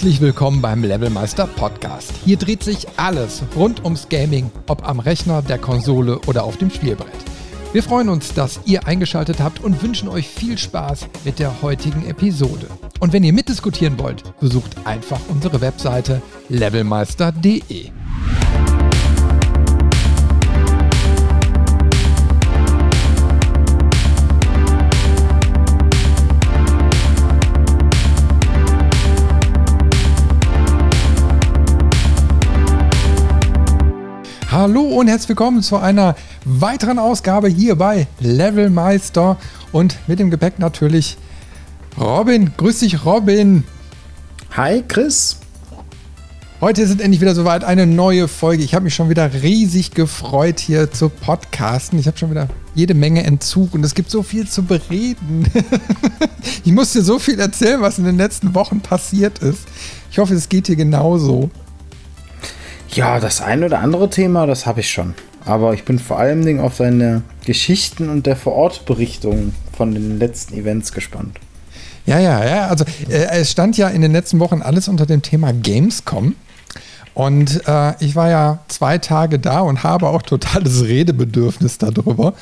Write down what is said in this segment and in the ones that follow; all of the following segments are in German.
Herzlich willkommen beim Levelmeister Podcast. Hier dreht sich alles rund ums Gaming, ob am Rechner, der Konsole oder auf dem Spielbrett. Wir freuen uns, dass ihr eingeschaltet habt und wünschen euch viel Spaß mit der heutigen Episode. Und wenn ihr mitdiskutieren wollt, besucht einfach unsere Webseite levelmeister.de. Hallo und herzlich willkommen zu einer weiteren Ausgabe hier bei Levelmeister und mit dem Gepäck natürlich Robin. Grüß dich, Robin. Hi, Chris. Heute ist es endlich wieder soweit, eine neue Folge. Ich habe mich schon wieder riesig gefreut, hier zu podcasten. Ich habe schon wieder jede Menge Entzug und es gibt so viel zu bereden. ich muss dir so viel erzählen, was in den letzten Wochen passiert ist. Ich hoffe, es geht dir genauso. Ja, das ein oder andere Thema, das habe ich schon. Aber ich bin vor allen Dingen auf seine Geschichten und der Vorortberichtung von den letzten Events gespannt. Ja, ja, ja. Also äh, es stand ja in den letzten Wochen alles unter dem Thema Gamescom. Und äh, ich war ja zwei Tage da und habe auch totales Redebedürfnis darüber,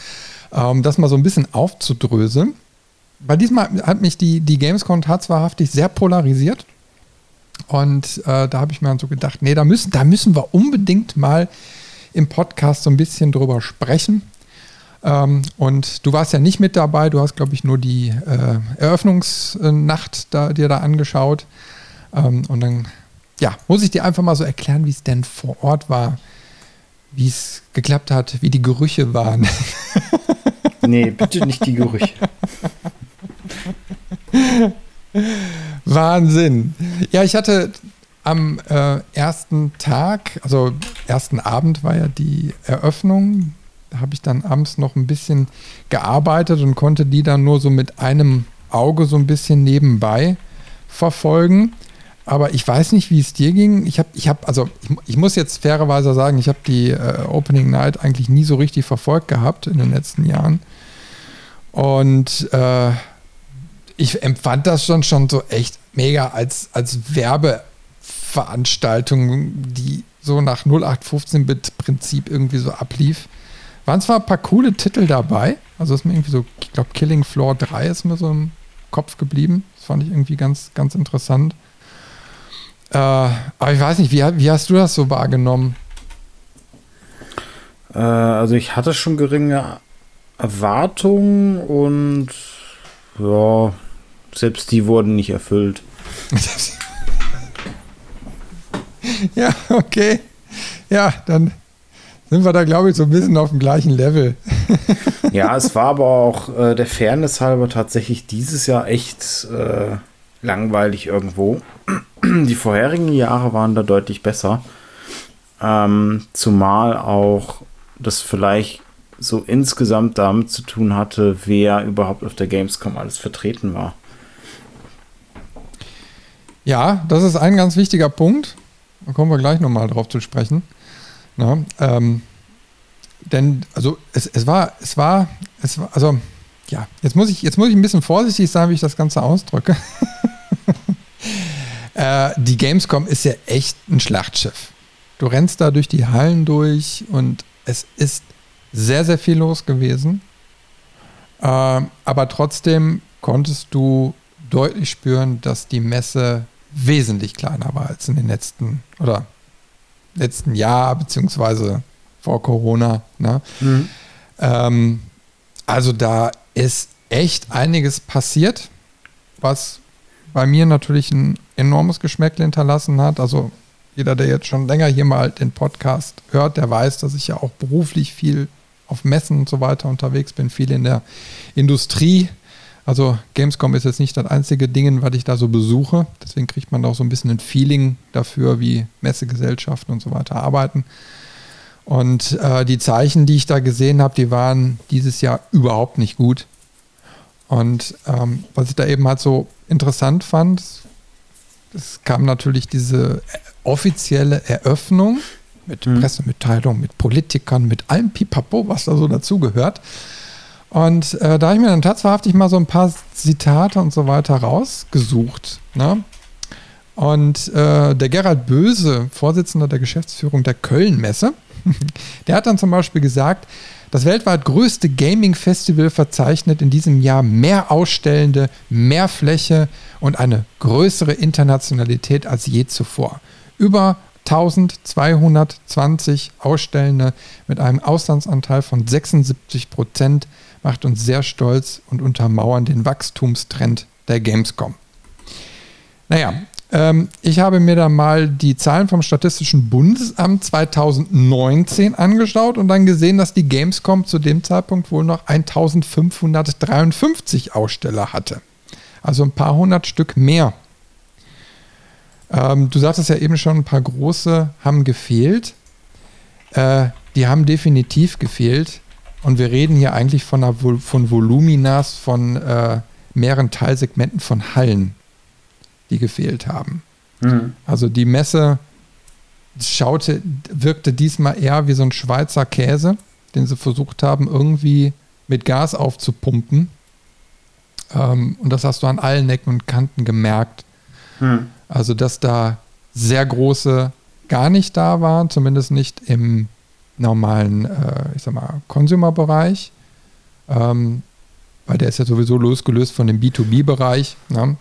ähm, das mal so ein bisschen aufzudröseln. Bei diesem hat mich die, die Gamescom tatsächlich sehr polarisiert. Und äh, da habe ich mir dann so gedacht, nee, da müssen, da müssen wir unbedingt mal im Podcast so ein bisschen drüber sprechen. Ähm, und du warst ja nicht mit dabei, du hast, glaube ich, nur die äh, Eröffnungsnacht da, dir da angeschaut. Ähm, und dann, ja, muss ich dir einfach mal so erklären, wie es denn vor Ort war, wie es geklappt hat, wie die Gerüche waren. nee, bitte nicht die Gerüche. Wahnsinn. Ja, ich hatte am äh, ersten Tag, also ersten Abend war ja die Eröffnung. Da habe ich dann abends noch ein bisschen gearbeitet und konnte die dann nur so mit einem Auge so ein bisschen nebenbei verfolgen. Aber ich weiß nicht, wie es dir ging. Ich habe, ich habe, also ich, ich, muss jetzt fairerweise sagen, ich habe die äh, Opening Night eigentlich nie so richtig verfolgt gehabt in den letzten Jahren. Und äh, ich empfand das schon, schon so echt mega als, als Werbeveranstaltung, die so nach 0815-Bit-Prinzip irgendwie so ablief. Waren zwar ein paar coole Titel dabei, also ist mir irgendwie so, ich glaube, Killing Floor 3 ist mir so im Kopf geblieben. Das fand ich irgendwie ganz, ganz interessant. Äh, aber ich weiß nicht, wie, wie hast du das so wahrgenommen? Äh, also ich hatte schon geringe Erwartungen und ja, selbst die wurden nicht erfüllt. ja, okay. Ja, dann sind wir da, glaube ich, so ein bisschen auf dem gleichen Level. ja, es war aber auch äh, der Fairness halber tatsächlich dieses Jahr echt äh, langweilig irgendwo. Die vorherigen Jahre waren da deutlich besser. Ähm, zumal auch das vielleicht so insgesamt damit zu tun hatte, wer überhaupt auf der Gamescom alles vertreten war. Ja, das ist ein ganz wichtiger Punkt. Da kommen wir gleich nochmal drauf zu sprechen. Na, ähm, denn, also es, es war, es war, es war, also ja, jetzt muss ich, jetzt muss ich ein bisschen vorsichtig sein, wie ich das Ganze ausdrücke. äh, die Gamescom ist ja echt ein Schlachtschiff. Du rennst da durch die Hallen durch und es ist sehr, sehr viel los gewesen. Äh, aber trotzdem konntest du deutlich spüren, dass die Messe wesentlich kleiner war als in den letzten oder letzten Jahr, beziehungsweise vor Corona. Ne? Mhm. Ähm, also da ist echt einiges passiert, was bei mir natürlich ein enormes Geschmäckle hinterlassen hat. Also jeder, der jetzt schon länger hier mal den Podcast hört, der weiß, dass ich ja auch beruflich viel auf Messen und so weiter unterwegs bin, viel in der Industrie also Gamescom ist jetzt nicht das einzige Ding, was ich da so besuche. Deswegen kriegt man da auch so ein bisschen ein Feeling dafür, wie Messegesellschaften und so weiter arbeiten. Und äh, die Zeichen, die ich da gesehen habe, die waren dieses Jahr überhaupt nicht gut. Und ähm, was ich da eben halt so interessant fand, es kam natürlich diese offizielle Eröffnung mit mhm. Pressemitteilung, mit Politikern, mit allem Pipapo, was da so dazugehört. Und äh, da habe ich mir dann tatsächlich mal so ein paar Zitate und so weiter rausgesucht. Ne? Und äh, der Gerald Böse, Vorsitzender der Geschäftsführung der Köln-Messe, der hat dann zum Beispiel gesagt, das weltweit größte Gaming-Festival verzeichnet in diesem Jahr mehr Ausstellende, mehr Fläche und eine größere Internationalität als je zuvor. Über 1220 Ausstellende mit einem Auslandsanteil von 76 Prozent macht uns sehr stolz und untermauern den Wachstumstrend der Gamescom. Naja, ähm, ich habe mir da mal die Zahlen vom Statistischen Bundesamt 2019 angeschaut und dann gesehen, dass die Gamescom zu dem Zeitpunkt wohl noch 1553 Aussteller hatte. Also ein paar hundert Stück mehr. Ähm, du sagtest ja eben schon, ein paar große haben gefehlt. Äh, die haben definitiv gefehlt. Und wir reden hier eigentlich von, einer, von Voluminas, von äh, mehreren Teilsegmenten von Hallen die gefehlt haben. Mhm. Also die Messe schaute, wirkte diesmal eher wie so ein Schweizer Käse, den sie versucht haben, irgendwie mit Gas aufzupumpen. Ähm, und das hast du an allen Ecken und Kanten gemerkt. Mhm. Also, dass da sehr große gar nicht da waren, zumindest nicht im normalen, äh, ich sag mal, Consumer-Bereich. Ähm, weil der ist ja sowieso losgelöst von dem B2B-Bereich. Ne?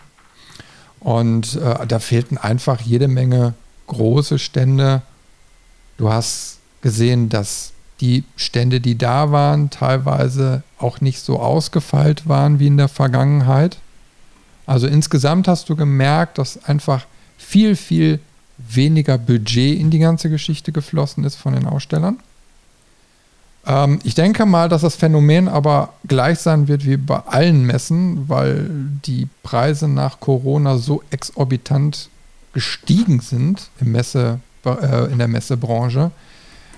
Und äh, da fehlten einfach jede Menge große Stände. Du hast gesehen, dass die Stände, die da waren, teilweise auch nicht so ausgefeilt waren wie in der Vergangenheit. Also insgesamt hast du gemerkt, dass einfach viel, viel weniger Budget in die ganze Geschichte geflossen ist von den Ausstellern. Ähm, ich denke mal, dass das Phänomen aber gleich sein wird wie bei allen Messen, weil die Preise nach Corona so exorbitant gestiegen sind im Messe, äh, in der Messebranche,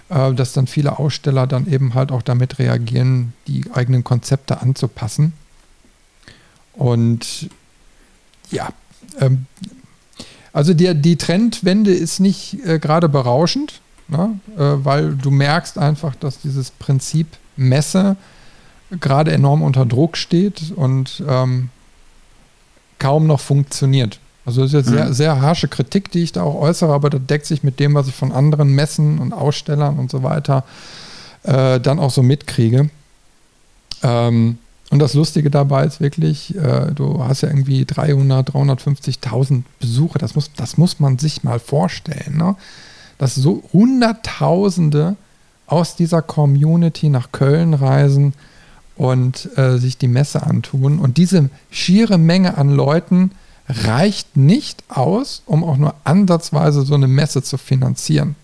äh, dass dann viele Aussteller dann eben halt auch damit reagieren, die eigenen Konzepte anzupassen. Und ja, ähm, also die, die Trendwende ist nicht äh, gerade berauschend ne? äh, weil du merkst einfach, dass dieses Prinzip Messe gerade enorm unter Druck steht und ähm, kaum noch funktioniert. Also das ist jetzt mhm. sehr, sehr harsche Kritik, die ich da auch äußere, aber das deckt sich mit dem, was ich von anderen Messen und Ausstellern und so weiter äh, dann auch so mitkriege. Ähm, und das Lustige dabei ist wirklich, äh, du hast ja irgendwie 300, 350.000 Besucher. Das muss, das muss man sich mal vorstellen. Ne? Dass so Hunderttausende aus dieser Community nach Köln reisen und äh, sich die Messe antun. Und diese schiere Menge an Leuten reicht nicht aus, um auch nur ansatzweise so eine Messe zu finanzieren.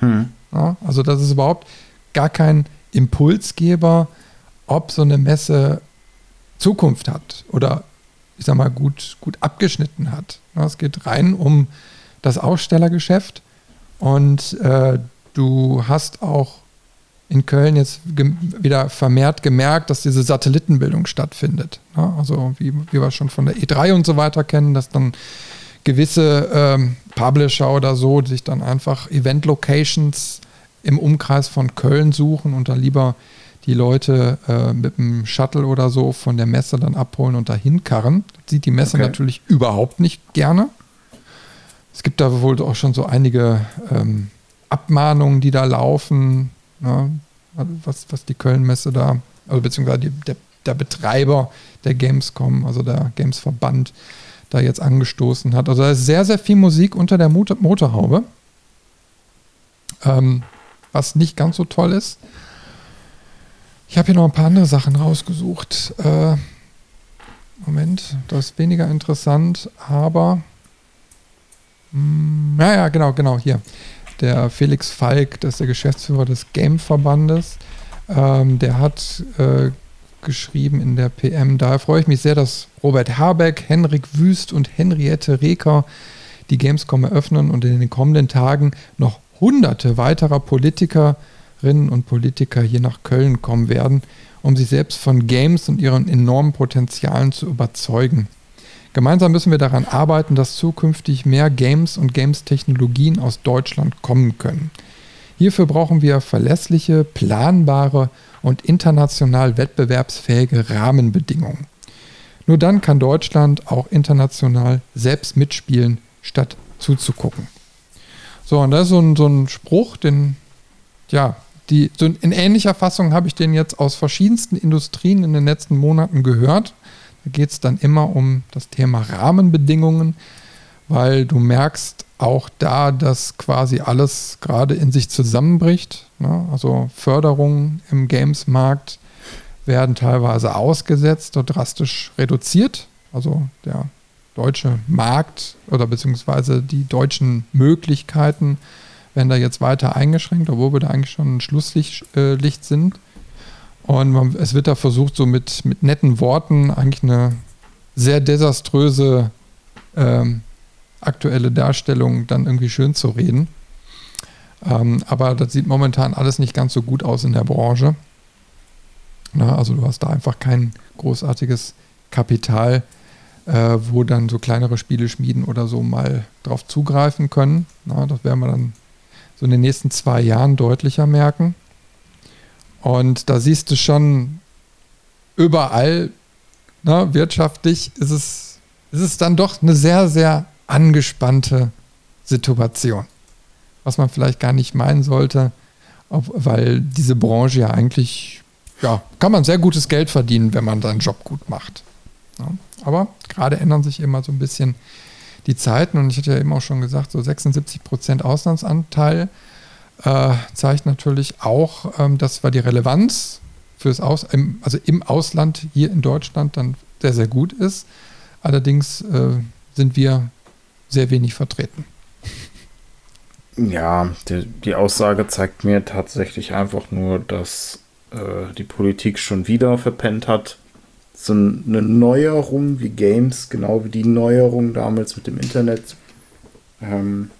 Hm. Ja, also das ist überhaupt gar kein Impulsgeber, ob so eine Messe Zukunft hat oder ich sag mal gut, gut abgeschnitten hat. Ja, es geht rein um das Ausstellergeschäft und äh, du hast auch in Köln jetzt wieder vermehrt gemerkt, dass diese Satellitenbildung stattfindet. Ne? Also wie, wie wir schon von der E3 und so weiter kennen, dass dann gewisse ähm, Publisher oder so sich dann einfach Event-Locations im Umkreis von Köln suchen und da lieber die Leute äh, mit dem Shuttle oder so von der Messe dann abholen und dahin karren. Das sieht die Messe okay. natürlich überhaupt nicht gerne. Es gibt da wohl auch schon so einige ähm, Abmahnungen, die da laufen, ne? was, was die Köln-Messe da, also beziehungsweise die, der, der Betreiber der Gamescom, also der Games-Verband, da jetzt angestoßen hat. Also da ist sehr, sehr viel Musik unter der Motor Motorhaube, ähm, was nicht ganz so toll ist. Ich habe hier noch ein paar andere Sachen rausgesucht. Äh, Moment, das ist weniger interessant, aber ja, ja, genau, genau, hier. Der Felix Falk, das ist der Geschäftsführer des Game-Verbandes, ähm, der hat äh, geschrieben in der PM, daher freue ich mich sehr, dass Robert Habeck, Henrik Wüst und Henriette Reker die Gamescom eröffnen und in den kommenden Tagen noch hunderte weiterer Politikerinnen und Politiker hier nach Köln kommen werden, um sich selbst von Games und ihren enormen Potenzialen zu überzeugen. Gemeinsam müssen wir daran arbeiten, dass zukünftig mehr Games und Games-Technologien aus Deutschland kommen können. Hierfür brauchen wir verlässliche, planbare und international wettbewerbsfähige Rahmenbedingungen. Nur dann kann Deutschland auch international selbst mitspielen, statt zuzugucken. So, und das ist so ein, so ein Spruch, den, ja, die, so in ähnlicher Fassung habe ich den jetzt aus verschiedensten Industrien in den letzten Monaten gehört. Da geht es dann immer um das Thema Rahmenbedingungen, weil du merkst auch da, dass quasi alles gerade in sich zusammenbricht. Ne? Also Förderungen im Games-Markt werden teilweise ausgesetzt oder drastisch reduziert. Also der deutsche Markt oder beziehungsweise die deutschen Möglichkeiten werden da jetzt weiter eingeschränkt, obwohl wir da eigentlich schon ein Schlusslicht äh, sind. Und man, es wird da versucht, so mit, mit netten Worten eigentlich eine sehr desaströse ähm, aktuelle Darstellung dann irgendwie schön zu reden. Ähm, aber das sieht momentan alles nicht ganz so gut aus in der Branche. Na, also du hast da einfach kein großartiges Kapital, äh, wo dann so kleinere Spiele schmieden oder so mal drauf zugreifen können. Na, das werden wir dann so in den nächsten zwei Jahren deutlicher merken. Und da siehst du schon überall, na, wirtschaftlich ist es, ist es dann doch eine sehr, sehr angespannte Situation. Was man vielleicht gar nicht meinen sollte, weil diese Branche ja eigentlich, ja, kann man sehr gutes Geld verdienen, wenn man seinen Job gut macht. Ja, aber gerade ändern sich immer so ein bisschen die Zeiten und ich hatte ja eben auch schon gesagt, so 76 Prozent Auslandsanteil äh, zeigt natürlich auch, ähm, dass zwar die Relevanz fürs Aus, im, also im Ausland hier in Deutschland dann sehr, sehr gut ist. Allerdings äh, sind wir sehr wenig vertreten. Ja, die, die Aussage zeigt mir tatsächlich einfach nur, dass äh, die Politik schon wieder verpennt hat, so eine Neuerung wie Games, genau wie die Neuerung damals mit dem Internet, ähm,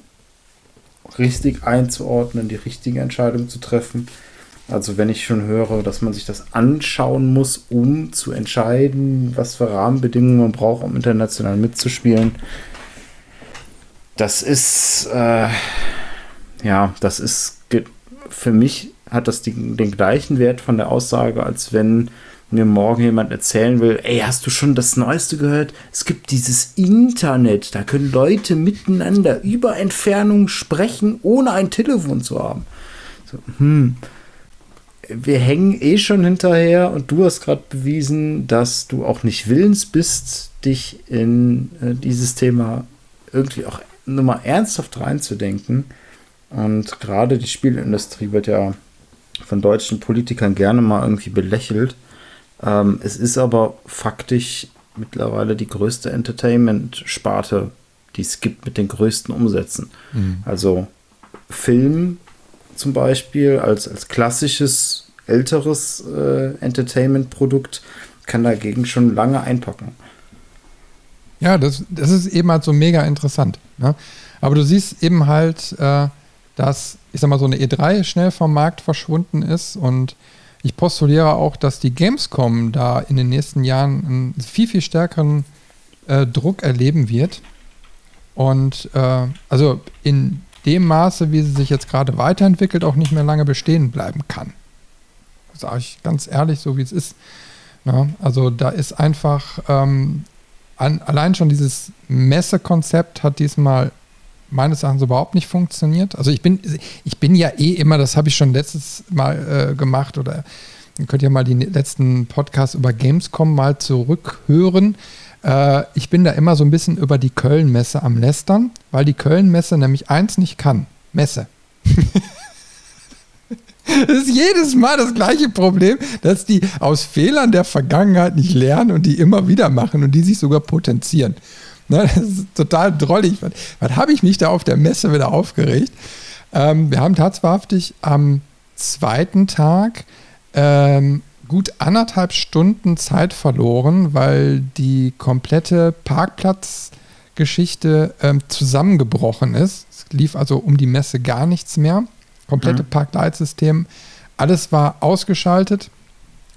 richtig einzuordnen, die richtige Entscheidung zu treffen. Also wenn ich schon höre, dass man sich das anschauen muss, um zu entscheiden, was für Rahmenbedingungen man braucht, um international mitzuspielen, das ist, äh, ja, das ist, für mich hat das die, den gleichen Wert von der Aussage, als wenn mir morgen jemand erzählen will, ey, hast du schon das Neueste gehört? Es gibt dieses Internet, da können Leute miteinander über Entfernung sprechen, ohne ein Telefon zu haben. So, hm. Wir hängen eh schon hinterher und du hast gerade bewiesen, dass du auch nicht willens bist, dich in äh, dieses Thema irgendwie auch nur mal ernsthaft reinzudenken. Und gerade die Spielindustrie wird ja von deutschen Politikern gerne mal irgendwie belächelt. Ähm, es ist aber faktisch mittlerweile die größte Entertainment-Sparte, die es gibt mit den größten Umsätzen. Mhm. Also Film zum Beispiel als, als klassisches älteres äh, Entertainment-Produkt kann dagegen schon lange einpacken. Ja, das, das ist eben halt so mega interessant. Ne? Aber du siehst eben halt, äh, dass, ich sag mal, so eine E3 schnell vom Markt verschwunden ist und ich postuliere auch, dass die Gamescom da in den nächsten Jahren einen viel, viel stärkeren äh, Druck erleben wird. Und äh, also in dem Maße, wie sie sich jetzt gerade weiterentwickelt, auch nicht mehr lange bestehen bleiben kann. Sage ich ganz ehrlich, so wie es ist. Ja, ne? also da ist einfach ähm, an, allein schon dieses Messekonzept hat diesmal meines Erachtens überhaupt nicht funktioniert. Also ich bin, ich bin ja eh immer, das habe ich schon letztes Mal äh, gemacht oder ihr könnt ja mal die letzten Podcasts über Gamescom mal zurückhören. Äh, ich bin da immer so ein bisschen über die Köln-Messe am Lästern, weil die Köln-Messe nämlich eins nicht kann. Messe. Das ist jedes Mal das gleiche Problem, dass die aus Fehlern der Vergangenheit nicht lernen und die immer wieder machen und die sich sogar potenzieren. Ne, das ist total drollig. Was, was habe ich mich da auf der Messe wieder aufgeregt? Ähm, wir haben tatsächlich am zweiten Tag ähm, gut anderthalb Stunden Zeit verloren, weil die komplette Parkplatzgeschichte ähm, zusammengebrochen ist. Es lief also um die Messe gar nichts mehr komplette mhm. Parkleitsystem. Alles war ausgeschaltet.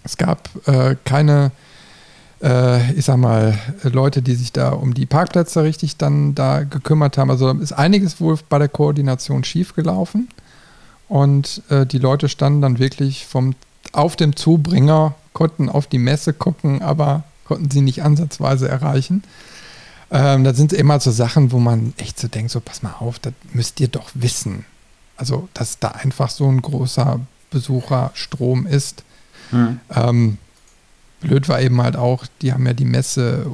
Es gab äh, keine, äh, ich sag mal, Leute, die sich da um die Parkplätze richtig dann da gekümmert haben. Also ist einiges wohl bei der Koordination schiefgelaufen. Und äh, die Leute standen dann wirklich vom, auf dem Zubringer, konnten auf die Messe gucken, aber konnten sie nicht ansatzweise erreichen. Ähm, da sind immer so Sachen, wo man echt so denkt, so pass mal auf, das müsst ihr doch wissen. Also, dass da einfach so ein großer Besucherstrom ist. Mhm. Ähm, blöd war eben halt auch, die haben ja die Messe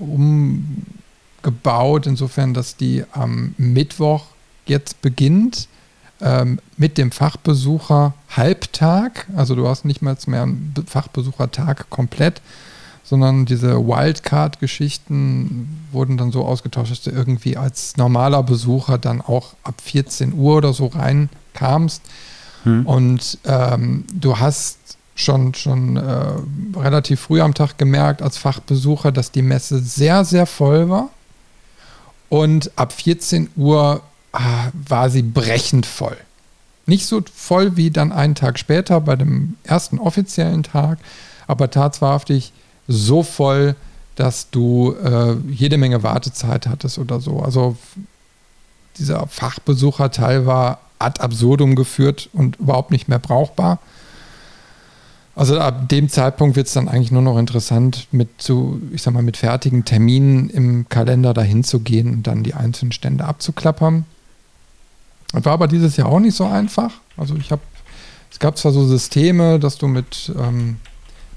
umgebaut, insofern, dass die am Mittwoch jetzt beginnt ähm, mit dem Fachbesucher Halbtag. Also du hast nicht mal mehr einen Fachbesuchertag komplett, sondern diese Wildcard-Geschichten wurden dann so ausgetauscht, dass du irgendwie als normaler Besucher dann auch ab 14 Uhr oder so reinkamst. Hm. Und ähm, du hast schon, schon äh, relativ früh am Tag gemerkt als Fachbesucher, dass die Messe sehr, sehr voll war. Und ab 14 Uhr ah, war sie brechend voll. Nicht so voll wie dann einen Tag später bei dem ersten offiziellen Tag, aber tatsächlich so voll, dass du äh, jede Menge Wartezeit hattest oder so. Also dieser Fachbesucherteil war ad absurdum geführt und überhaupt nicht mehr brauchbar. Also ab dem Zeitpunkt wird es dann eigentlich nur noch interessant, mit zu, ich sag mal, mit fertigen Terminen im Kalender dahin zu gehen und dann die einzelnen Stände abzuklappern. Das war aber dieses Jahr auch nicht so einfach. Also ich habe, es gab zwar so Systeme, dass du mit, ähm,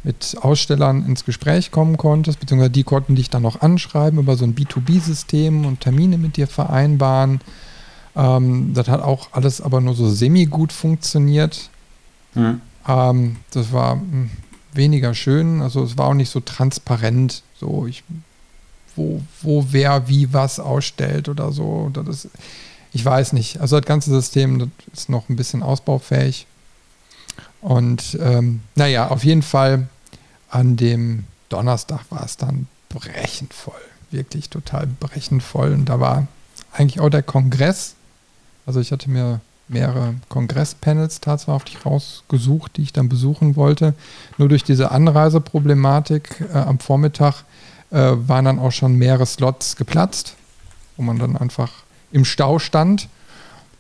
mit Ausstellern ins Gespräch kommen konntest, beziehungsweise die konnten dich dann noch anschreiben über so ein B2B-System und Termine mit dir vereinbaren. Ähm, das hat auch alles aber nur so semi-gut funktioniert. Mhm. Ähm, das war hm, weniger schön, also es war auch nicht so transparent, so ich, wo, wo wer wie was ausstellt oder so. Das ich weiß nicht. Also das ganze System das ist noch ein bisschen ausbaufähig. Und ähm, naja, auf jeden Fall an dem Donnerstag war es dann brechend voll. Wirklich total brechend voll. Und da war eigentlich auch der Kongress. Also ich hatte mir mehrere Kongresspanels tatsächlich rausgesucht, die ich dann besuchen wollte. Nur durch diese Anreiseproblematik äh, am Vormittag äh, waren dann auch schon mehrere Slots geplatzt, wo man dann einfach im Stau stand.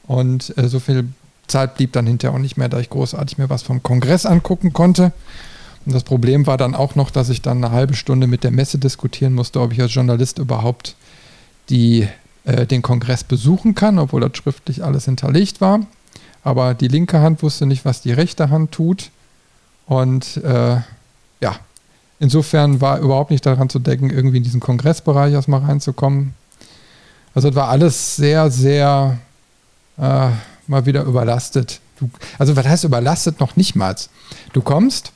Und äh, so viel Zeit blieb dann hinterher auch nicht mehr, da ich großartig mir was vom Kongress angucken konnte. Und das Problem war dann auch noch, dass ich dann eine halbe Stunde mit der Messe diskutieren musste, ob ich als Journalist überhaupt die, äh, den Kongress besuchen kann, obwohl das schriftlich alles hinterlegt war. Aber die linke Hand wusste nicht, was die rechte Hand tut. Und äh, ja, insofern war überhaupt nicht daran zu denken, irgendwie in diesen Kongressbereich erstmal reinzukommen. Also es war alles sehr, sehr äh, mal wieder überlastet. Du, also was heißt überlastet noch nicht mal? Du kommst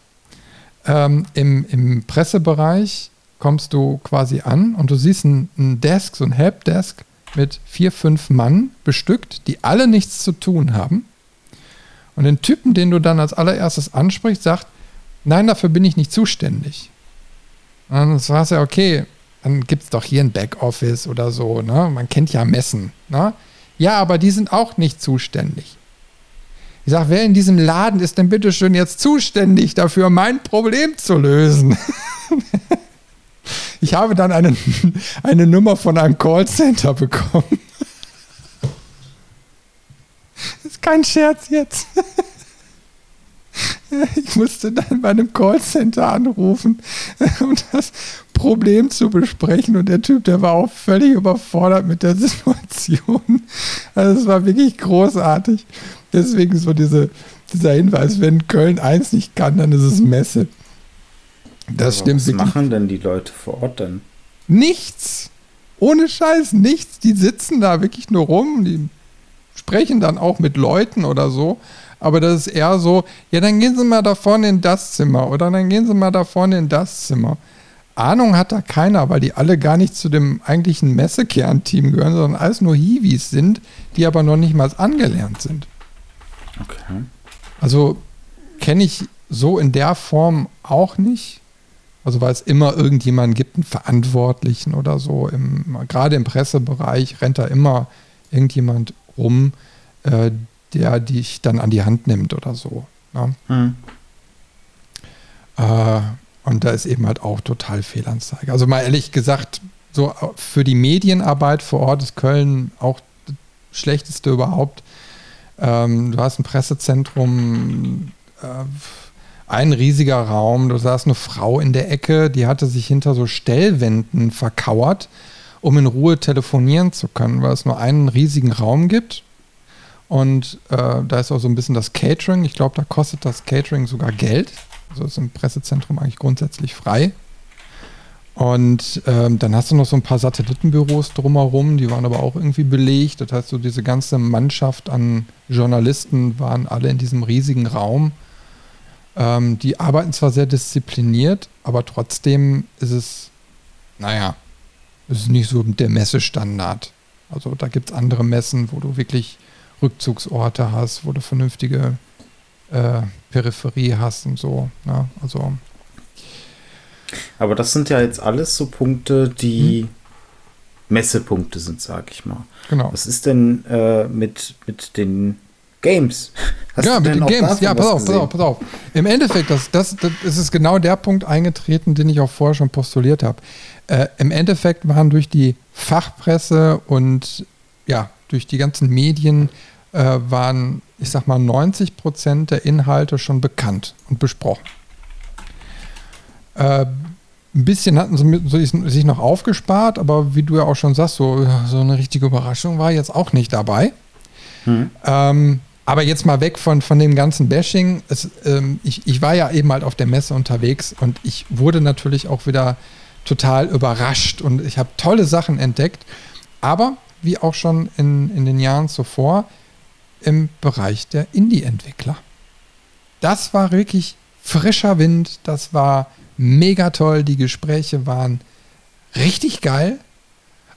ähm, im, im Pressebereich, kommst du quasi an und du siehst ein Desk, so ein Helpdesk mit vier, fünf Mann bestückt, die alle nichts zu tun haben. Und den Typen, den du dann als allererstes ansprichst, sagt, nein, dafür bin ich nicht zuständig. Und dann sagst du, okay, dann gibt es doch hier ein Backoffice oder so, ne? Man kennt ja Messen, ne? Ja, aber die sind auch nicht zuständig. Ich sage, wer in diesem Laden ist denn bitte schön jetzt zuständig dafür, mein Problem zu lösen? ich habe dann eine, eine Nummer von einem Callcenter bekommen. Das ist kein Scherz jetzt. Ich musste dann bei einem Callcenter anrufen, um das Problem zu besprechen. Und der Typ, der war auch völlig überfordert mit der Situation. Also es war wirklich großartig. Deswegen so diese, dieser Hinweis, wenn Köln eins nicht kann, dann ist es Messe. Das Aber stimmt was wirklich. machen denn die Leute vor Ort dann? Nichts. Ohne Scheiß, nichts. Die sitzen da wirklich nur rum. Die sprechen dann auch mit Leuten oder so aber das ist eher so, ja, dann gehen Sie mal da vorne in das Zimmer oder dann gehen Sie mal da vorne in das Zimmer. Ahnung hat da keiner, weil die alle gar nicht zu dem eigentlichen Messekernteam gehören, sondern alles nur Hiwis sind, die aber noch nicht mal angelernt sind. Okay. Also kenne ich so in der Form auch nicht. Also weil es immer irgendjemanden gibt, einen Verantwortlichen oder so. Im, gerade im Pressebereich rennt da immer irgendjemand rum, äh, der dich dann an die Hand nimmt oder so. Ne? Hm. Äh, und da ist eben halt auch total Fehlanzeige. Also mal ehrlich gesagt, so für die Medienarbeit vor Ort ist Köln auch das Schlechteste überhaupt. Ähm, du hast ein Pressezentrum, äh, ein riesiger Raum, du saß eine Frau in der Ecke, die hatte sich hinter so Stellwänden verkauert um in Ruhe telefonieren zu können, weil es nur einen riesigen Raum gibt. Und äh, da ist auch so ein bisschen das Catering. Ich glaube, da kostet das Catering sogar Geld. Also ist im Pressezentrum eigentlich grundsätzlich frei. Und ähm, dann hast du noch so ein paar Satellitenbüros drumherum, die waren aber auch irgendwie belegt. Das heißt, so diese ganze Mannschaft an Journalisten waren alle in diesem riesigen Raum. Ähm, die arbeiten zwar sehr diszipliniert, aber trotzdem ist es, naja, es ist nicht so der Messestandard. Also da gibt es andere Messen, wo du wirklich Rückzugsorte hast, wo du vernünftige äh, Peripherie hast und so. Ne? Also aber das sind ja jetzt alles so Punkte, die hm. Messepunkte sind, sag ich mal. Genau. Was ist denn äh, mit, mit den Games? Hast ja, mit den Games. Ja, pass auf, pass auf, pass auf. Im Endeffekt, das, das, das ist genau der Punkt eingetreten, den ich auch vorher schon postuliert habe. Äh, Im Endeffekt waren durch die Fachpresse und ja, durch die ganzen Medien äh, waren, ich sag mal, 90 Prozent der Inhalte schon bekannt und besprochen. Äh, ein bisschen hatten sie sich noch aufgespart, aber wie du ja auch schon sagst, so, so eine richtige Überraschung war jetzt auch nicht dabei. Hm. Ähm, aber jetzt mal weg von, von dem ganzen Bashing. Es, ähm, ich, ich war ja eben halt auf der Messe unterwegs und ich wurde natürlich auch wieder total überrascht und ich habe tolle Sachen entdeckt. Aber wie auch schon in, in den Jahren zuvor im Bereich der Indie-Entwickler. Das war wirklich frischer Wind, das war mega toll. Die Gespräche waren richtig geil.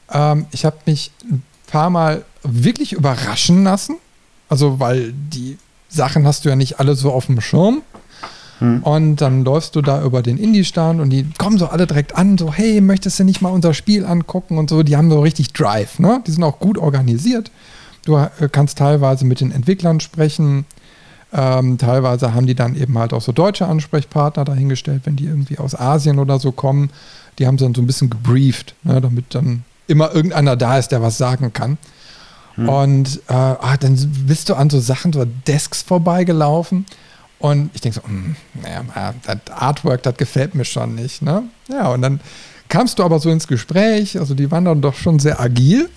Ähm, ich habe mich ein paar Mal wirklich überraschen lassen. Also, weil die Sachen hast du ja nicht alle so auf dem Schirm. Hm. Und dann läufst du da über den Indie-Stand und die kommen so alle direkt an, so, hey, möchtest du nicht mal unser Spiel angucken und so. Die haben so richtig Drive, ne? Die sind auch gut organisiert. Du äh, kannst teilweise mit den Entwicklern sprechen. Ähm, teilweise haben die dann eben halt auch so deutsche Ansprechpartner dahingestellt, wenn die irgendwie aus Asien oder so kommen. Die haben sie dann so ein bisschen gebrieft, ne, damit dann immer irgendeiner da ist, der was sagen kann. Hm. Und äh, ah, dann bist du an so Sachen, so Desks vorbeigelaufen. Und ich denke so, hm, naja, das Artwork, das gefällt mir schon nicht. Ne? Ja, und dann kamst du aber so ins Gespräch. Also die waren dann doch schon sehr agil.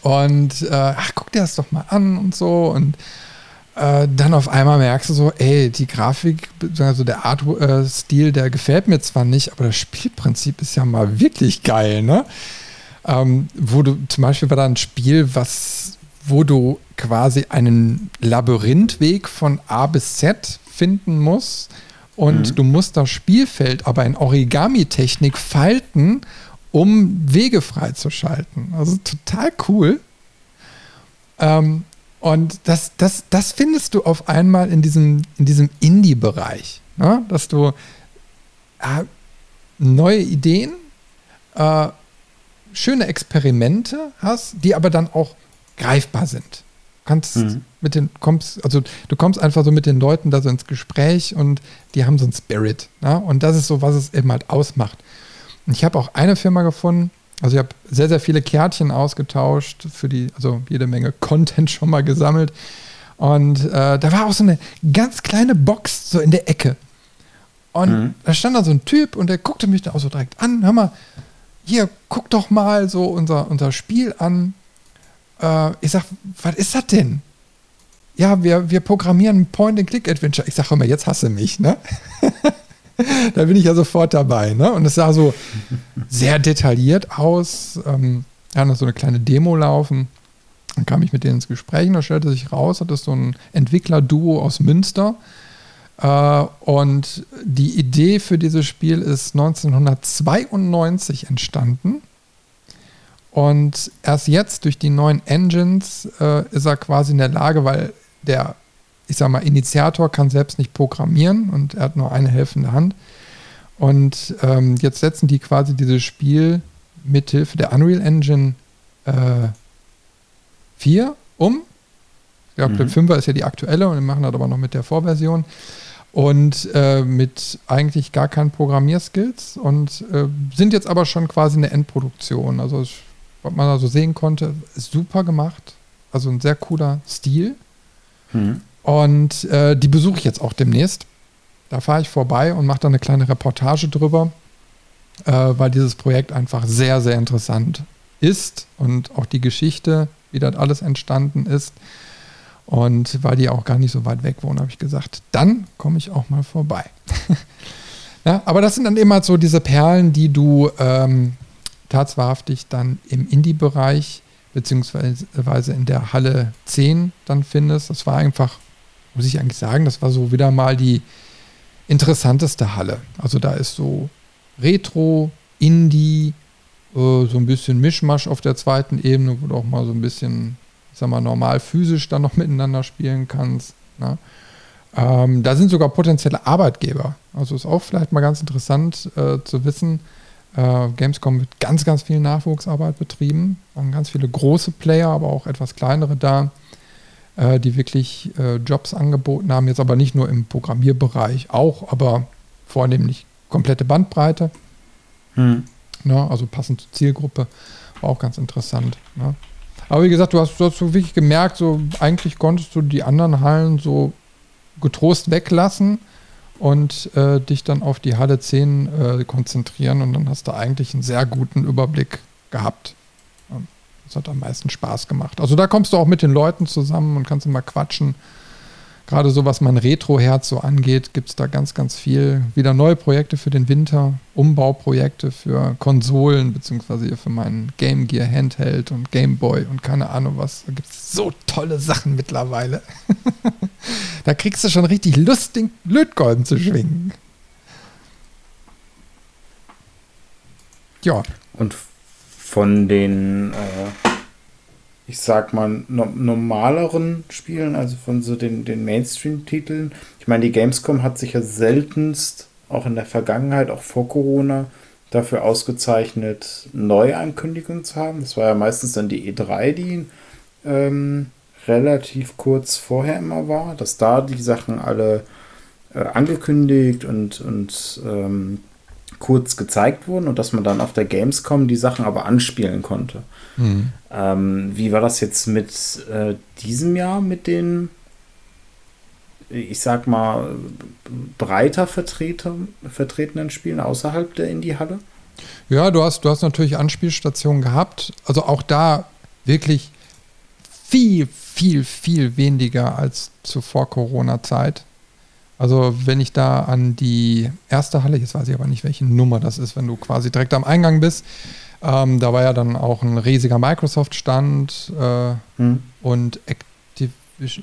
Und äh, ach, guck dir das doch mal an und so. Und äh, dann auf einmal merkst du so, ey, die Grafik, also der Artstil, äh, der gefällt mir zwar nicht, aber das Spielprinzip ist ja mal wirklich geil, ne? Ähm, wo du zum Beispiel war da ein Spiel, was, wo du quasi einen Labyrinthweg von A bis Z finden musst und mhm. du musst das Spielfeld aber in Origami-Technik falten, um Wege freizuschalten. Also total cool. Ähm, und das, das, das findest du auf einmal in diesem, in diesem Indie-Bereich, ne? dass du äh, neue Ideen, äh, schöne Experimente hast, die aber dann auch greifbar sind. Du kannst mhm. mit den, kommst, also du kommst einfach so mit den Leuten da so ins Gespräch und die haben so einen Spirit. Ne? Und das ist so, was es eben halt ausmacht. Und ich habe auch eine Firma gefunden, also ich habe sehr, sehr viele Kärtchen ausgetauscht für die, also jede Menge Content schon mal gesammelt. Und äh, da war auch so eine ganz kleine Box so in der Ecke. Und mhm. da stand da so ein Typ und der guckte mich da auch so direkt an. Hör mal, hier, guck doch mal so unser, unser Spiel an. Äh, ich sag, was ist das denn? Ja, wir, wir programmieren Point-and-Click-Adventure. Ich sag, mal, jetzt hasse mich, ne? da bin ich ja sofort dabei. Ne? Und es sah so sehr detailliert aus. Ähm, wir hatten so eine kleine Demo laufen. Dann kam ich mit denen ins Gespräch und da stellte sich raus, das ist so ein Entwickler-Duo aus Münster. Äh, und die Idee für dieses Spiel ist 1992 entstanden. Und erst jetzt durch die neuen Engines äh, ist er quasi in der Lage, weil der ich sag mal, Initiator kann selbst nicht programmieren und er hat nur eine helfende Hand. Und ähm, jetzt setzen die quasi dieses Spiel mithilfe der Unreal Engine äh, 4 um. Ich glaube, mhm. der 5er ist ja die aktuelle und wir machen das aber noch mit der Vorversion. Und äh, mit eigentlich gar keinen Programmierskills und äh, sind jetzt aber schon quasi eine Endproduktion. Also, was man da so sehen konnte, ist super gemacht. Also ein sehr cooler Stil. Mhm. Und äh, die besuche ich jetzt auch demnächst. Da fahre ich vorbei und mache da eine kleine Reportage drüber. äh, weil dieses Projekt einfach sehr, sehr interessant ist und auch die Geschichte, wie das alles entstanden ist. Und weil die auch gar nicht so weit weg wohnen, habe ich gesagt, dann komme ich auch mal vorbei. ja, aber das sind dann immer so diese Perlen, die du ähm, tatsächlich dann im Indie-Bereich beziehungsweise in der Halle 10 dann findest. Das war einfach, muss ich eigentlich sagen, das war so wieder mal die interessanteste Halle. Also da ist so Retro, Indie, äh, so ein bisschen Mischmasch auf der zweiten Ebene, wo du auch mal so ein bisschen, sag mal, normal physisch dann noch miteinander spielen kannst. Ne? Ähm, da sind sogar potenzielle Arbeitgeber. Also ist auch vielleicht mal ganz interessant äh, zu wissen. Äh, Gamescom wird ganz, ganz viel Nachwuchsarbeit betrieben. Waren ganz viele große Player, aber auch etwas kleinere da, äh, die wirklich äh, Jobs angeboten haben. Jetzt aber nicht nur im Programmierbereich, auch, aber vornehmlich komplette Bandbreite. Hm. Ne, also passend zur Zielgruppe. War auch ganz interessant. Ne? Aber wie gesagt, du hast, du hast so wirklich gemerkt, so eigentlich konntest du die anderen Hallen so getrost weglassen und äh, dich dann auf die Halle 10 äh, konzentrieren und dann hast du eigentlich einen sehr guten Überblick gehabt. Das hat am meisten Spaß gemacht. Also da kommst du auch mit den Leuten zusammen und kannst immer quatschen gerade so was mein Retro-Herz so angeht, gibt es da ganz, ganz viel. Wieder neue Projekte für den Winter, Umbauprojekte für Konsolen, beziehungsweise für meinen Game Gear Handheld und Game Boy und keine Ahnung was. Da gibt es so tolle Sachen mittlerweile. da kriegst du schon richtig Lust, den Lötkolben zu schwingen. Ja. Und von den äh ich sag mal, no normaleren Spielen, also von so den, den Mainstream-Titeln. Ich meine, die Gamescom hat sich ja seltenst, auch in der Vergangenheit, auch vor Corona, dafür ausgezeichnet, Neuankündigungen zu haben. Das war ja meistens dann die E3, die ähm, relativ kurz vorher immer war, dass da die Sachen alle äh, angekündigt und, und ähm, kurz gezeigt wurden und dass man dann auf der Gamescom die Sachen aber anspielen konnte. Mhm. Ähm, wie war das jetzt mit äh, diesem Jahr mit den, ich sag mal, breiter vertreter, vertretenen Spielen außerhalb der Indie-Halle? Ja, du hast, du hast natürlich Anspielstationen gehabt. Also auch da wirklich viel, viel, viel weniger als zuvor Corona-Zeit. Also wenn ich da an die erste Halle, jetzt weiß ich aber nicht, welche Nummer das ist, wenn du quasi direkt am Eingang bist, ähm, da war ja dann auch ein riesiger Microsoft-Stand äh, hm. und äh,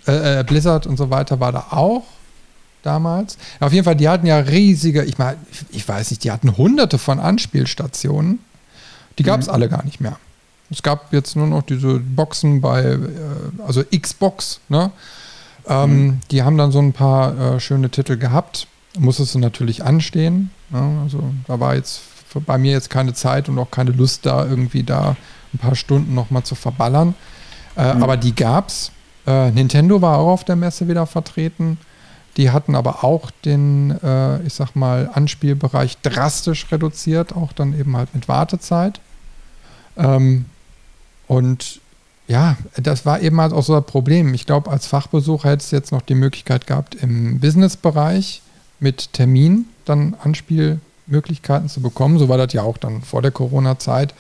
äh, Blizzard und so weiter war da auch damals. Ja, auf jeden Fall, die hatten ja riesige, ich meine, ich weiß nicht, die hatten hunderte von Anspielstationen. Die gab es mhm. alle gar nicht mehr. Es gab jetzt nur noch diese Boxen bei, äh, also Xbox, ne? Ähm, mhm. Die haben dann so ein paar äh, schöne Titel gehabt. Musstest du natürlich anstehen. Ne? Also da war jetzt bei mir jetzt keine Zeit und auch keine Lust da irgendwie da ein paar Stunden nochmal zu verballern. Äh, mhm. Aber die gab's. Äh, Nintendo war auch auf der Messe wieder vertreten. Die hatten aber auch den, äh, ich sag mal, Anspielbereich drastisch reduziert, auch dann eben halt mit Wartezeit. Ähm, und ja, das war eben halt auch so ein Problem. Ich glaube, als Fachbesucher hättest du jetzt noch die Möglichkeit gehabt, im Businessbereich mit Termin dann Anspiel Möglichkeiten zu bekommen. So war das ja auch dann vor der Corona-Zeit.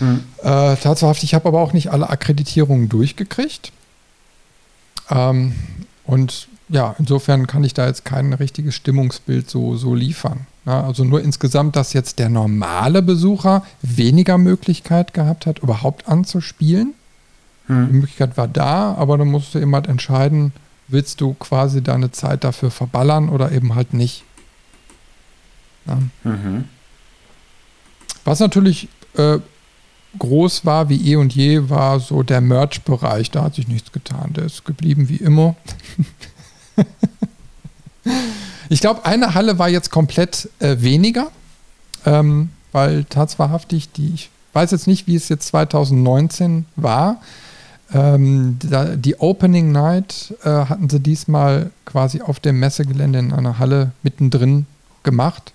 Mhm. Äh, tatsächlich, ich habe aber auch nicht alle Akkreditierungen durchgekriegt. Ähm, und ja, insofern kann ich da jetzt kein richtiges Stimmungsbild so, so liefern. Ja, also nur insgesamt, dass jetzt der normale Besucher weniger Möglichkeit gehabt hat, überhaupt anzuspielen. Mhm. Die Möglichkeit war da, aber dann musst du eben halt entscheiden, willst du quasi deine Zeit dafür verballern oder eben halt nicht. Mhm. Was natürlich äh, groß war wie eh und je, war so der Merch-Bereich. Da hat sich nichts getan. Der ist geblieben wie immer. ich glaube, eine Halle war jetzt komplett äh, weniger, ähm, weil tatsächlich die, ich weiß jetzt nicht, wie es jetzt 2019 war. Ähm, die Opening Night äh, hatten sie diesmal quasi auf dem Messegelände in einer Halle mittendrin gemacht.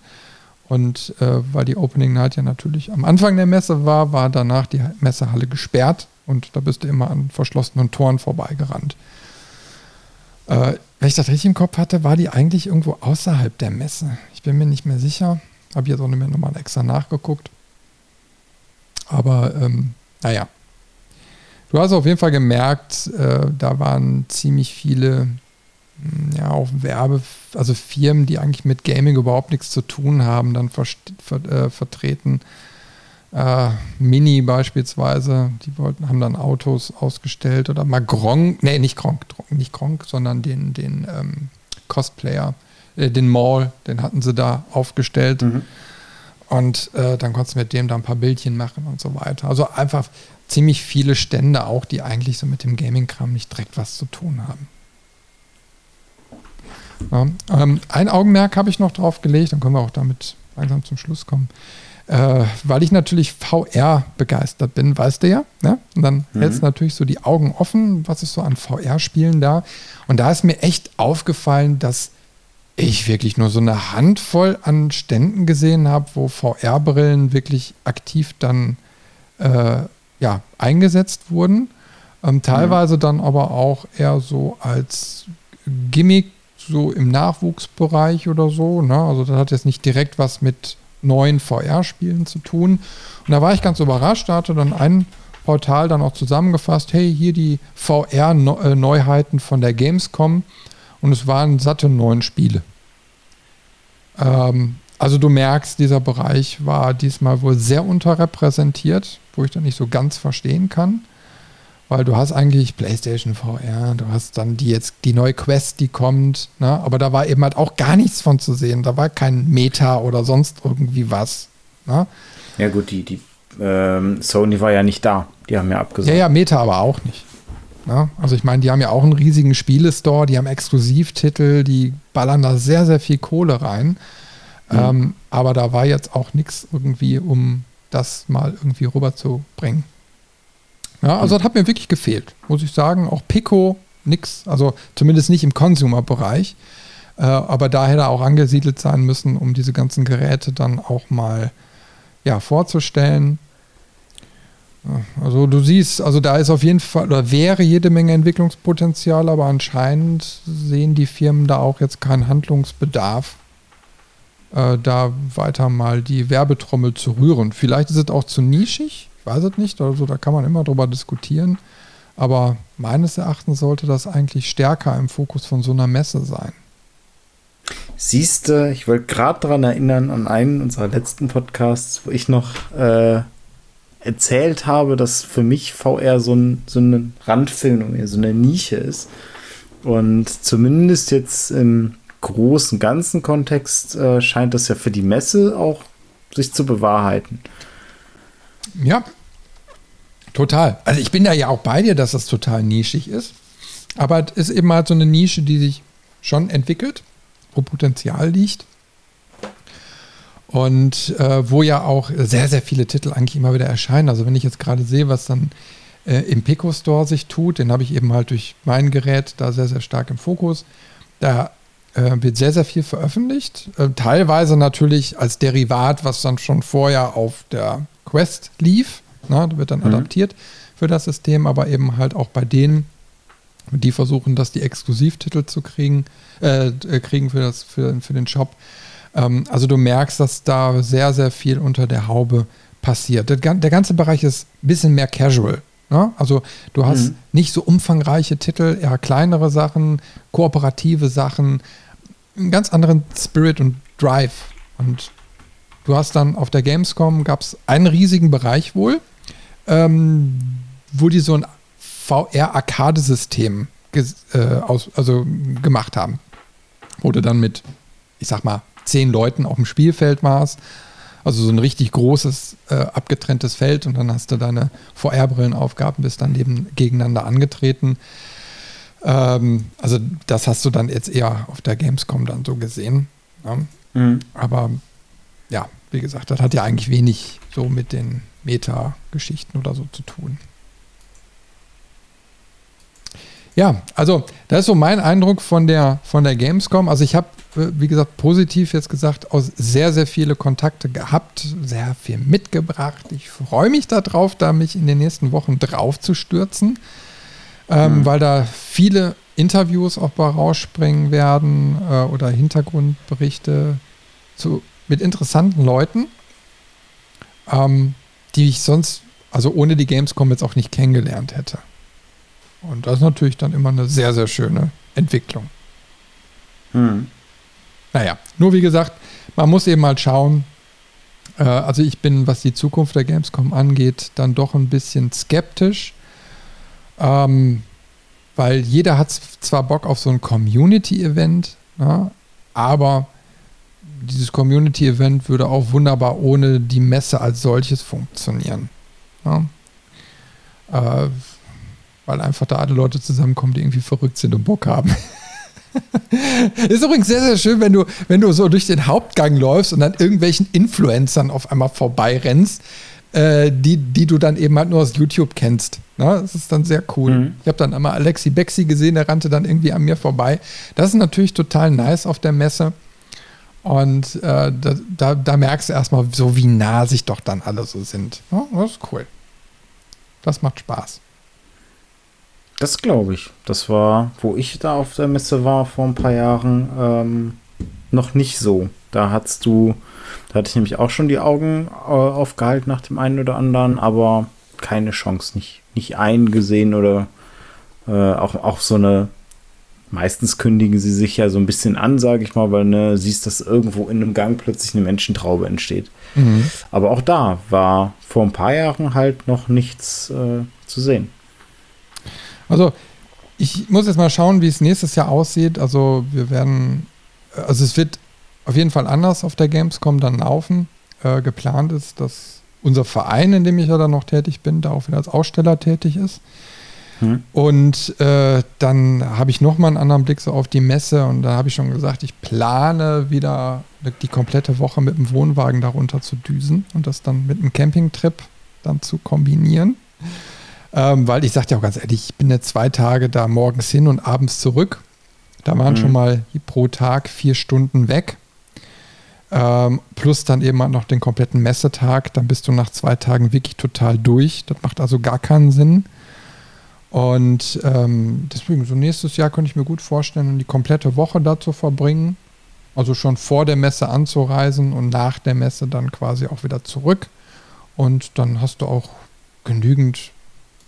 Und äh, weil die Opening Night ja natürlich am Anfang der Messe war, war danach die Messehalle gesperrt und da bist du immer an verschlossenen Toren vorbeigerannt. Äh, wenn ich das richtig im Kopf hatte, war die eigentlich irgendwo außerhalb der Messe. Ich bin mir nicht mehr sicher. Habe jetzt auch nicht mehr nochmal extra nachgeguckt. Aber ähm, naja. Du hast auf jeden Fall gemerkt, äh, da waren ziemlich viele ja, auch Werbe, also Firmen, die eigentlich mit Gaming überhaupt nichts zu tun haben, dann ver ver äh, vertreten. Äh, Mini beispielsweise, die wollten, haben dann Autos ausgestellt oder mal Gronk, nee, nicht Gronk, nicht Gronk, sondern den, den ähm, Cosplayer, äh, den Mall, den hatten sie da aufgestellt. Mhm. Und äh, dann konntest du mit dem da ein paar Bildchen machen und so weiter. Also einfach ziemlich viele Stände auch, die eigentlich so mit dem Gaming-Kram nicht direkt was zu tun haben. Ja, ähm, ein Augenmerk habe ich noch drauf gelegt, dann können wir auch damit langsam zum Schluss kommen. Äh, weil ich natürlich VR begeistert bin, weißt du ja. Ne? Und dann mhm. hältst du natürlich so die Augen offen, was ist so an VR-Spielen da. Und da ist mir echt aufgefallen, dass ich wirklich nur so eine Handvoll an Ständen gesehen habe, wo VR-Brillen wirklich aktiv dann äh, ja, eingesetzt wurden. Ähm, teilweise mhm. dann aber auch eher so als Gimmick, so im Nachwuchsbereich oder so. Ne? Also das hat jetzt nicht direkt was mit neuen VR-Spielen zu tun. Und da war ich ganz überrascht, da hatte dann ein Portal dann auch zusammengefasst, hey, hier die VR-Neuheiten von der Gamescom und es waren satte neun Spiele. Ähm, also du merkst, dieser Bereich war diesmal wohl sehr unterrepräsentiert, wo ich dann nicht so ganz verstehen kann. Weil du hast eigentlich PlayStation VR, du hast dann die jetzt die neue Quest, die kommt, ne? aber da war eben halt auch gar nichts von zu sehen. Da war kein Meta oder sonst irgendwie was. Ne? Ja gut, die, die ähm, Sony war ja nicht da. Die haben ja abgesagt. Ja, ja, Meta aber auch nicht. Ja, also ich meine, die haben ja auch einen riesigen Spielestore, die haben Exklusivtitel, die ballern da sehr, sehr viel Kohle rein. Mhm. Ähm, aber da war jetzt auch nichts irgendwie, um das mal irgendwie rüberzubringen. Ja, also das hat mir wirklich gefehlt, muss ich sagen. Auch Pico, nix, also zumindest nicht im Consumer-Bereich. Äh, aber da hätte er auch angesiedelt sein müssen, um diese ganzen Geräte dann auch mal ja, vorzustellen. Also du siehst, also da ist auf jeden Fall oder wäre jede Menge Entwicklungspotenzial, aber anscheinend sehen die Firmen da auch jetzt keinen Handlungsbedarf, äh, da weiter mal die Werbetrommel zu rühren. Vielleicht ist es auch zu nischig, weiß es nicht, also da kann man immer drüber diskutieren. Aber meines Erachtens sollte das eigentlich stärker im Fokus von so einer Messe sein. Siehst du, ich wollte gerade daran erinnern, an einen unserer letzten Podcasts, wo ich noch äh, erzählt habe, dass für mich VR so ein, so ein Randphänomen, so eine Nische ist. Und zumindest jetzt im großen ganzen Kontext äh, scheint das ja für die Messe auch sich zu bewahrheiten. Ja, total. Also ich bin da ja auch bei dir, dass das total nischig ist. Aber es ist eben halt so eine Nische, die sich schon entwickelt, wo Potenzial liegt. Und äh, wo ja auch sehr, sehr viele Titel eigentlich immer wieder erscheinen. Also wenn ich jetzt gerade sehe, was dann äh, im Pico Store sich tut, den habe ich eben halt durch mein Gerät da sehr, sehr stark im Fokus. Da äh, wird sehr, sehr viel veröffentlicht. Äh, teilweise natürlich als Derivat, was dann schon vorher auf der Quest lief. Na, wird dann mhm. adaptiert für das System, aber eben halt auch bei denen, die versuchen, das die Exklusivtitel zu kriegen, äh, äh, kriegen für, das, für, für den Shop ähm, also du merkst, dass da sehr, sehr viel unter der Haube passiert. Der, der ganze Bereich ist ein bisschen mehr casual. Ne? Also du hast mhm. nicht so umfangreiche Titel, eher kleinere Sachen, kooperative Sachen, einen ganz anderen Spirit und Drive. Und du hast dann auf der Gamescom gab es einen riesigen Bereich wohl, ähm, wo die so ein VR-Arcade-System äh, also gemacht haben. Wurde dann mit, ich sag mal, zehn Leuten auf dem Spielfeld warst. Also so ein richtig großes, äh, abgetrenntes Feld und dann hast du deine VR-Brillen aufgaben, bist dann neben, gegeneinander angetreten. Ähm, also das hast du dann jetzt eher auf der Gamescom dann so gesehen. Ja. Mhm. Aber ja, wie gesagt, das hat ja eigentlich wenig so mit den Meta-Geschichten oder so zu tun. Ja, also das ist so mein Eindruck von der, von der Gamescom. Also ich habe, äh, wie gesagt, positiv jetzt gesagt, aus sehr, sehr viele Kontakte gehabt, sehr viel mitgebracht. Ich freue mich darauf, da mich in den nächsten Wochen drauf zu stürzen, ähm, mhm. weil da viele Interviews auch bei rausspringen werden äh, oder Hintergrundberichte zu mit interessanten Leuten, ähm, die ich sonst, also ohne die Gamescom jetzt auch nicht kennengelernt hätte. Und das ist natürlich dann immer eine sehr, sehr schöne Entwicklung. Hm. Naja, nur wie gesagt, man muss eben mal schauen. Äh, also ich bin, was die Zukunft der Gamescom angeht, dann doch ein bisschen skeptisch. Ähm, weil jeder hat zwar Bock auf so ein Community-Event, ja, aber dieses Community-Event würde auch wunderbar ohne die Messe als solches funktionieren. Ja. Äh, weil einfach da alle Leute zusammenkommen, die irgendwie verrückt sind und Bock haben. ist übrigens sehr, sehr schön, wenn du, wenn du so durch den Hauptgang läufst und an irgendwelchen Influencern auf einmal vorbeirennst, äh, die, die du dann eben halt nur aus YouTube kennst. Ne? Das ist dann sehr cool. Mhm. Ich habe dann einmal Alexi Bexi gesehen, der rannte dann irgendwie an mir vorbei. Das ist natürlich total nice auf der Messe. Und äh, da, da, da, merkst du erstmal so, wie nah sich doch dann alle so sind. Ja, das ist cool. Das macht Spaß. Das glaube ich. Das war, wo ich da auf der Messe war vor ein paar Jahren, ähm, noch nicht so. Da hattest du, da hatte ich nämlich auch schon die Augen äh, aufgehalten nach dem einen oder anderen, aber keine Chance, nicht, nicht eingesehen oder äh, auch, auch so eine meistens kündigen sie sich ja so ein bisschen an, sage ich mal, weil ne, siehst, dass irgendwo in einem Gang plötzlich eine Menschentraube entsteht. Mhm. Aber auch da war vor ein paar Jahren halt noch nichts äh, zu sehen. Also ich muss jetzt mal schauen, wie es nächstes Jahr aussieht. Also wir werden, also es wird auf jeden Fall anders auf der Gamescom dann laufen. Äh, geplant ist, dass unser Verein, in dem ich ja dann noch tätig bin, da auch wieder als Aussteller tätig ist. Hm. Und äh, dann habe ich nochmal einen anderen Blick so auf die Messe und da habe ich schon gesagt, ich plane wieder die komplette Woche mit dem Wohnwagen darunter zu düsen und das dann mit einem Campingtrip dann zu kombinieren. Ähm, weil ich sagte ja auch ganz ehrlich, ich bin jetzt zwei Tage da morgens hin und abends zurück. Da waren hm. schon mal pro Tag vier Stunden weg. Ähm, plus dann eben noch den kompletten Messetag. Dann bist du nach zwei Tagen wirklich total durch. Das macht also gar keinen Sinn. Und ähm, deswegen, so nächstes Jahr könnte ich mir gut vorstellen, die komplette Woche da zu verbringen. Also schon vor der Messe anzureisen und nach der Messe dann quasi auch wieder zurück. Und dann hast du auch genügend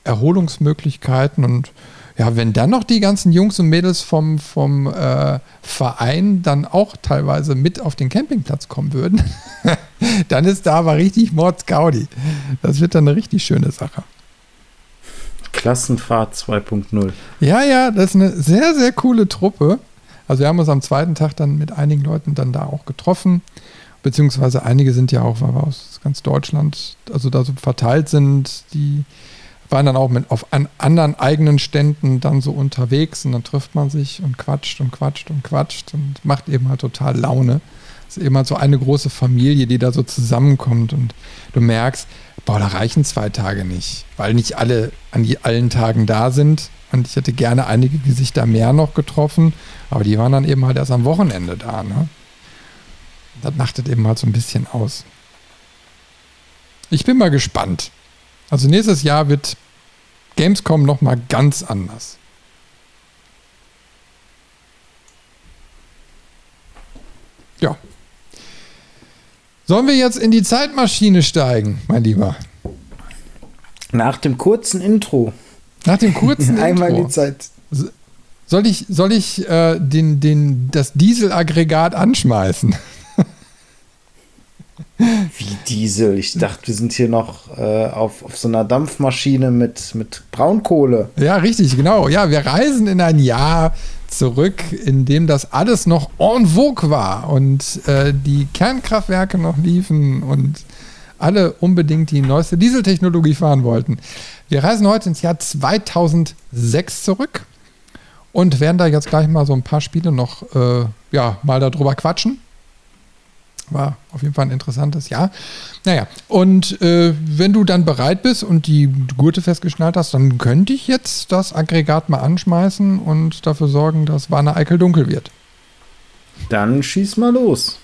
Erholungsmöglichkeiten. Und ja, wenn dann noch die ganzen Jungs und Mädels vom, vom äh, Verein dann auch teilweise mit auf den Campingplatz kommen würden, dann ist da aber richtig Mordsgaudi. Das wird dann eine richtig schöne Sache. Klassenfahrt 2.0. Ja, ja, das ist eine sehr, sehr coole Truppe. Also wir haben uns am zweiten Tag dann mit einigen Leuten dann da auch getroffen. Beziehungsweise einige sind ja auch, aus ganz Deutschland, also da so verteilt sind, die waren dann auch mit auf an anderen eigenen Ständen dann so unterwegs und dann trifft man sich und quatscht und quatscht und quatscht und macht eben halt total Laune. Es ist eben halt so eine große Familie, die da so zusammenkommt und du merkst, boah, da reichen zwei Tage nicht, weil nicht alle an die, allen Tagen da sind. Und ich hätte gerne einige da mehr noch getroffen, aber die waren dann eben halt erst am Wochenende da. Ne? Das macht es eben halt so ein bisschen aus. Ich bin mal gespannt. Also nächstes Jahr wird Gamescom noch mal ganz anders. Ja, Sollen wir jetzt in die Zeitmaschine steigen, mein Lieber? Nach dem kurzen Intro. Nach dem kurzen Einmal Intro. die Zeit. Soll ich, soll ich äh, den, den, das Dieselaggregat anschmeißen? Wie Diesel? Ich dachte, wir sind hier noch äh, auf, auf so einer Dampfmaschine mit, mit Braunkohle. Ja, richtig, genau. Ja, wir reisen in ein Jahr zurück, in dem das alles noch en vogue war und äh, die Kernkraftwerke noch liefen und alle unbedingt die neueste Dieseltechnologie fahren wollten. Wir reisen heute ins Jahr 2006 zurück und werden da jetzt gleich mal so ein paar Spiele noch äh, ja, mal darüber quatschen. War auf jeden Fall ein interessantes Jahr. Naja, und äh, wenn du dann bereit bist und die Gurte festgeschnallt hast, dann könnte ich jetzt das Aggregat mal anschmeißen und dafür sorgen, dass Warner Eickel dunkel wird. Dann schieß mal los.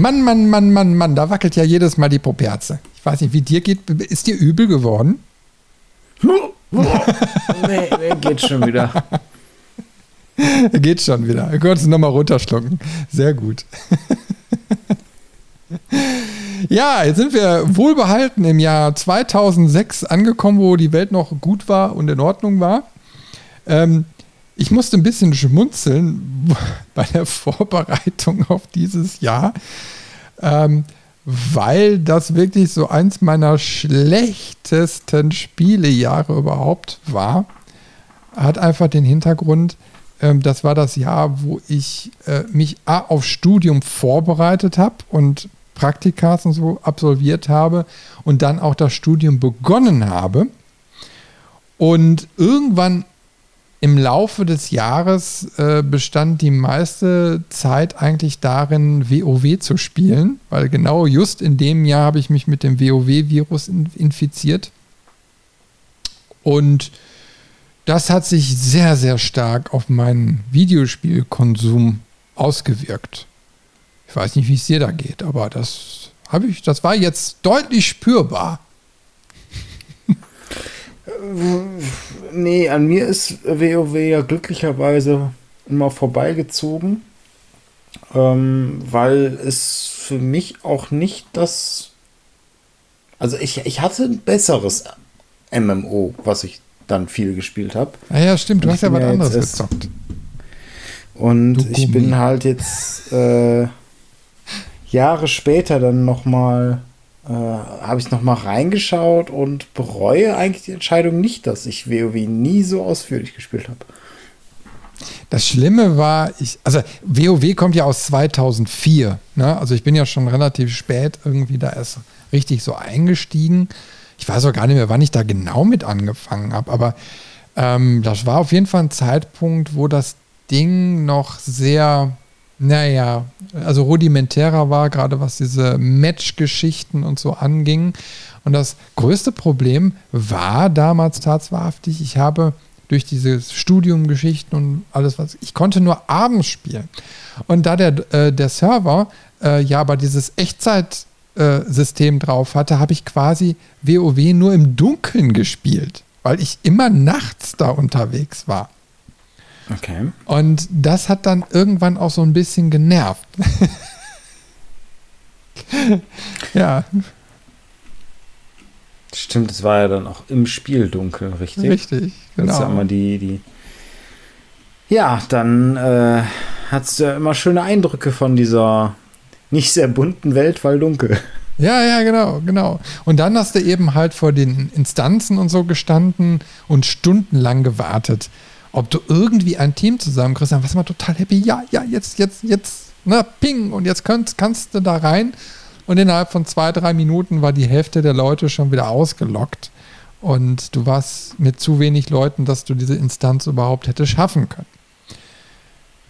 Mann, Mann, Mann, Mann, Mann, da wackelt ja jedes Mal die Poperze. Ich weiß nicht, wie dir geht. Ist dir übel geworden? nee, nee, geht schon wieder. geht schon wieder. Du konntest nochmal runterschlucken. Sehr gut. ja, jetzt sind wir wohlbehalten im Jahr 2006 angekommen, wo die Welt noch gut war und in Ordnung war. Ähm, ich musste ein bisschen schmunzeln bei der Vorbereitung auf dieses Jahr, ähm, weil das wirklich so eins meiner schlechtesten Spielejahre überhaupt war. Hat einfach den Hintergrund, ähm, das war das Jahr, wo ich äh, mich A, auf Studium vorbereitet habe und Praktikas und so absolviert habe und dann auch das Studium begonnen habe. Und irgendwann im Laufe des Jahres äh, bestand die meiste Zeit eigentlich darin, WoW zu spielen, weil genau just in dem Jahr habe ich mich mit dem WoW-Virus infiziert. Und das hat sich sehr, sehr stark auf meinen Videospielkonsum ausgewirkt. Ich weiß nicht, wie es dir da geht, aber das habe ich, das war jetzt deutlich spürbar. Nee, an mir ist WoW ja glücklicherweise immer vorbeigezogen, ähm, weil es für mich auch nicht das. Also ich, ich hatte ein besseres MMO, was ich dann viel gespielt habe. Ah ja, stimmt, du hast ja was anderes gezockt. Und du ich bin halt jetzt äh, Jahre später dann noch mal äh, habe ich noch mal reingeschaut und bereue eigentlich die Entscheidung nicht, dass ich WoW nie so ausführlich gespielt habe. Das Schlimme war, ich, also WoW kommt ja aus 2004, ne? also ich bin ja schon relativ spät irgendwie da erst richtig so eingestiegen. Ich weiß auch gar nicht mehr, wann ich da genau mit angefangen habe, aber ähm, das war auf jeden Fall ein Zeitpunkt, wo das Ding noch sehr naja, also rudimentärer war, gerade was diese Match-Geschichten und so anging. Und das größte Problem war damals tatsächlich, ich habe durch diese Studiumgeschichten und alles was, ich konnte nur abends spielen. Und da der, äh, der Server äh, ja aber dieses Echtzeit-System äh, drauf hatte, habe ich quasi WoW nur im Dunkeln gespielt, weil ich immer nachts da unterwegs war. Okay. Und das hat dann irgendwann auch so ein bisschen genervt. ja. Stimmt, es war ja dann auch im Spiel dunkel, richtig? Richtig, genau. Das ist ja immer die, die ja, dann äh, du ja immer schöne Eindrücke von dieser nicht sehr bunten Welt, weil dunkel. Ja, ja, genau, genau. Und dann hast du eben halt vor den Instanzen und so gestanden und stundenlang gewartet ob du irgendwie ein Team zusammenkriegst, dann warst du mal total happy. Ja, ja, jetzt, jetzt, jetzt, na, ping, und jetzt kannst, kannst du da rein. Und innerhalb von zwei, drei Minuten war die Hälfte der Leute schon wieder ausgelockt. Und du warst mit zu wenig Leuten, dass du diese Instanz überhaupt hättest schaffen können.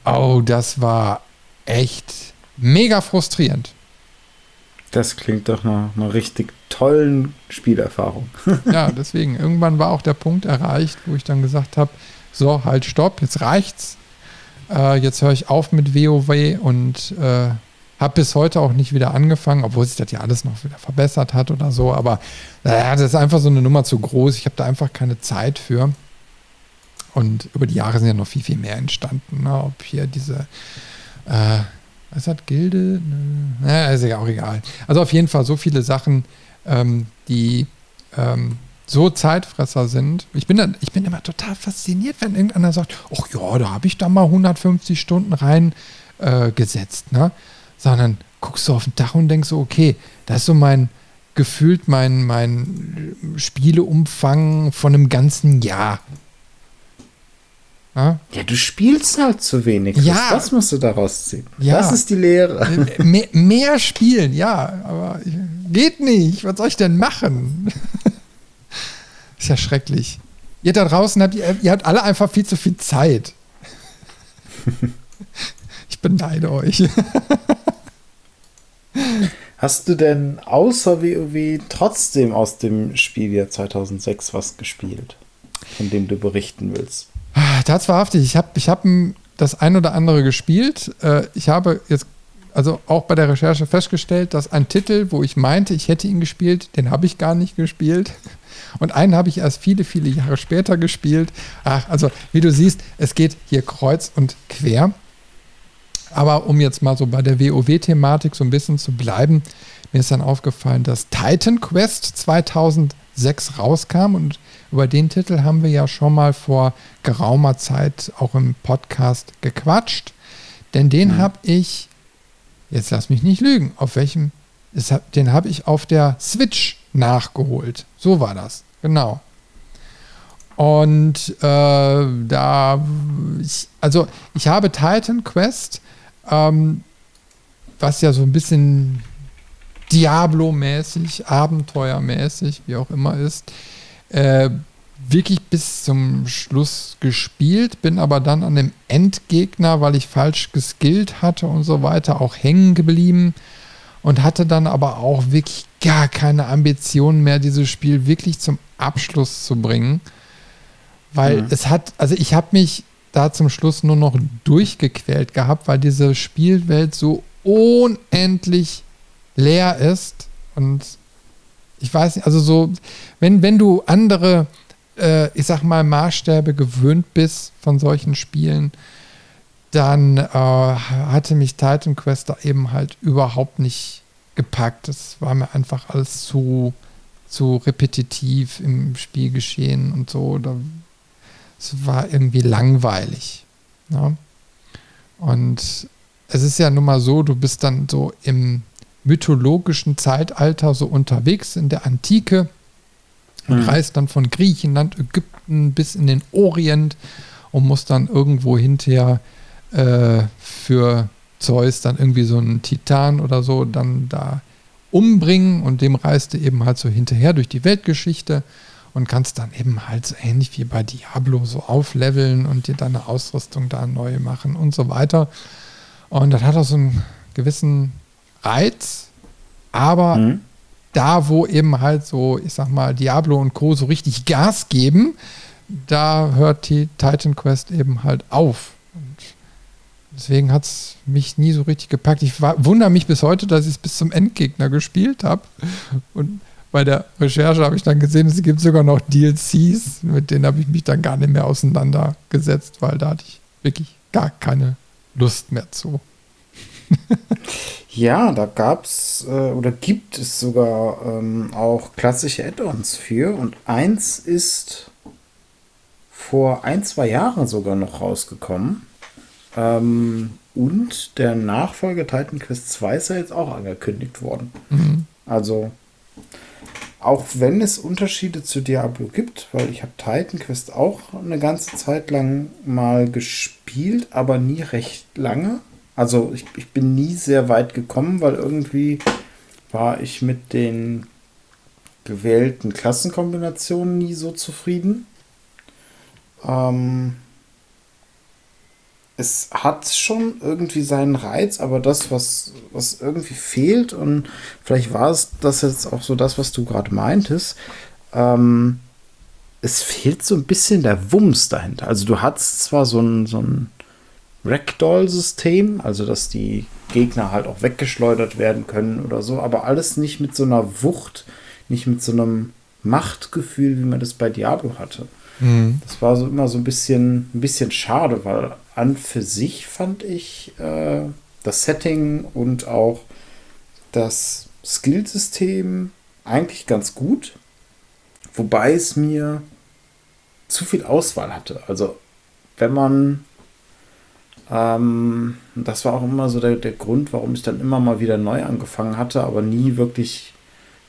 Oh, das war echt mega frustrierend. Das klingt doch nach einer richtig tollen Spielerfahrung. ja, deswegen, irgendwann war auch der Punkt erreicht, wo ich dann gesagt habe, so, halt, stopp, jetzt reicht's. Äh, jetzt höre ich auf mit WoW und äh, habe bis heute auch nicht wieder angefangen, obwohl sich das ja alles noch wieder verbessert hat oder so. Aber naja, das ist einfach so eine Nummer zu groß. Ich habe da einfach keine Zeit für. Und über die Jahre sind ja noch viel, viel mehr entstanden. Ne? Ob hier diese, äh, was hat Gilde? Naja, ist ja auch egal. Also auf jeden Fall so viele Sachen, ähm, die ähm, so Zeitfresser sind. Ich bin, dann, ich bin immer total fasziniert, wenn irgendeiner sagt, ach ja, da habe ich da mal 150 Stunden reingesetzt. Äh, ne? Sondern guckst du auf den Dach und denkst so, okay, das ist so mein, gefühlt mein, mein Spieleumfang von einem ganzen Jahr. Ja? ja, du spielst halt zu wenig. Ja. Das musst du daraus ziehen. Ja. Das ist die Lehre. Mehr, mehr spielen, ja, aber geht nicht. Was soll ich denn machen? Ist ja schrecklich. Ihr da draußen habt, ihr, ihr habt alle einfach viel zu viel Zeit. ich beneide euch. Hast du denn außer WoW trotzdem aus dem Spieljahr 2006 was gespielt, von dem du berichten willst? Tatsächlich, ich habe ich hab das ein oder andere gespielt. Äh, ich habe jetzt also auch bei der Recherche festgestellt, dass ein Titel, wo ich meinte, ich hätte ihn gespielt, den habe ich gar nicht gespielt. Und einen habe ich erst viele, viele Jahre später gespielt. Ach, also wie du siehst, es geht hier kreuz und quer. Aber um jetzt mal so bei der WoW-Thematik so ein bisschen zu bleiben, mir ist dann aufgefallen, dass Titan Quest 2006 rauskam und über den Titel haben wir ja schon mal vor geraumer Zeit auch im Podcast gequatscht. Denn den mhm. habe ich, jetzt lass mich nicht lügen, auf welchem, den habe ich auf der Switch nachgeholt. So war das, genau. Und äh, da, ich, also ich habe Titan Quest, ähm, was ja so ein bisschen Diablo-mäßig, Abenteuermäßig, wie auch immer ist, äh, wirklich bis zum Schluss gespielt, bin aber dann an dem Endgegner, weil ich falsch geskillt hatte und so weiter, auch hängen geblieben und hatte dann aber auch wirklich gar keine Ambition mehr, dieses Spiel wirklich zum Abschluss zu bringen. Weil mhm. es hat, also ich habe mich da zum Schluss nur noch durchgequält gehabt, weil diese Spielwelt so unendlich leer ist. Und ich weiß nicht, also so, wenn, wenn du andere, äh, ich sag mal, Maßstäbe gewöhnt bist von solchen Spielen, dann äh, hatte mich Titan Quest da eben halt überhaupt nicht gepackt. Das war mir einfach alles zu, zu repetitiv im Spielgeschehen und so. Es war irgendwie langweilig. Ne? Und es ist ja nun mal so, du bist dann so im mythologischen Zeitalter so unterwegs in der Antike und mhm. reist dann von Griechenland, Ägypten bis in den Orient und muss dann irgendwo hinterher äh, für Zeus dann irgendwie so einen Titan oder so dann da umbringen und dem reist du eben halt so hinterher durch die Weltgeschichte und kannst dann eben halt so ähnlich wie bei Diablo so aufleveln und dir deine Ausrüstung da neu machen und so weiter. Und das hat auch so einen gewissen Reiz, aber mhm. Da, wo eben halt so, ich sag mal, Diablo und Co. so richtig Gas geben, da hört die Titan Quest eben halt auf. Und deswegen hat es mich nie so richtig gepackt. Ich wundere mich bis heute, dass ich es bis zum Endgegner gespielt habe. Und bei der Recherche habe ich dann gesehen, es gibt sogar noch DLCs, mit denen habe ich mich dann gar nicht mehr auseinandergesetzt, weil da hatte ich wirklich gar keine Lust mehr zu. ja, da gab es äh, oder gibt es sogar ähm, auch klassische Add-ons für. Und eins ist vor ein, zwei Jahren sogar noch rausgekommen. Ähm, und der Nachfolger Titan Quest 2 ist ja jetzt auch angekündigt worden. Mhm. Also, auch wenn es Unterschiede zu Diablo gibt, weil ich habe Titan Quest auch eine ganze Zeit lang mal gespielt, aber nie recht lange. Also ich, ich bin nie sehr weit gekommen, weil irgendwie war ich mit den gewählten Klassenkombinationen nie so zufrieden. Ähm, es hat schon irgendwie seinen Reiz, aber das, was, was irgendwie fehlt, und vielleicht war es das jetzt auch so das, was du gerade meintest, ähm, es fehlt so ein bisschen der Wumms dahinter. Also du hast zwar so ein, so ein Ragdoll-System, also dass die Gegner halt auch weggeschleudert werden können oder so, aber alles nicht mit so einer Wucht, nicht mit so einem Machtgefühl, wie man das bei Diablo hatte. Mhm. Das war so immer so ein bisschen, ein bisschen schade, weil an für sich fand ich äh, das Setting und auch das Skillsystem eigentlich ganz gut, wobei es mir zu viel Auswahl hatte. Also wenn man ähm, das war auch immer so der, der Grund, warum ich dann immer mal wieder neu angefangen hatte, aber nie wirklich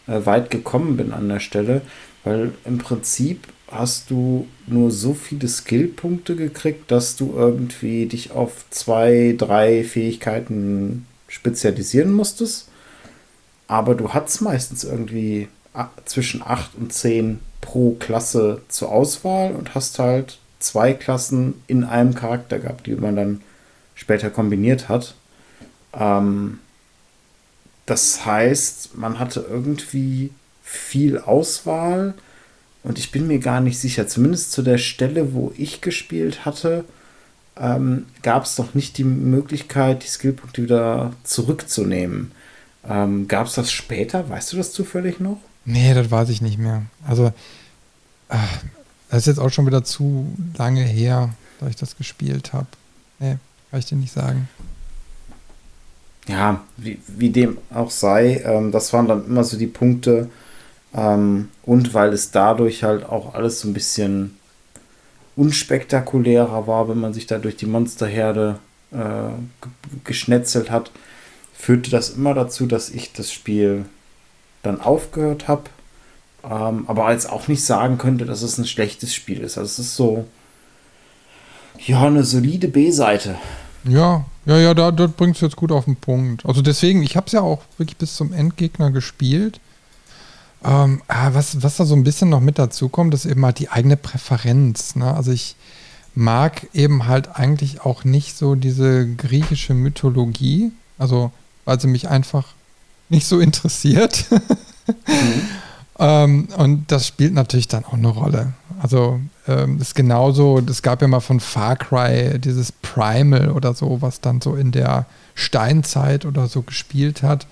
äh, weit gekommen bin an der Stelle, weil im Prinzip hast du nur so viele Skillpunkte gekriegt, dass du irgendwie dich auf zwei, drei Fähigkeiten spezialisieren musstest. Aber du hattest meistens irgendwie zwischen 8 und 10 pro Klasse zur Auswahl und hast halt zwei Klassen in einem Charakter gehabt, die man dann später kombiniert hat. Ähm, das heißt, man hatte irgendwie viel Auswahl und ich bin mir gar nicht sicher, zumindest zu der Stelle, wo ich gespielt hatte, ähm, gab es doch nicht die Möglichkeit, die Skillpunkte wieder zurückzunehmen. Ähm, gab es das später? Weißt du das zufällig noch? Nee, das weiß ich nicht mehr. Also, ach, das ist jetzt auch schon wieder zu lange her, da ich das gespielt habe. Nee, kann ich dir nicht sagen. Ja, wie, wie dem auch sei, ähm, das waren dann immer so die Punkte. Ähm, und weil es dadurch halt auch alles so ein bisschen unspektakulärer war, wenn man sich da durch die Monsterherde äh, geschnetzelt hat, führte das immer dazu, dass ich das Spiel dann aufgehört habe, ähm, aber als auch nicht sagen könnte, dass es ein schlechtes Spiel ist. Also es ist so, ja, eine solide B-Seite. Ja, ja, ja, da, da bringt es jetzt gut auf den Punkt. Also deswegen, ich habe es ja auch wirklich bis zum Endgegner gespielt. Ähm, ah, was, was da so ein bisschen noch mit dazu kommt, ist eben halt die eigene Präferenz. Ne? Also ich mag eben halt eigentlich auch nicht so diese griechische Mythologie. Also, weil sie mich einfach nicht so interessiert. mhm. Ähm, und das spielt natürlich dann auch eine Rolle. Also, ähm, ist genauso, es gab ja mal von Far Cry dieses Primal oder so, was dann so in der Steinzeit oder so gespielt hat.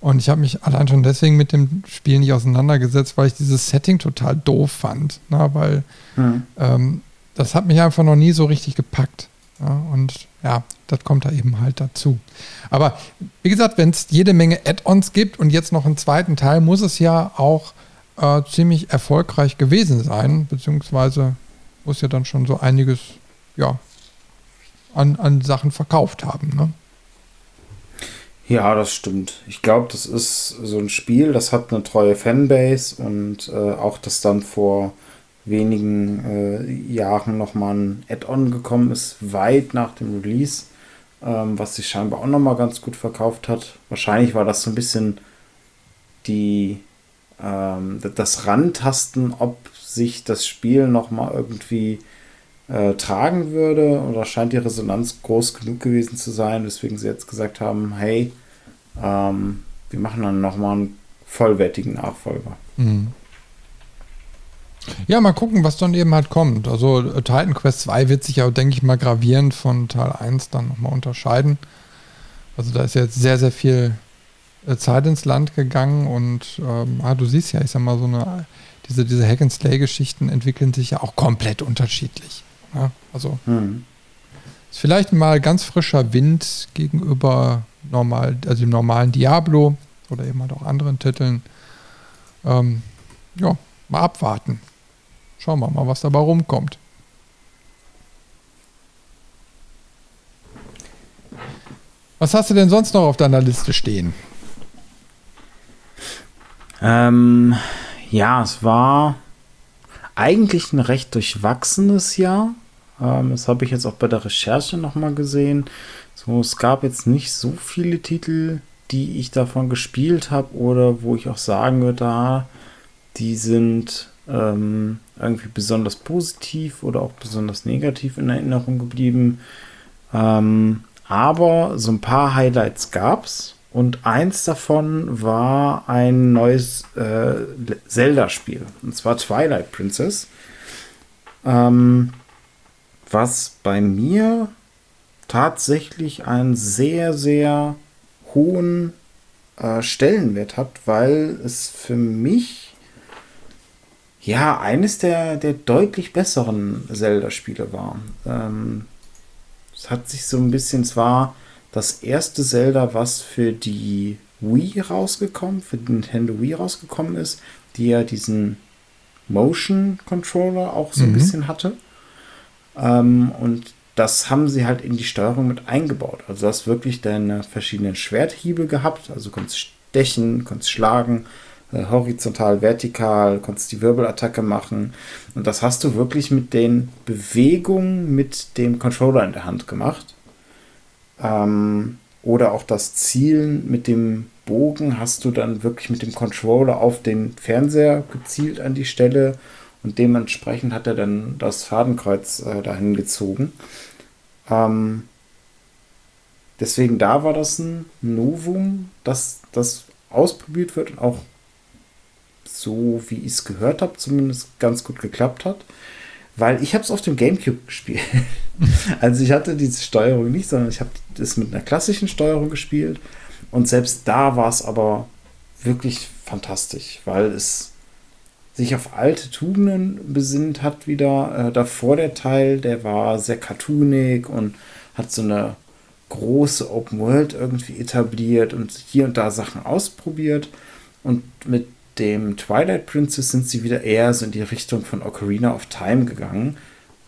Und ich habe mich allein schon deswegen mit dem Spiel nicht auseinandergesetzt, weil ich dieses Setting total doof fand. Na, ne? weil mhm. ähm, das hat mich einfach noch nie so richtig gepackt. Ja, und ja, das kommt da eben halt dazu. Aber wie gesagt, wenn es jede Menge Add-ons gibt und jetzt noch einen zweiten Teil, muss es ja auch äh, ziemlich erfolgreich gewesen sein, beziehungsweise muss ja dann schon so einiges ja, an, an Sachen verkauft haben. Ne? Ja, das stimmt. Ich glaube, das ist so ein Spiel, das hat eine treue Fanbase und äh, auch, dass dann vor wenigen äh, Jahren nochmal ein Add-on gekommen ist, weit nach dem Release, ähm, was sich scheinbar auch nochmal ganz gut verkauft hat. Wahrscheinlich war das so ein bisschen die, ähm, das Rantasten, ob sich das Spiel nochmal irgendwie äh, tragen würde. Oder scheint die Resonanz groß genug gewesen zu sein, weswegen sie jetzt gesagt haben, hey, ähm, wir machen dann nochmal einen vollwertigen Nachfolger. Mhm. Ja, mal gucken, was dann eben halt kommt. Also äh, Titan Quest 2 wird sich ja, denke ich mal, gravierend von Teil 1 dann nochmal unterscheiden. Also da ist jetzt sehr, sehr viel Zeit ins Land gegangen und ähm, ah, du siehst ja, ich sag mal, so eine, diese, diese Hack-and-Slay-Geschichten entwickeln sich ja auch komplett unterschiedlich. Ja? Also hm. ist vielleicht mal ganz frischer Wind gegenüber normal, also dem normalen Diablo oder eben halt auch anderen Titeln. Ähm, ja, mal abwarten. Schauen wir mal, was dabei rumkommt. Was hast du denn sonst noch auf deiner Liste stehen? Ähm, ja, es war eigentlich ein recht durchwachsenes Jahr. Ähm, das habe ich jetzt auch bei der Recherche nochmal gesehen. So, es gab jetzt nicht so viele Titel, die ich davon gespielt habe oder wo ich auch sagen würde, ah, die sind ähm, irgendwie besonders positiv oder auch besonders negativ in Erinnerung geblieben. Ähm, aber so ein paar Highlights gab es. Und eins davon war ein neues äh, Zelda-Spiel. Und zwar Twilight Princess. Ähm, was bei mir tatsächlich einen sehr, sehr hohen äh, Stellenwert hat, weil es für mich ja, eines der, der deutlich besseren Zelda-Spiele war. Ähm, es hat sich so ein bisschen zwar das erste Zelda, was für die Wii rausgekommen, für die Nintendo Wii rausgekommen ist, die ja diesen Motion Controller auch so mhm. ein bisschen hatte. Ähm, und das haben sie halt in die Steuerung mit eingebaut. Also du hast wirklich deine verschiedenen Schwerthiebe gehabt, also du konntest stechen, konntest schlagen, äh, horizontal, vertikal, konntest die Wirbelattacke machen. Und das hast du wirklich mit den Bewegungen mit dem Controller in der Hand gemacht. Ähm, oder auch das Zielen mit dem Bogen hast du dann wirklich mit dem Controller auf den Fernseher gezielt an die Stelle und dementsprechend hat er dann das Fadenkreuz äh, dahin gezogen. Ähm, deswegen da war das ein Novum, dass das ausprobiert wird und auch so wie ich es gehört habe, zumindest ganz gut geklappt hat. weil ich habe es auf dem Gamecube gespielt. also ich hatte diese Steuerung nicht, sondern ich habe das mit einer klassischen Steuerung gespielt. Und selbst da war es aber wirklich fantastisch, weil es sich auf alte Tugenden besinnt hat wieder. Äh, davor der Teil, der war sehr cartoonig und hat so eine große Open World irgendwie etabliert und hier und da Sachen ausprobiert. Und mit dem Twilight Princess sind sie wieder eher so in die Richtung von Ocarina of Time gegangen,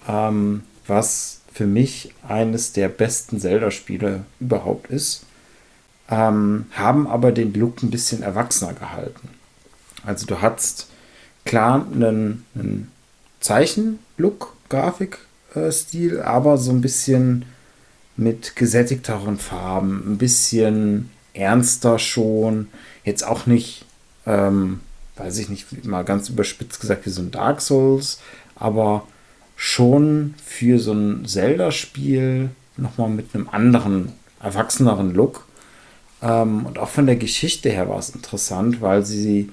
ähm, was für mich eines der besten Zelda-Spiele überhaupt ist, ähm, haben aber den Look ein bisschen erwachsener gehalten. Also du hast klar einen, einen Zeichen-Look, Grafikstil, aber so ein bisschen mit gesättigteren Farben, ein bisschen ernster schon. Jetzt auch nicht, ähm, weiß ich nicht, mal ganz überspitzt gesagt, wie so ein Dark Souls, aber schon für so ein Zelda-Spiel nochmal mit einem anderen, erwachseneren Look. Ähm, und auch von der Geschichte her war es interessant, weil sie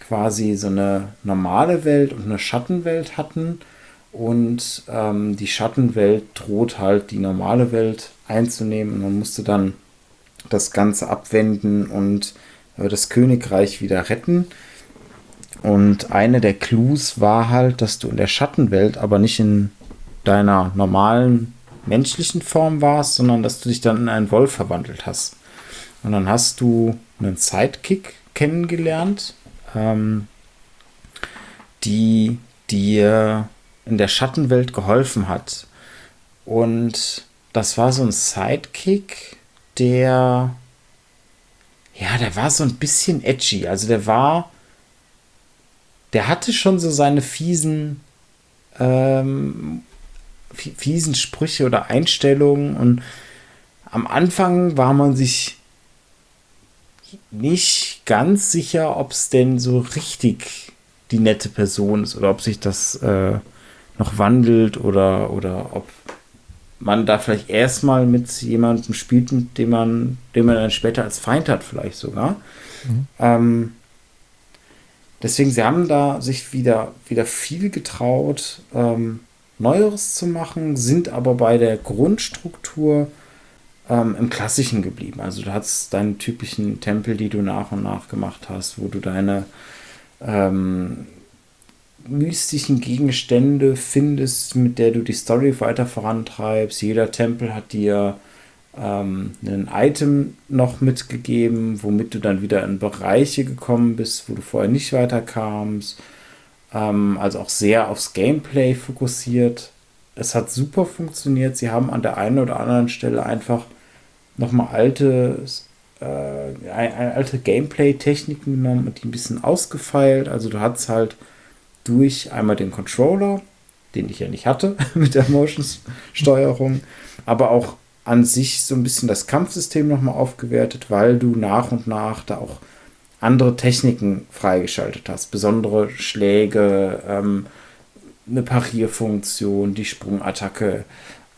quasi so eine normale Welt und eine Schattenwelt hatten. Und ähm, die Schattenwelt droht halt die normale Welt einzunehmen. Und man musste dann das Ganze abwenden und äh, das Königreich wieder retten. Und eine der Clues war halt, dass du in der Schattenwelt aber nicht in deiner normalen menschlichen Form warst, sondern dass du dich dann in einen Wolf verwandelt hast. Und dann hast du einen Sidekick kennengelernt, ähm, die dir in der Schattenwelt geholfen hat. Und das war so ein Sidekick, der, ja, der war so ein bisschen edgy. Also der war, der hatte schon so seine fiesen, ähm, fiesen Sprüche oder Einstellungen. Und am Anfang war man sich nicht ganz sicher, ob es denn so richtig die nette Person ist oder ob sich das äh, noch wandelt oder, oder ob man da vielleicht erstmal mit jemandem spielt, mit dem man, den man dann später als Feind hat, vielleicht sogar. Mhm. Ähm, deswegen, sie haben da sich wieder, wieder viel getraut, ähm, Neueres zu machen, sind aber bei der Grundstruktur ähm, im Klassischen geblieben. Also du hast deine typischen Tempel, die du nach und nach gemacht hast, wo du deine ähm, mystischen Gegenstände findest, mit der du die Story weiter vorantreibst. Jeder Tempel hat dir ähm, ein Item noch mitgegeben, womit du dann wieder in Bereiche gekommen bist, wo du vorher nicht weiterkamst. Ähm, also auch sehr aufs Gameplay fokussiert. Es hat super funktioniert. Sie haben an der einen oder anderen Stelle einfach nochmal alte, äh, alte Gameplay-Techniken genommen und die ein bisschen ausgefeilt. Also du hattest halt durch einmal den Controller, den ich ja nicht hatte mit der Motions-Steuerung, aber auch an sich so ein bisschen das Kampfsystem nochmal aufgewertet, weil du nach und nach da auch andere Techniken freigeschaltet hast. Besondere Schläge, ähm, eine Parierfunktion, die Sprungattacke,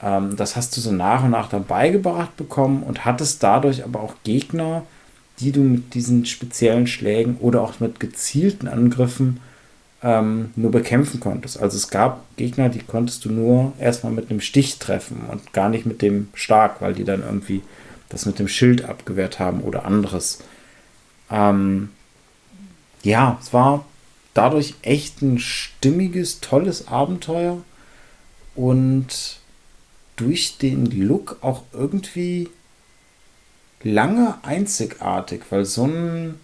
ähm, das hast du so nach und nach dann beigebracht bekommen und hattest dadurch aber auch Gegner, die du mit diesen speziellen Schlägen oder auch mit gezielten Angriffen ähm, nur bekämpfen konntest. Also es gab Gegner, die konntest du nur erstmal mit einem Stich treffen und gar nicht mit dem Stark, weil die dann irgendwie das mit dem Schild abgewehrt haben oder anderes. Ähm, ja, es war dadurch echt ein stimmiges, tolles Abenteuer und durch den Look auch irgendwie lange einzigartig, weil so einen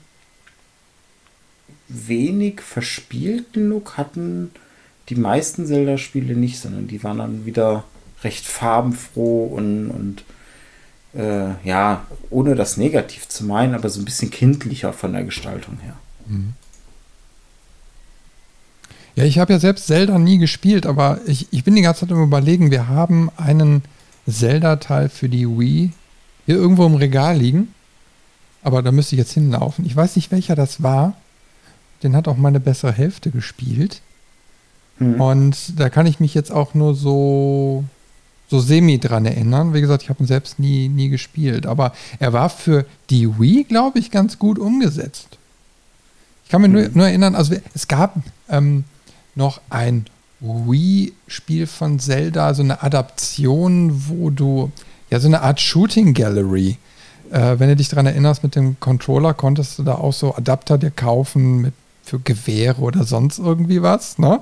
wenig verspielten Look hatten die meisten Zelda-Spiele nicht, sondern die waren dann wieder recht farbenfroh und, und äh, ja, ohne das negativ zu meinen, aber so ein bisschen kindlicher von der Gestaltung her. Mhm. Ja, ich habe ja selbst Zelda nie gespielt, aber ich, ich bin die ganze Zeit im Überlegen, wir haben einen Zelda-Teil für die Wii hier irgendwo im Regal liegen. Aber da müsste ich jetzt hinlaufen. Ich weiß nicht, welcher das war. Den hat auch meine bessere Hälfte gespielt. Mhm. Und da kann ich mich jetzt auch nur so, so semi dran erinnern. Wie gesagt, ich habe ihn selbst nie, nie gespielt. Aber er war für die Wii, glaube ich, ganz gut umgesetzt. Ich kann mich mhm. nur, nur erinnern, also es gab ähm, noch ein Wii-Spiel von Zelda, so eine Adaption, wo du, ja, so eine Art Shooting Gallery. Äh, wenn du dich daran erinnerst, mit dem Controller konntest du da auch so Adapter dir kaufen mit, für Gewehre oder sonst irgendwie was, ne?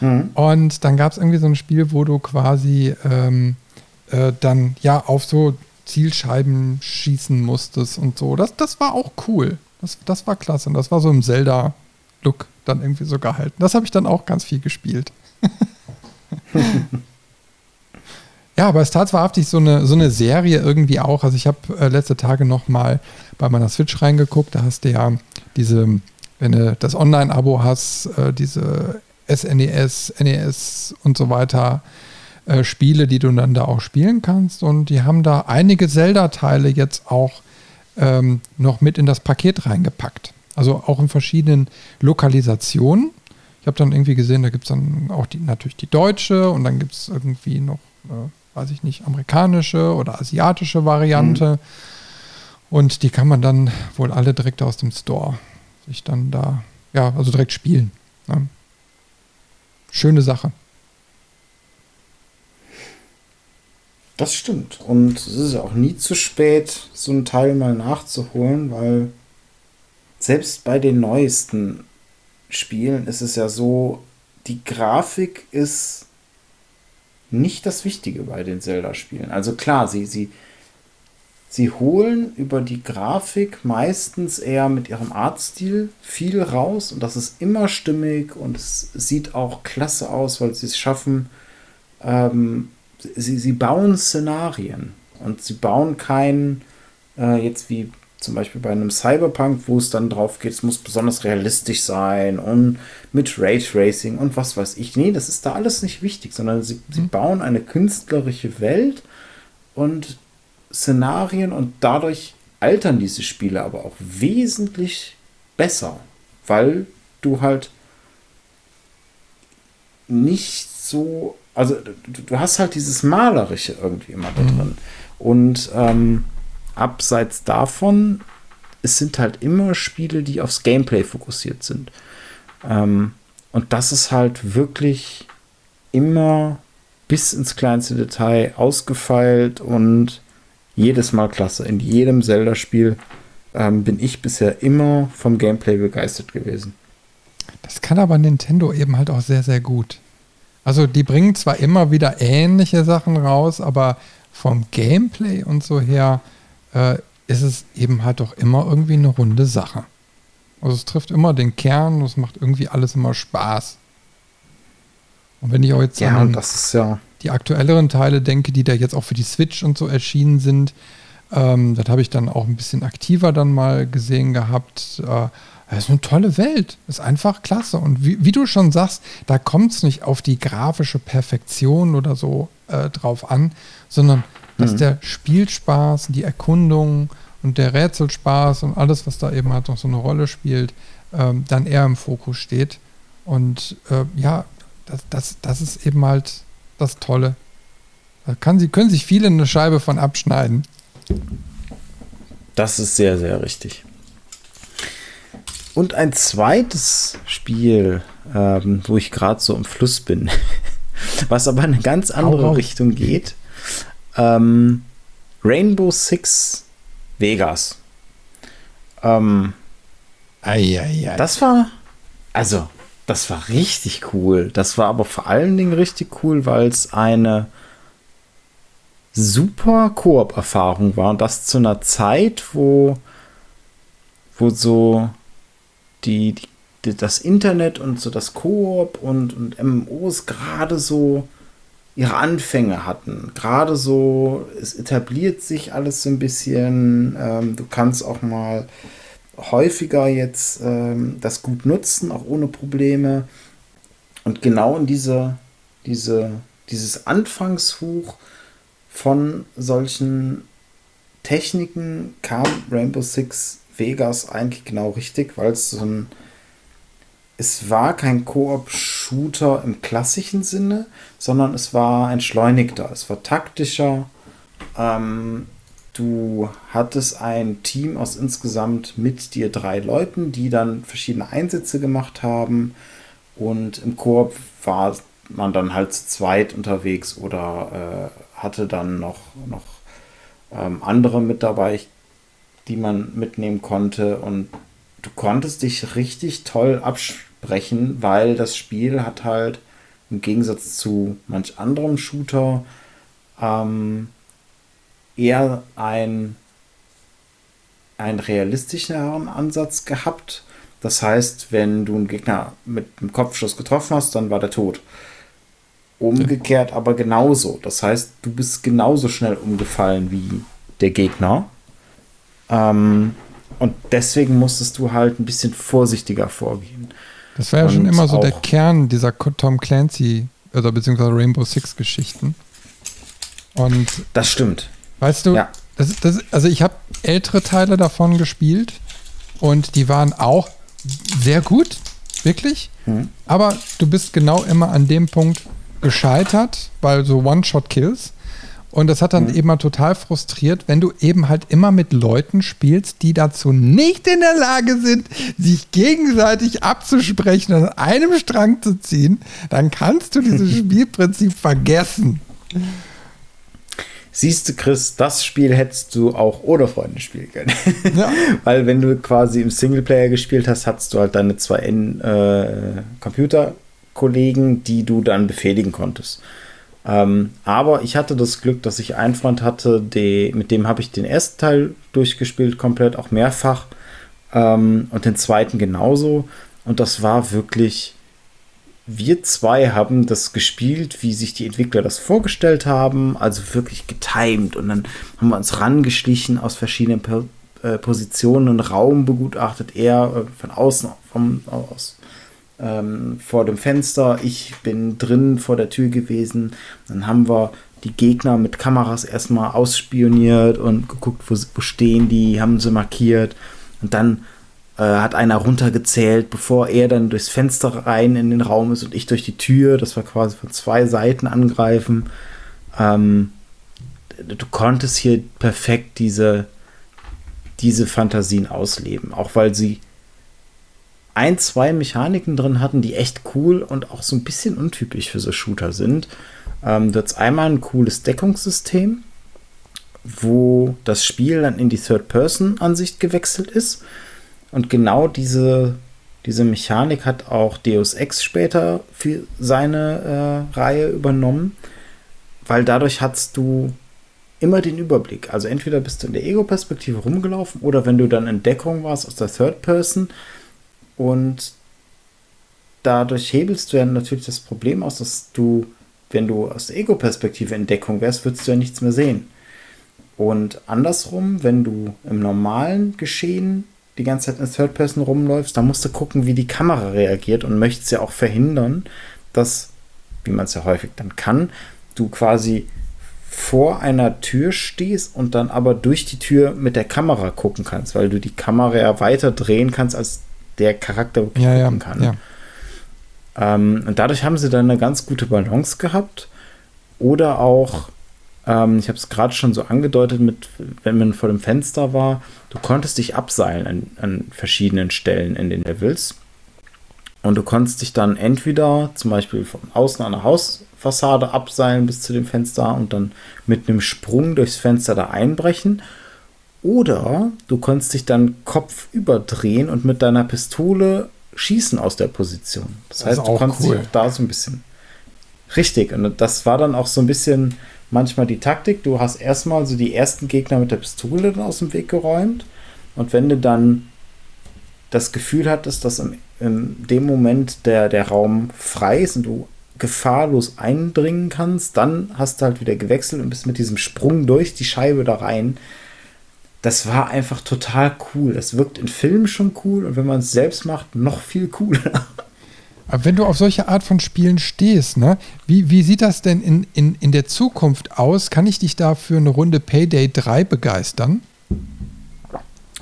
Mhm. Und dann gab es irgendwie so ein Spiel, wo du quasi ähm, äh, dann ja auf so Zielscheiben schießen musstest und so. Das, das war auch cool. Das, das war klasse. Und das war so im Zelda-Look dann irgendwie so gehalten. Das habe ich dann auch ganz viel gespielt. ja, aber es ist tatsächlich so eine, so eine Serie irgendwie auch. Also ich habe äh, letzte Tage noch mal bei meiner Switch reingeguckt. Da hast du ja diese, wenn du das Online-Abo hast, äh, diese SNES, NES und so weiter äh, Spiele, die du dann da auch spielen kannst. Und die haben da einige Zelda-Teile jetzt auch ähm, noch mit in das Paket reingepackt. Also auch in verschiedenen Lokalisationen. Ich habe dann irgendwie gesehen, da gibt es dann auch die, natürlich die deutsche und dann gibt es irgendwie noch, äh, weiß ich nicht, amerikanische oder asiatische Variante. Mhm. Und die kann man dann wohl alle direkt aus dem Store sich dann da, ja, also direkt spielen. Ne? Schöne Sache. Das stimmt. Und es ist auch nie zu spät, so einen Teil mal nachzuholen, weil selbst bei den neuesten Spielen ist es ja so, die Grafik ist nicht das Wichtige bei den Zelda-Spielen. Also klar, sie, sie, sie holen über die Grafik meistens eher mit ihrem Artstil viel raus und das ist immer stimmig und es sieht auch klasse aus, weil sie es schaffen, ähm, sie, sie bauen Szenarien und sie bauen kein, äh, jetzt wie zum Beispiel bei einem Cyberpunk, wo es dann drauf geht, es muss besonders realistisch sein und mit Raytracing und was weiß ich. Nee, das ist da alles nicht wichtig, sondern sie, sie mhm. bauen eine künstlerische Welt und Szenarien und dadurch altern diese Spiele aber auch wesentlich besser, weil du halt nicht so also du, hast halt dieses Malerische irgendwie immer da mhm. drin. Und ähm, abseits davon, es sind halt immer Spiele, die aufs Gameplay fokussiert sind. Ähm, und das ist halt wirklich immer bis ins kleinste Detail ausgefeilt und jedes Mal klasse. In jedem Zelda-Spiel ähm, bin ich bisher immer vom Gameplay begeistert gewesen. Das kann aber Nintendo eben halt auch sehr, sehr gut. Also die bringen zwar immer wieder ähnliche Sachen raus, aber vom Gameplay und so her äh, ist es eben halt doch immer irgendwie eine runde Sache. Also es trifft immer den Kern und es macht irgendwie alles immer Spaß. Und wenn ich auch jetzt ja, an ja die aktuelleren Teile denke, die da jetzt auch für die Switch und so erschienen sind, ähm, das habe ich dann auch ein bisschen aktiver dann mal gesehen gehabt. Äh, das ist eine tolle Welt. Das ist einfach klasse. Und wie, wie du schon sagst, da kommt es nicht auf die grafische Perfektion oder so äh, drauf an, sondern dass mhm. der Spielspaß, die Erkundung und der Rätselspaß und alles, was da eben halt noch so eine Rolle spielt, ähm, dann eher im Fokus steht. Und äh, ja, das, das, das ist eben halt das Tolle. Da kann sie, können sich viele eine Scheibe von abschneiden. Das ist sehr, sehr richtig. Und ein zweites Spiel, ähm, wo ich gerade so im Fluss bin, was aber in eine ganz andere Richtung geht. Ähm, Rainbow Six Vegas. Ähm, ei, ei, ei. Das war, also, das war richtig cool. Das war aber vor allen Dingen richtig cool, weil es eine super Koop-Erfahrung war. Und das zu einer Zeit, wo, wo so die, die, das Internet und so das Koop und, und MMOs gerade so ihre Anfänge hatten. Gerade so, es etabliert sich alles so ein bisschen. Ähm, du kannst auch mal häufiger jetzt ähm, das gut nutzen, auch ohne Probleme. Und genau in diese, diese, dieses Anfangshuch von solchen Techniken kam Rainbow Six Vegas eigentlich genau richtig, weil es so ein. Es war kein Koop-Shooter im klassischen Sinne, sondern es war entschleunigter, es war taktischer. Ähm, du hattest ein Team aus insgesamt mit dir drei Leuten, die dann verschiedene Einsätze gemacht haben. Und im Koop war man dann halt zu zweit unterwegs oder äh, hatte dann noch, noch ähm, andere mit dabei, die man mitnehmen konnte. Und du konntest dich richtig toll absprechen, weil das Spiel hat halt im Gegensatz zu manch anderem Shooter ähm, eher ein, einen realistischeren Ansatz gehabt. Das heißt, wenn du einen Gegner mit einem Kopfschuss getroffen hast, dann war der tot. Umgekehrt aber genauso. Das heißt, du bist genauso schnell umgefallen wie der Gegner. Ähm, und deswegen musstest du halt ein bisschen vorsichtiger vorgehen. Das war ja und schon immer so der Kern dieser Tom Clancy oder beziehungsweise Rainbow Six Geschichten. Und das stimmt. Weißt du, ja. das, das, also ich habe ältere Teile davon gespielt und die waren auch sehr gut, wirklich. Mhm. Aber du bist genau immer an dem Punkt, gescheitert, weil so One-Shot-Kills. Und das hat dann mhm. eben mal total frustriert, wenn du eben halt immer mit Leuten spielst, die dazu nicht in der Lage sind, sich gegenseitig abzusprechen und an einem Strang zu ziehen, dann kannst du dieses Spielprinzip vergessen. Siehst du, Chris, das Spiel hättest du auch ohne Freunde spielen können. Ja. Weil wenn du quasi im Singleplayer gespielt hast, hattest du halt deine zwei äh, Computer Kollegen, die du dann befehligen konntest. Ähm, aber ich hatte das Glück, dass ich einen Freund hatte, die, mit dem habe ich den ersten Teil durchgespielt, komplett, auch mehrfach. Ähm, und den zweiten genauso. Und das war wirklich. Wir zwei haben das gespielt, wie sich die Entwickler das vorgestellt haben, also wirklich getimed. Und dann haben wir uns rangeschlichen aus verschiedenen po äh, Positionen und Raum begutachtet, er äh, von außen, vom, aus ähm, vor dem Fenster, ich bin drin vor der Tür gewesen. Dann haben wir die Gegner mit Kameras erstmal ausspioniert und geguckt, wo, wo stehen die, haben sie markiert. Und dann äh, hat einer runtergezählt, bevor er dann durchs Fenster rein in den Raum ist und ich durch die Tür. Das war quasi von zwei Seiten angreifen. Ähm, du konntest hier perfekt diese, diese Fantasien ausleben, auch weil sie ein, zwei Mechaniken drin hatten, die echt cool und auch so ein bisschen untypisch für so Shooter sind. Ähm, du hast einmal ein cooles Deckungssystem, wo das Spiel dann in die Third-Person-Ansicht gewechselt ist. Und genau diese, diese Mechanik hat auch Deus Ex später für seine äh, Reihe übernommen, weil dadurch hast du immer den Überblick. Also entweder bist du in der Ego-Perspektive rumgelaufen oder wenn du dann in Deckung warst aus der Third-Person, und dadurch hebelst du ja natürlich das Problem aus, dass du, wenn du aus der Ego-Perspektive in Deckung wärst, würdest du ja nichts mehr sehen. Und andersrum, wenn du im normalen Geschehen die ganze Zeit in Third Person rumläufst, dann musst du gucken, wie die Kamera reagiert und möchtest ja auch verhindern, dass, wie man es ja häufig dann kann, du quasi vor einer Tür stehst und dann aber durch die Tür mit der Kamera gucken kannst, weil du die Kamera ja weiter drehen kannst, als der Charakter wirklich ja, gucken kann. Ja. Ähm, und dadurch haben sie dann eine ganz gute Balance gehabt. Oder auch, ähm, ich habe es gerade schon so angedeutet, mit, wenn man vor dem Fenster war, du konntest dich abseilen an, an verschiedenen Stellen in den Levels. Und du konntest dich dann entweder zum Beispiel von außen an der Hausfassade abseilen bis zu dem Fenster und dann mit einem Sprung durchs Fenster da einbrechen. Oder du konntest dich dann Kopf überdrehen und mit deiner Pistole schießen aus der Position. Das, das heißt, du konntest cool. dich auch da so ein bisschen. Richtig, und das war dann auch so ein bisschen manchmal die Taktik. Du hast erstmal so die ersten Gegner mit der Pistole aus dem Weg geräumt. Und wenn du dann das Gefühl hattest, dass in, in dem Moment der, der Raum frei ist und du gefahrlos eindringen kannst, dann hast du halt wieder gewechselt und bist mit diesem Sprung durch die Scheibe da rein das war einfach total cool. Das wirkt in Filmen schon cool und wenn man es selbst macht, noch viel cooler. Aber wenn du auf solche Art von Spielen stehst, ne, wie, wie sieht das denn in, in, in der Zukunft aus? Kann ich dich da für eine Runde Payday 3 begeistern?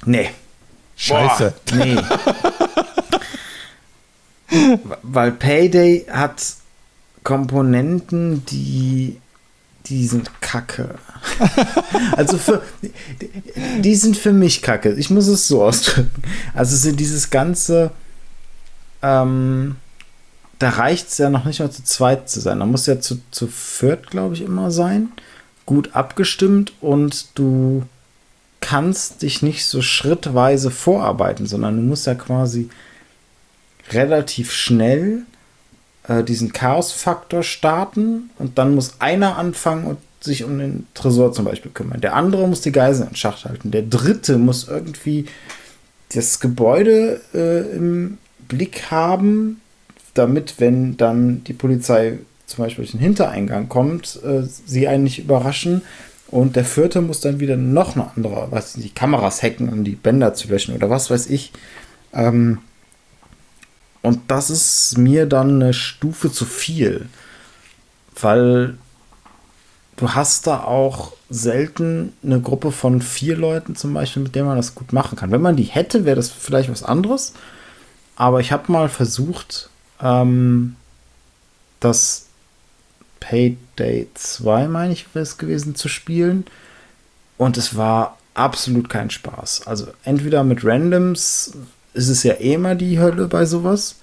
Nee. Scheiße. Boah, nee. Weil Payday hat Komponenten, die die sind kacke. also für, die sind für mich kacke. Ich muss es so ausdrücken. Also sind dieses ganze ähm, da reicht es ja noch nicht mal zu zweit zu sein. Da muss ja zu, zu viert, glaube ich, immer sein. Gut abgestimmt und du kannst dich nicht so schrittweise vorarbeiten, sondern du musst ja quasi relativ schnell äh, diesen Chaos-Faktor starten und dann muss einer anfangen und sich um den Tresor zum Beispiel kümmern. Der andere muss die Geiseln in Schacht halten. Der dritte muss irgendwie das Gebäude äh, im Blick haben, damit, wenn dann die Polizei zum Beispiel durch den Hintereingang kommt, äh, sie einen nicht überraschen. Und der vierte muss dann wieder noch eine andere, was die Kameras hacken, um die Bänder zu löschen oder was weiß ich. Ähm, und das ist mir dann eine Stufe zu viel, weil du hast da auch selten eine Gruppe von vier Leuten zum Beispiel, mit denen man das gut machen kann. Wenn man die hätte, wäre das vielleicht was anderes. Aber ich habe mal versucht, ähm, das Payday 2, meine ich, wäre es gewesen, zu spielen. Und es war absolut kein Spaß. Also entweder mit Randoms ist es ja eh immer die Hölle bei sowas.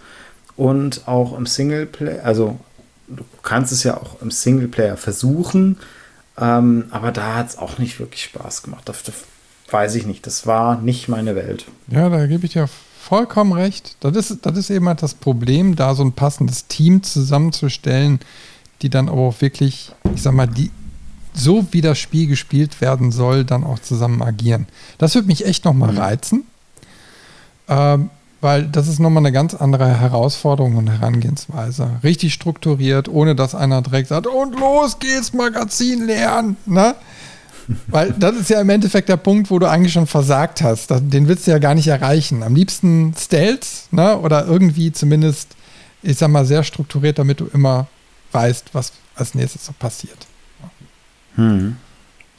Und auch im Singleplayer, also du kannst es ja auch im Singleplayer versuchen, ähm, aber da hat es auch nicht wirklich Spaß gemacht. Das, das, weiß ich nicht. Das war nicht meine Welt. Ja, da gebe ich dir vollkommen recht. Das ist, das ist eben halt das Problem, da so ein passendes Team zusammenzustellen, die dann aber auch wirklich, ich sag mal, die so wie das Spiel gespielt werden soll, dann auch zusammen agieren. Das würde mich echt nochmal mhm. reizen. Ähm, weil das ist nochmal eine ganz andere Herausforderung und Herangehensweise. Richtig strukturiert, ohne dass einer direkt sagt, und los geht's, Magazin lernen. Ne? Weil das ist ja im Endeffekt der Punkt, wo du eigentlich schon versagt hast. Den willst du ja gar nicht erreichen. Am liebsten Stealth ne? oder irgendwie zumindest, ich sag mal, sehr strukturiert, damit du immer weißt, was als nächstes so passiert. Hm.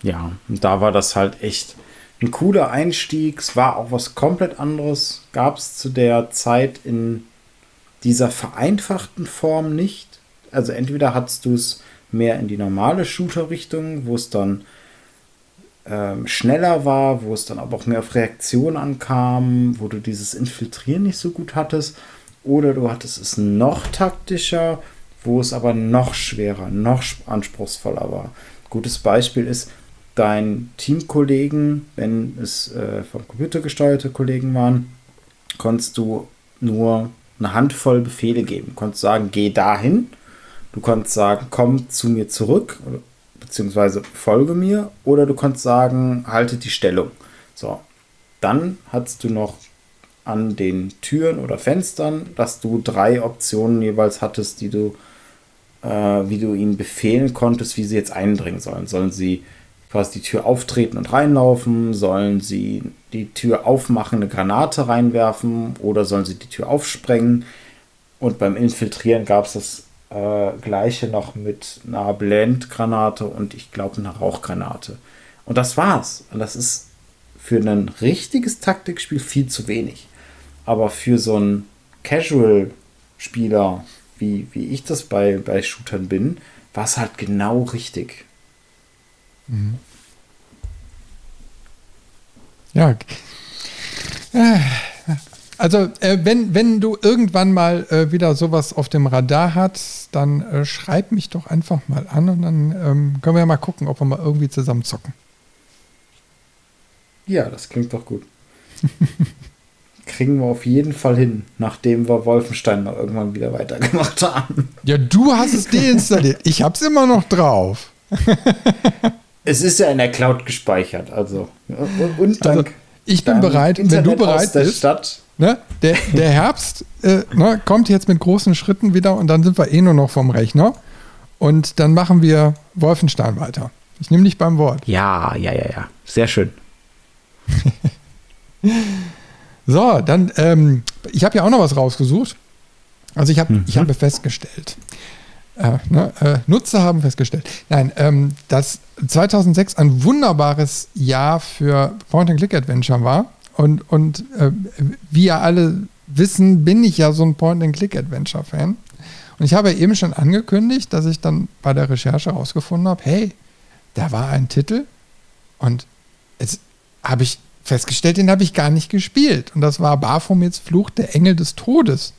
Ja, und da war das halt echt ein cooler Einstieg. Es war auch was komplett anderes. Gab es zu der Zeit in dieser vereinfachten Form nicht. Also entweder hattest du es mehr in die normale Shooter-Richtung, wo es dann ähm, schneller war, wo es dann aber auch mehr auf Reaktion ankam, wo du dieses Infiltrieren nicht so gut hattest. Oder du hattest es noch taktischer, wo es aber noch schwerer, noch anspruchsvoller war. Gutes Beispiel ist, deinen Teamkollegen, wenn es äh, vom Computer gesteuerte Kollegen waren, konntest du nur eine Handvoll Befehle geben. Du konntest sagen, geh dahin. Du konntest sagen, komm zu mir zurück, beziehungsweise folge mir. Oder du konntest sagen, halte die Stellung. So. Dann hattest du noch an den Türen oder Fenstern, dass du drei Optionen jeweils hattest, die du, äh, wie du ihnen befehlen konntest, wie sie jetzt eindringen sollen. Sollen sie quasi die Tür auftreten und reinlaufen? Sollen sie die Tür aufmachen, eine Granate reinwerfen oder sollen sie die Tür aufsprengen? Und beim Infiltrieren gab es das äh, gleiche noch mit einer Blendgranate und ich glaube einer Rauchgranate. Und das war's. Und das ist für ein richtiges Taktikspiel viel zu wenig. Aber für so einen Casual-Spieler, wie, wie ich das bei, bei Shootern bin, war es halt genau richtig. Mhm. Ja. Also, äh, wenn, wenn du irgendwann mal äh, wieder sowas auf dem Radar hast, dann äh, schreib mich doch einfach mal an und dann ähm, können wir ja mal gucken, ob wir mal irgendwie zusammen zocken. Ja, das klingt doch gut. Kriegen wir auf jeden Fall hin, nachdem wir Wolfenstein mal irgendwann wieder weitergemacht haben. Ja, du hast es deinstalliert. Ich hab's immer noch drauf. Es ist ja in der Cloud gespeichert, also. Und dank, also, ich bin bereit, Internet wenn du bereit bist. Stadt. Ne, der, der Herbst äh, ne, kommt jetzt mit großen Schritten wieder und dann sind wir eh nur noch vom Rechner. Und dann machen wir Wolfenstein weiter. Ich nehme dich beim Wort. Ja, ja, ja, ja. Sehr schön. so, dann, ähm, ich habe ja auch noch was rausgesucht. Also ich, hab, mhm. ich habe festgestellt, äh, ne, äh, Nutzer haben festgestellt, nein, ähm, dass 2006 ein wunderbares Jahr für Point-and-Click-Adventure war. Und, und äh, wie ja alle wissen, bin ich ja so ein Point-and-Click-Adventure-Fan. Und ich habe eben schon angekündigt, dass ich dann bei der Recherche herausgefunden habe, hey, da war ein Titel und jetzt habe ich festgestellt, den habe ich gar nicht gespielt. Und das war Baphomets Fluch der Engel des Todes.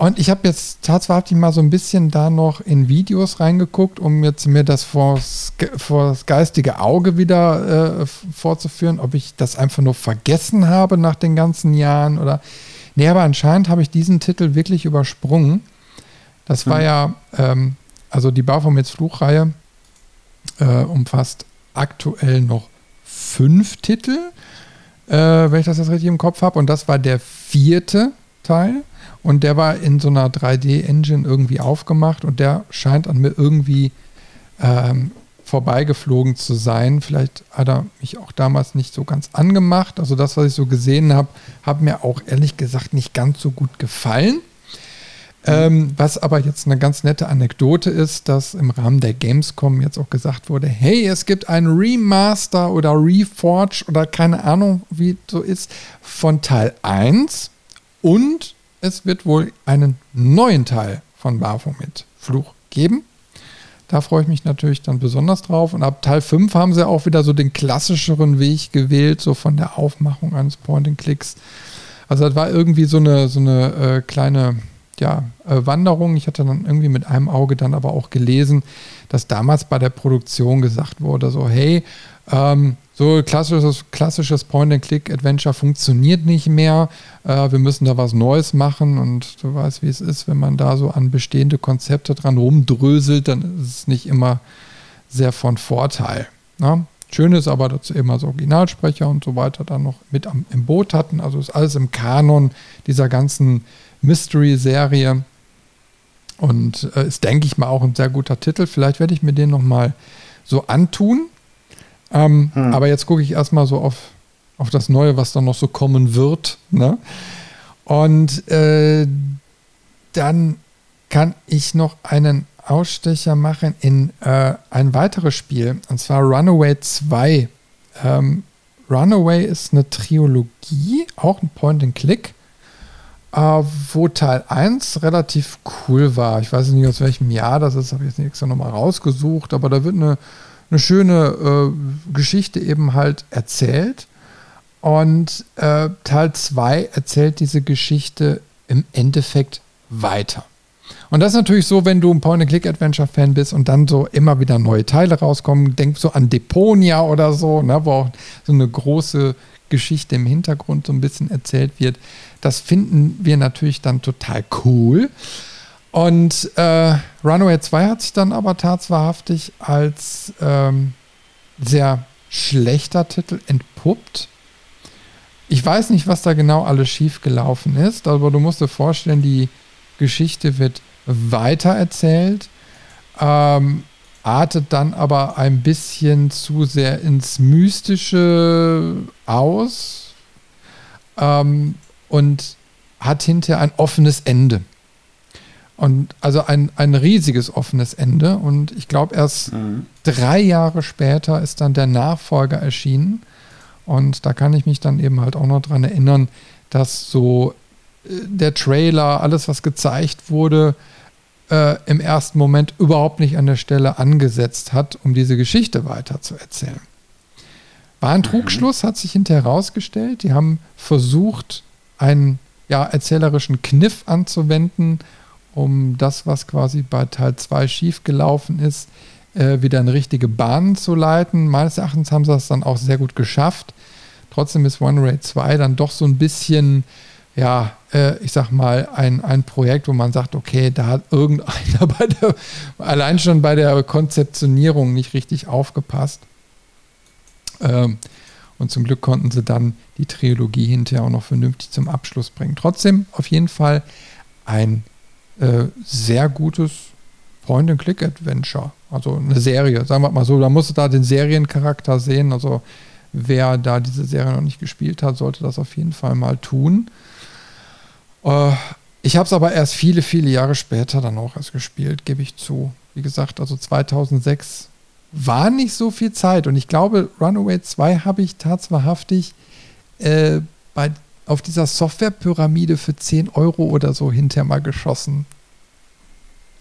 Und ich habe jetzt tatsächlich mal so ein bisschen da noch in Videos reingeguckt, um jetzt mir das vors, vors geistige Auge wieder äh, vorzuführen, ob ich das einfach nur vergessen habe nach den ganzen Jahren oder. Nee, aber anscheinend habe ich diesen Titel wirklich übersprungen. Das war mhm. ja, ähm, also die Baphomets Fluchreihe äh, umfasst aktuell noch fünf Titel, äh, wenn ich das jetzt richtig im Kopf habe. Und das war der vierte Teil. Und der war in so einer 3D-Engine irgendwie aufgemacht und der scheint an mir irgendwie ähm, vorbeigeflogen zu sein. Vielleicht hat er mich auch damals nicht so ganz angemacht. Also das, was ich so gesehen habe, hat mir auch ehrlich gesagt nicht ganz so gut gefallen. Ähm, was aber jetzt eine ganz nette Anekdote ist, dass im Rahmen der Gamescom jetzt auch gesagt wurde, hey, es gibt ein Remaster oder Reforge oder keine Ahnung, wie so ist, von Teil 1 und es wird wohl einen neuen Teil von Baphomet Fluch geben. Da freue ich mich natürlich dann besonders drauf. Und ab Teil 5 haben sie auch wieder so den klassischeren Weg gewählt, so von der Aufmachung eines Point-and-Clicks. Also das war irgendwie so eine, so eine äh, kleine ja, äh, Wanderung. Ich hatte dann irgendwie mit einem Auge dann aber auch gelesen, dass damals bei der Produktion gesagt wurde, so hey, ähm, so klassisches, klassisches Point-and-Click-Adventure funktioniert nicht mehr. Äh, wir müssen da was Neues machen und du weißt, wie es ist, wenn man da so an bestehende Konzepte dran rumdröselt, dann ist es nicht immer sehr von Vorteil. Ne? Schön ist aber, dass sie eben als Originalsprecher und so weiter dann noch mit am, im Boot hatten. Also ist alles im Kanon dieser ganzen Mystery-Serie. Und äh, ist, denke ich mal, auch ein sehr guter Titel. Vielleicht werde ich mir den nochmal so antun. Ähm, hm. Aber jetzt gucke ich erstmal so auf, auf das Neue, was dann noch so kommen wird. Ne? Und äh, dann kann ich noch einen Ausstecher machen in äh, ein weiteres Spiel, und zwar Runaway 2. Ähm, Runaway ist eine Trilogie, auch ein Point-and-Click, äh, wo Teil 1 relativ cool war. Ich weiß nicht, aus welchem Jahr das ist, habe ich jetzt nicht extra nochmal rausgesucht, aber da wird eine eine schöne äh, Geschichte eben halt erzählt. Und äh, Teil 2 erzählt diese Geschichte im Endeffekt weiter. Und das ist natürlich so, wenn du ein Point-and-Click-Adventure-Fan bist und dann so immer wieder neue Teile rauskommen. Denk so an Deponia oder so, ne, wo auch so eine große Geschichte im Hintergrund so ein bisschen erzählt wird. Das finden wir natürlich dann total cool. Und äh, Runaway 2 hat sich dann aber tatsächlich als ähm, sehr schlechter Titel entpuppt. Ich weiß nicht, was da genau alles schiefgelaufen ist, aber du musst dir vorstellen, die Geschichte wird weitererzählt, ähm, artet dann aber ein bisschen zu sehr ins Mystische aus ähm, und hat hinterher ein offenes Ende. Und also ein, ein riesiges offenes Ende. Und ich glaube, erst mhm. drei Jahre später ist dann der Nachfolger erschienen. Und da kann ich mich dann eben halt auch noch dran erinnern, dass so äh, der Trailer, alles, was gezeigt wurde, äh, im ersten Moment überhaupt nicht an der Stelle angesetzt hat, um diese Geschichte weiter zu erzählen. War ein mhm. Trugschluss, hat sich hinterher herausgestellt. Die haben versucht, einen ja, erzählerischen Kniff anzuwenden, um das, was quasi bei Teil 2 schiefgelaufen ist, äh, wieder in richtige Bahnen zu leiten. Meines Erachtens haben sie das dann auch sehr gut geschafft. Trotzdem ist One Raid 2 dann doch so ein bisschen, ja, äh, ich sag mal, ein, ein Projekt, wo man sagt, okay, da hat irgendeiner bei der, allein schon bei der Konzeptionierung nicht richtig aufgepasst. Ähm, und zum Glück konnten sie dann die Trilogie hinterher auch noch vernünftig zum Abschluss bringen. Trotzdem auf jeden Fall ein äh, sehr gutes Point-and-Click-Adventure. Also eine Serie, sagen wir mal so. Da musst du da den Seriencharakter sehen. Also wer da diese Serie noch nicht gespielt hat, sollte das auf jeden Fall mal tun. Äh, ich habe es aber erst viele, viele Jahre später dann auch erst gespielt, gebe ich zu. Wie gesagt, also 2006 war nicht so viel Zeit. Und ich glaube, Runaway 2 habe ich tatsächlich äh, bei auf dieser Softwarepyramide für 10 Euro oder so hinterher mal geschossen.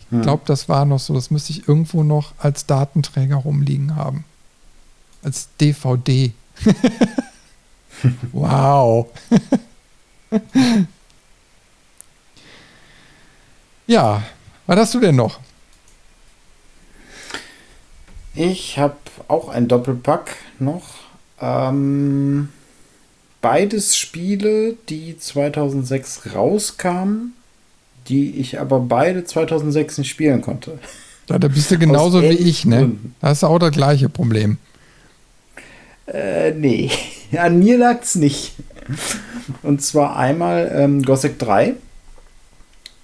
Ich hm. glaube, das war noch so. Das müsste ich irgendwo noch als Datenträger rumliegen haben. Als DVD. wow. Ja, was hast du denn noch? Ich habe auch ein Doppelpack noch. Ähm, beides Spiele, die 2006 rauskamen, die ich aber beide 2006 nicht spielen konnte. Ja, da bist du genauso wie ich, ne? Da hast du auch das gleiche Problem. Äh, nee, an mir lag es nicht. Und zwar einmal ähm, Gothic 3.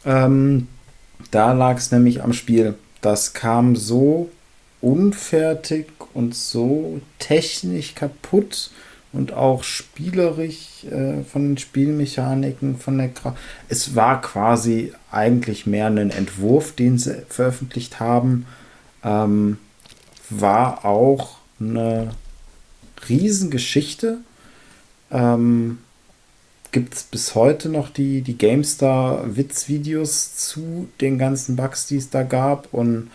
Ähm, da lag es nämlich am Spiel. Das kam so unfertig und so technisch kaputt und auch spielerisch äh, von den Spielmechaniken, von der Gra Es war quasi eigentlich mehr ein Entwurf, den sie veröffentlicht haben. Ähm, war auch eine Riesengeschichte. Ähm, Gibt es bis heute noch die, die GameStar-Witzvideos zu den ganzen Bugs, die es da gab und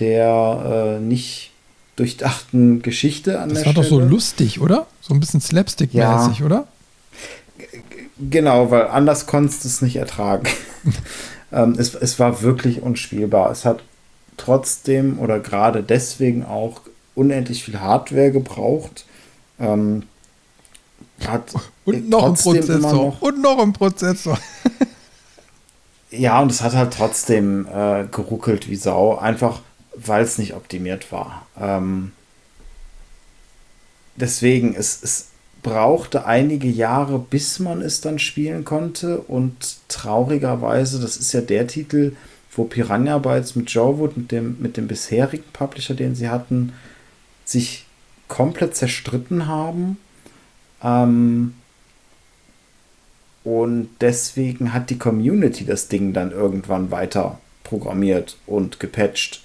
der äh, nicht durchdachten Geschichte an das der Stelle. Das war doch so lustig, oder? So ein bisschen Slapstick-mäßig, ja. oder? Genau, weil anders konntest du es nicht ertragen. ähm, es, es war wirklich unspielbar. Es hat trotzdem oder gerade deswegen auch unendlich viel Hardware gebraucht. Ähm, hat und noch ein Prozessor. Noch, und noch ein Prozessor. ja, und es hat halt trotzdem äh, geruckelt wie Sau. Einfach weil es nicht optimiert war. Ähm, deswegen, es, es brauchte einige Jahre, bis man es dann spielen konnte. Und traurigerweise, das ist ja der Titel, wo Piranha Bytes mit Joe Wood, mit dem, mit dem bisherigen Publisher, den sie hatten, sich komplett zerstritten haben. Ähm, und deswegen hat die Community das Ding dann irgendwann weiter programmiert und gepatcht.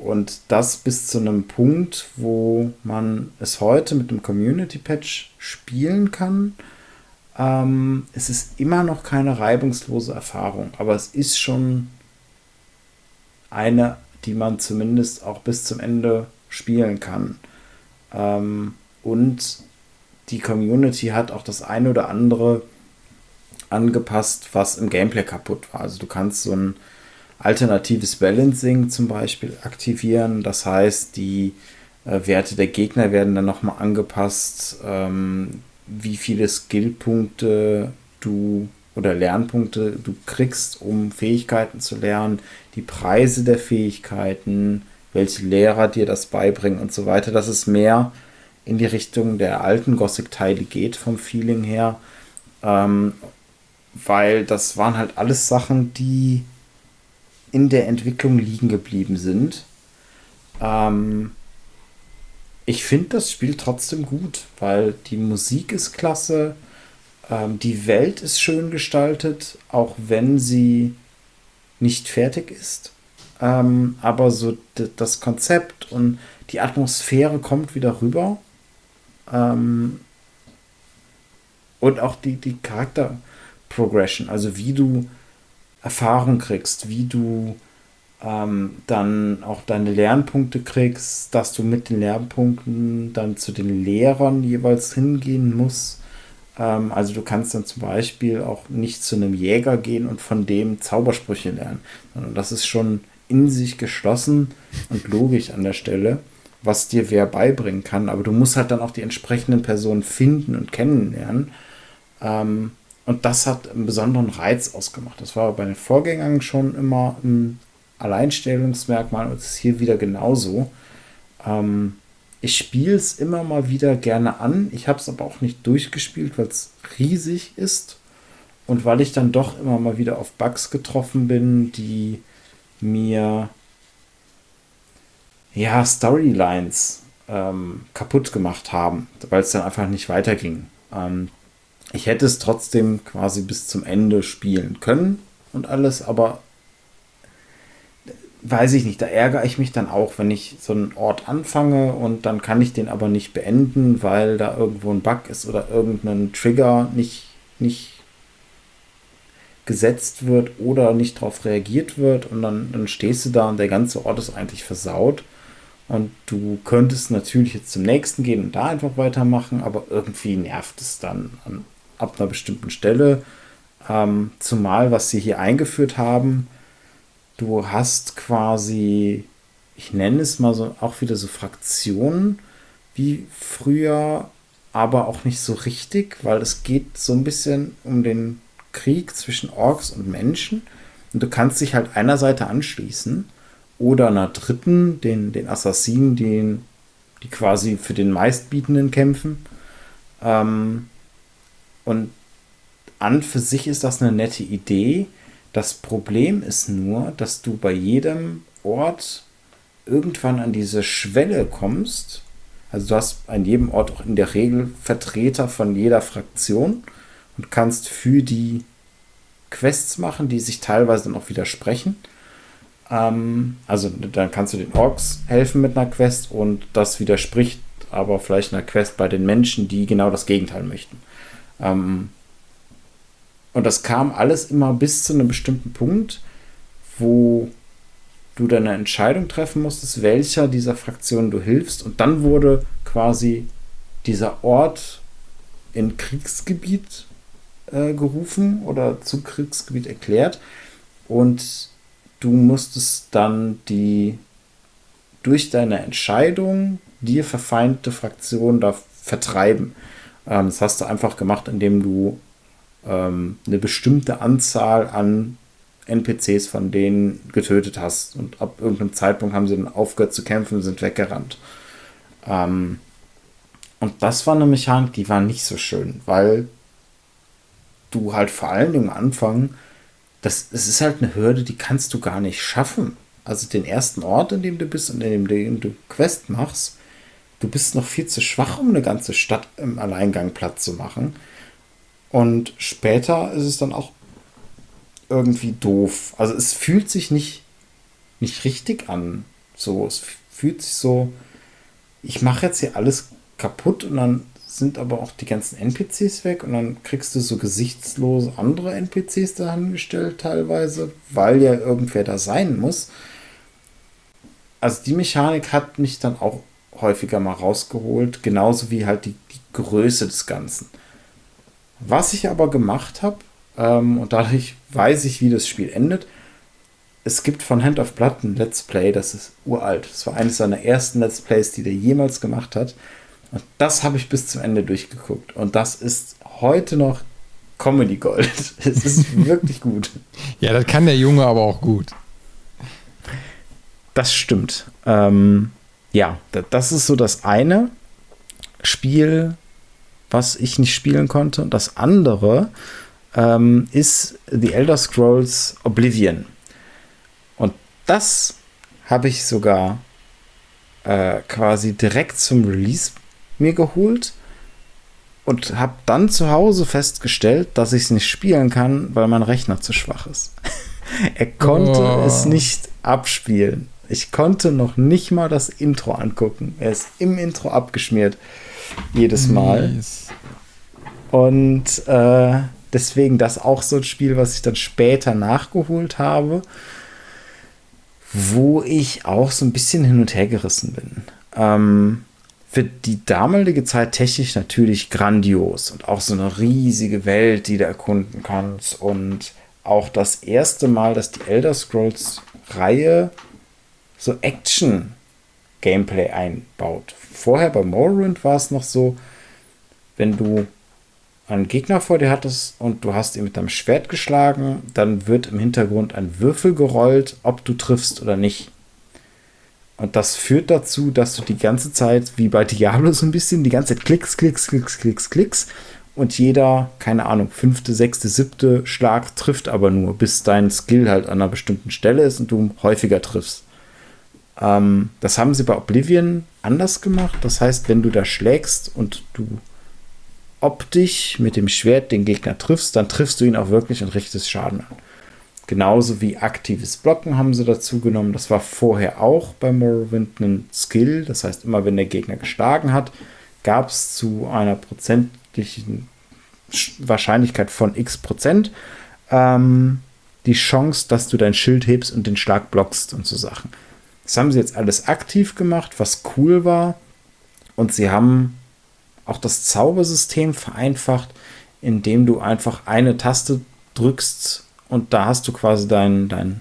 Und das bis zu einem Punkt, wo man es heute mit einem Community Patch spielen kann. Ähm, es ist immer noch keine reibungslose Erfahrung, aber es ist schon eine, die man zumindest auch bis zum Ende spielen kann. Ähm, und die Community hat auch das eine oder andere angepasst, was im Gameplay kaputt war. Also du kannst so ein alternatives Balancing zum Beispiel aktivieren. Das heißt, die äh, Werte der Gegner werden dann nochmal angepasst, ähm, wie viele Skillpunkte du oder Lernpunkte du kriegst, um Fähigkeiten zu lernen, die Preise der Fähigkeiten, welche Lehrer dir das beibringen und so weiter. Das ist mehr in die Richtung der alten Gothic-Teile geht vom Feeling her. Ähm, weil das waren halt alles Sachen, die in der Entwicklung liegen geblieben sind. Ähm, ich finde das Spiel trotzdem gut, weil die Musik ist klasse, ähm, die Welt ist schön gestaltet, auch wenn sie nicht fertig ist. Ähm, aber so das Konzept und die Atmosphäre kommt wieder rüber. Ähm, und auch die, die Charakter-Progression, also wie du Erfahrung kriegst, wie du ähm, dann auch deine Lernpunkte kriegst, dass du mit den Lernpunkten dann zu den Lehrern jeweils hingehen musst. Ähm, also du kannst dann zum Beispiel auch nicht zu einem Jäger gehen und von dem Zaubersprüche lernen, das ist schon in sich geschlossen und logisch an der Stelle, was dir wer beibringen kann. Aber du musst halt dann auch die entsprechenden Personen finden und kennenlernen. Ähm, und das hat einen besonderen Reiz ausgemacht. Das war bei den Vorgängern schon immer ein Alleinstellungsmerkmal und es ist hier wieder genauso. Ähm, ich spiele es immer mal wieder gerne an. Ich habe es aber auch nicht durchgespielt, weil es riesig ist und weil ich dann doch immer mal wieder auf Bugs getroffen bin, die mir ja Storylines ähm, kaputt gemacht haben, weil es dann einfach nicht weiterging. Ähm, ich hätte es trotzdem quasi bis zum Ende spielen können und alles, aber weiß ich nicht, da ärgere ich mich dann auch, wenn ich so einen Ort anfange und dann kann ich den aber nicht beenden, weil da irgendwo ein Bug ist oder irgendein Trigger nicht, nicht gesetzt wird oder nicht darauf reagiert wird und dann, dann stehst du da und der ganze Ort ist eigentlich versaut. Und du könntest natürlich jetzt zum nächsten gehen und da einfach weitermachen, aber irgendwie nervt es dann an ab einer bestimmten Stelle. Ähm, zumal, was sie hier eingeführt haben, du hast quasi, ich nenne es mal so auch wieder so Fraktionen wie früher, aber auch nicht so richtig, weil es geht so ein bisschen um den Krieg zwischen Orks und Menschen. Und du kannst dich halt einer Seite anschließen oder einer dritten, den, den Assassinen, den, die quasi für den Meistbietenden kämpfen. Ähm, und an für sich ist das eine nette Idee. Das Problem ist nur, dass du bei jedem Ort irgendwann an diese Schwelle kommst. Also du hast an jedem Ort auch in der Regel Vertreter von jeder Fraktion und kannst für die Quests machen, die sich teilweise dann auch widersprechen. Ähm, also dann kannst du den Orks helfen mit einer Quest und das widerspricht aber vielleicht einer Quest bei den Menschen, die genau das Gegenteil möchten. Ähm, und das kam alles immer bis zu einem bestimmten Punkt, wo du deine Entscheidung treffen musstest, welcher dieser Fraktionen du hilfst. Und dann wurde quasi dieser Ort in Kriegsgebiet äh, gerufen oder zu Kriegsgebiet erklärt. Und du musstest dann die durch deine Entscheidung dir verfeindete Fraktion da vertreiben. Ähm, das hast du einfach gemacht, indem du ähm, eine bestimmte Anzahl an NPCs von denen getötet hast. Und ab irgendeinem Zeitpunkt haben sie dann aufgehört zu kämpfen und sind weggerannt. Ähm, und das war eine Mechanik, die war nicht so schön, weil du halt vor Dingen am Anfang, das, das ist halt eine Hürde, die kannst du gar nicht schaffen. Also den ersten Ort, in dem du bist und in dem du Quest machst, du bist noch viel zu schwach, um eine ganze Stadt im Alleingang platt zu machen. Und später ist es dann auch irgendwie doof. Also es fühlt sich nicht, nicht richtig an. So, es fühlt sich so, ich mache jetzt hier alles kaputt und dann sind aber auch die ganzen NPCs weg und dann kriegst du so gesichtslose andere NPCs dahingestellt teilweise, weil ja irgendwer da sein muss. Also die Mechanik hat mich dann auch häufiger mal rausgeholt, genauso wie halt die, die Größe des Ganzen. Was ich aber gemacht habe, ähm, und dadurch weiß ich, wie das Spiel endet, es gibt von Hand of Blood ein Let's Play, das ist uralt. Das war eines seiner ersten Let's Plays, die der jemals gemacht hat. Und das habe ich bis zum Ende durchgeguckt. Und das ist heute noch Comedy Gold. es ist wirklich gut. Ja, das kann der Junge aber auch gut. Das stimmt. Ähm, ja, das ist so das eine Spiel, was ich nicht spielen konnte. Und das andere ähm, ist The Elder Scrolls Oblivion. Und das habe ich sogar äh, quasi direkt zum Release mir geholt und habe dann zu Hause festgestellt, dass ich es nicht spielen kann, weil mein Rechner zu schwach ist. er konnte oh. es nicht abspielen. Ich konnte noch nicht mal das Intro angucken. Er ist im Intro abgeschmiert. Jedes Mal. Nice. Und äh, deswegen das auch so ein Spiel, was ich dann später nachgeholt habe, wo ich auch so ein bisschen hin und her gerissen bin. Ähm, für die damalige Zeit technisch natürlich grandios und auch so eine riesige Welt, die du erkunden kannst und auch das erste Mal, dass die Elder Scrolls Reihe so Action Gameplay einbaut. Vorher bei Morrowind war es noch so, wenn du einen Gegner vor dir hattest und du hast ihn mit deinem Schwert geschlagen, dann wird im Hintergrund ein Würfel gerollt, ob du triffst oder nicht. Und das führt dazu, dass du die ganze Zeit, wie bei Diablo so ein bisschen, die ganze Zeit klicks, klicks, klicks, klicks, klicks. Und jeder, keine Ahnung, fünfte, sechste, siebte Schlag trifft aber nur, bis dein Skill halt an einer bestimmten Stelle ist und du häufiger triffst. Ähm, das haben sie bei Oblivion anders gemacht. Das heißt, wenn du da schlägst und du optisch mit dem Schwert den Gegner triffst, dann triffst du ihn auch wirklich und richtest Schaden an. Genauso wie aktives Blocken haben sie dazu genommen. Das war vorher auch bei Morrowind ein Skill. Das heißt, immer wenn der Gegner geschlagen hat, gab es zu einer prozentlichen Wahrscheinlichkeit von x Prozent ähm, die Chance, dass du dein Schild hebst und den Schlag blockst und so Sachen. Das haben sie jetzt alles aktiv gemacht, was cool war. Und sie haben auch das Zaubersystem vereinfacht, indem du einfach eine Taste drückst und da hast du quasi deinen, deinen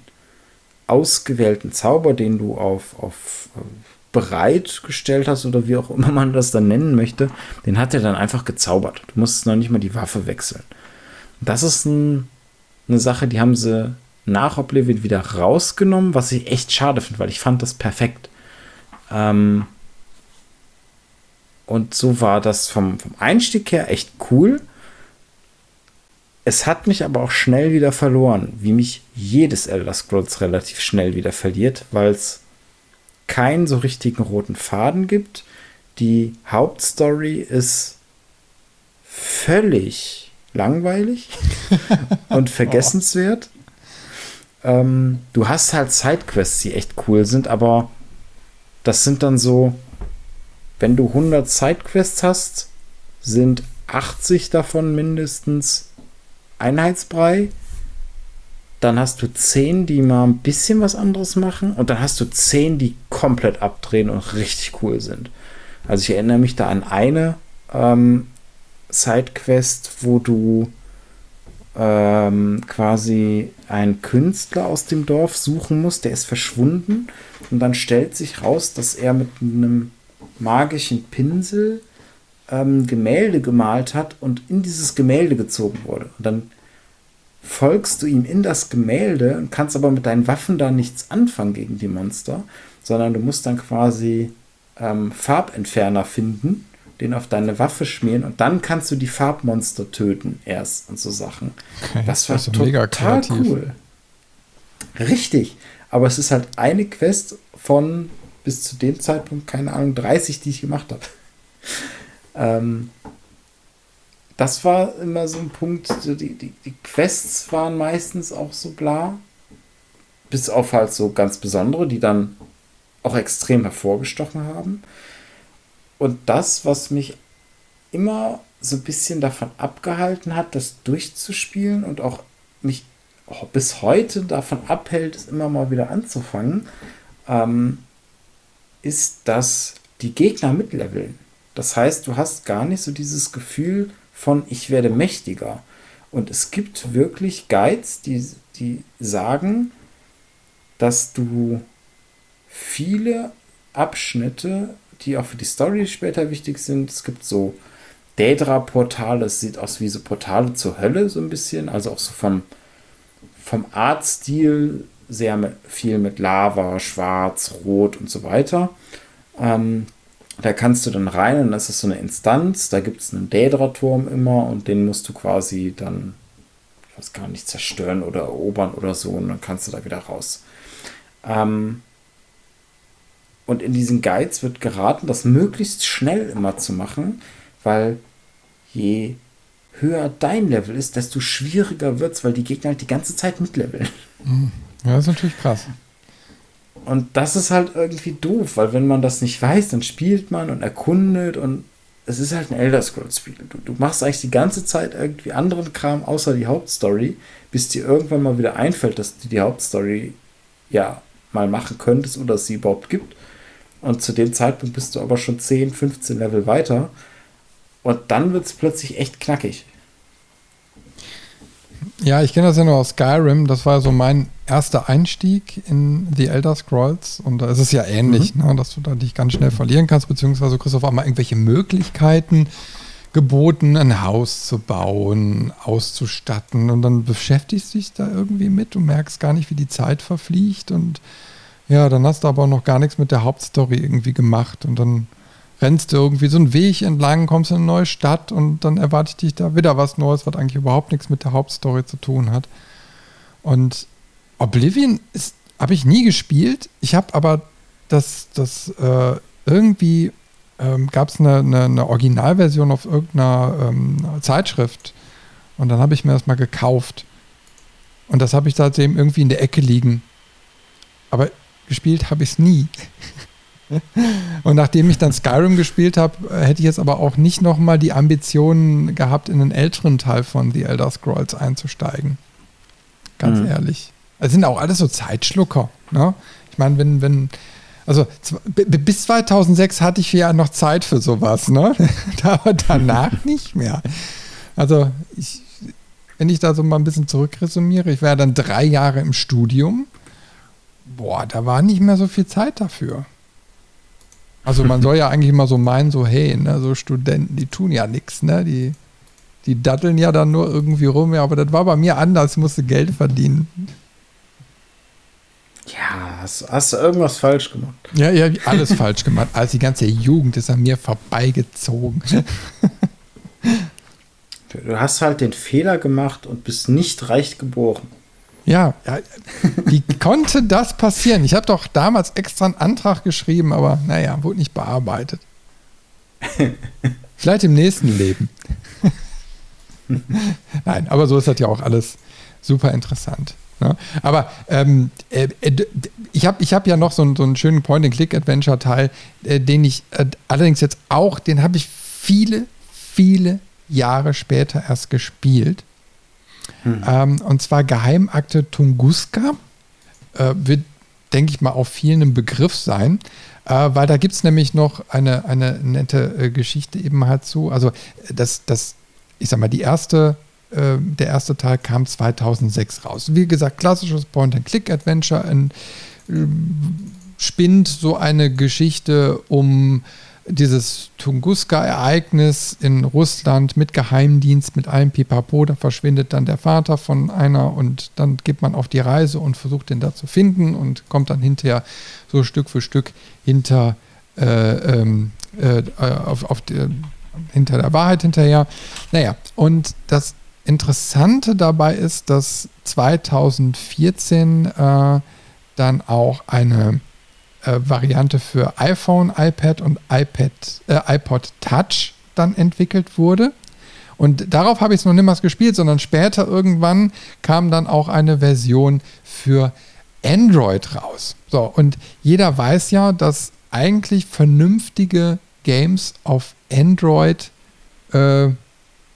ausgewählten Zauber, den du auf, auf bereitgestellt hast oder wie auch immer man das dann nennen möchte, den hat er dann einfach gezaubert. Du musst noch nicht mal die Waffe wechseln. Das ist ein, eine Sache, die haben sie nach Oblivion wieder rausgenommen, was ich echt schade finde, weil ich fand das perfekt. Ähm und so war das vom, vom Einstieg her echt cool. Es hat mich aber auch schnell wieder verloren, wie mich jedes Elder Scrolls relativ schnell wieder verliert, weil es keinen so richtigen roten Faden gibt. Die Hauptstory ist völlig langweilig und vergessenswert. Ähm, du hast halt Sidequests, die echt cool sind, aber das sind dann so, wenn du 100 Sidequests hast, sind 80 davon mindestens Einheitsbrei. Dann hast du 10, die mal ein bisschen was anderes machen. Und dann hast du 10, die komplett abdrehen und richtig cool sind. Also ich erinnere mich da an eine ähm, Sidequest, wo du ähm, quasi einen Künstler aus dem Dorf suchen musst. Der ist verschwunden. Und dann stellt sich raus, dass er mit einem magischen Pinsel ähm, Gemälde gemalt hat und in dieses Gemälde gezogen wurde. Und dann folgst du ihm in das Gemälde und kannst aber mit deinen Waffen da nichts anfangen gegen die Monster, sondern du musst dann quasi ähm, Farbentferner finden, den auf deine Waffe schmieren und dann kannst du die Farbmonster töten erst und so Sachen. Okay, das war das total cool. Richtig, aber es ist halt eine Quest von bis zu dem Zeitpunkt, keine Ahnung, 30, die ich gemacht habe. ähm, das war immer so ein Punkt, die, die, die Quests waren meistens auch so bla. Bis auf halt so ganz besondere, die dann auch extrem hervorgestochen haben. Und das, was mich immer so ein bisschen davon abgehalten hat, das durchzuspielen und auch mich bis heute davon abhält, es immer mal wieder anzufangen, ähm, ist, dass die Gegner mitleveln. Das heißt, du hast gar nicht so dieses Gefühl, von ich werde mächtiger. Und es gibt wirklich Guides, die, die sagen, dass du viele Abschnitte, die auch für die Story später wichtig sind, es gibt so Daedra-Portale, es sieht aus wie so Portale zur Hölle, so ein bisschen, also auch so vom, vom Artstil sehr mit, viel mit Lava, Schwarz, Rot und so weiter. Ähm, da kannst du dann rein und das ist so eine Instanz, da gibt es einen Daedra-Turm immer und den musst du quasi dann, ich weiß gar nicht, zerstören oder erobern oder so. Und dann kannst du da wieder raus. Ähm und in diesen Guides wird geraten, das möglichst schnell immer zu machen, weil je höher dein Level ist, desto schwieriger wird es, weil die Gegner halt die ganze Zeit mitleveln. Ja, das ist natürlich krass. Und das ist halt irgendwie doof, weil wenn man das nicht weiß, dann spielt man und erkundet und es ist halt ein Elder Scrolls-Spiel. Du, du, machst eigentlich die ganze Zeit irgendwie anderen Kram außer die Hauptstory, bis dir irgendwann mal wieder einfällt, dass du die Hauptstory ja mal machen könntest oder es sie überhaupt gibt. Und zu dem Zeitpunkt bist du aber schon 10, 15 Level weiter. Und dann wird es plötzlich echt knackig. Ja, ich kenne das ja nur aus Skyrim. Das war so mein erster Einstieg in The Elder Scrolls. Und da ist es ja ähnlich, mhm. ne, dass du da dich ganz schnell verlieren kannst, beziehungsweise du kriegst auf einmal irgendwelche Möglichkeiten geboten, ein Haus zu bauen, auszustatten. Und dann beschäftigst du dich da irgendwie mit. Du merkst gar nicht, wie die Zeit verfliegt. Und ja, dann hast du aber noch gar nichts mit der Hauptstory irgendwie gemacht. Und dann rennst du irgendwie so einen Weg entlang, kommst in eine neue Stadt und dann erwartet dich da wieder was Neues, was eigentlich überhaupt nichts mit der Hauptstory zu tun hat. Und Oblivion habe ich nie gespielt. Ich habe aber das, das äh, irgendwie ähm, gab es eine, eine, eine, Originalversion auf irgendeiner ähm, Zeitschrift und dann habe ich mir das mal gekauft. Und das habe ich seitdem irgendwie in der Ecke liegen. Aber gespielt habe ich es nie. Und nachdem ich dann Skyrim gespielt habe, äh, hätte ich jetzt aber auch nicht nochmal die Ambitionen gehabt, in einen älteren Teil von The Elder Scrolls einzusteigen. Ganz mhm. ehrlich. Es sind auch alles so Zeitschlucker. Ne? Ich meine, wenn, wenn, also bis 2006 hatte ich ja noch Zeit für sowas, ne? aber danach nicht mehr. Also ich, wenn ich da so mal ein bisschen zurückresumiere, ich war ja dann drei Jahre im Studium. Boah, da war nicht mehr so viel Zeit dafür. Also man soll ja eigentlich immer so meinen, so hey, ne, so Studenten, die tun ja nichts, ne? Die, die datteln ja dann nur irgendwie rum, ja, aber das war bei mir anders, ich musste Geld verdienen. Ja, hast, hast du irgendwas falsch gemacht? Ja, ja, alles falsch gemacht. Also die ganze Jugend ist an mir vorbeigezogen. Du hast halt den Fehler gemacht und bist nicht reich geboren. Ja, wie konnte das passieren? Ich habe doch damals extra einen Antrag geschrieben, aber naja, wurde nicht bearbeitet. Vielleicht im nächsten Leben. Nein, aber so ist das ja auch alles super interessant. Ne? Aber ähm, äh, äh ich habe ich hab ja noch so, einen, so einen schönen Point-and-Click-Adventure-Teil, äh, den ich äh, allerdings jetzt auch, den habe ich viele, viele Jahre später erst gespielt. Hm. Ähm, und zwar Geheimakte Tunguska. Äh, wird, denke ich mal, auf vielen ein Begriff sein. Äh, weil da gibt es nämlich noch eine, eine nette Geschichte eben halt zu. Also das, das, ich sag mal, die erste äh, der erste Teil kam 2006 raus. Wie gesagt, klassisches Point-and-Click-Adventure äh, spinnt so eine Geschichte um dieses Tunguska-Ereignis in Russland mit Geheimdienst, mit allem Pipapo. Da verschwindet dann der Vater von einer und dann geht man auf die Reise und versucht den da zu finden und kommt dann hinterher so Stück für Stück hinter äh, ähm, äh, auf, auf die, hinter der Wahrheit hinterher. Naja, und das Interessante dabei ist, dass 2014 äh, dann auch eine äh, Variante für iPhone, iPad und iPad, äh, iPod Touch dann entwickelt wurde. Und darauf habe ich es noch niemals gespielt, sondern später irgendwann kam dann auch eine Version für Android raus. So, und jeder weiß ja, dass eigentlich vernünftige Games auf Android äh,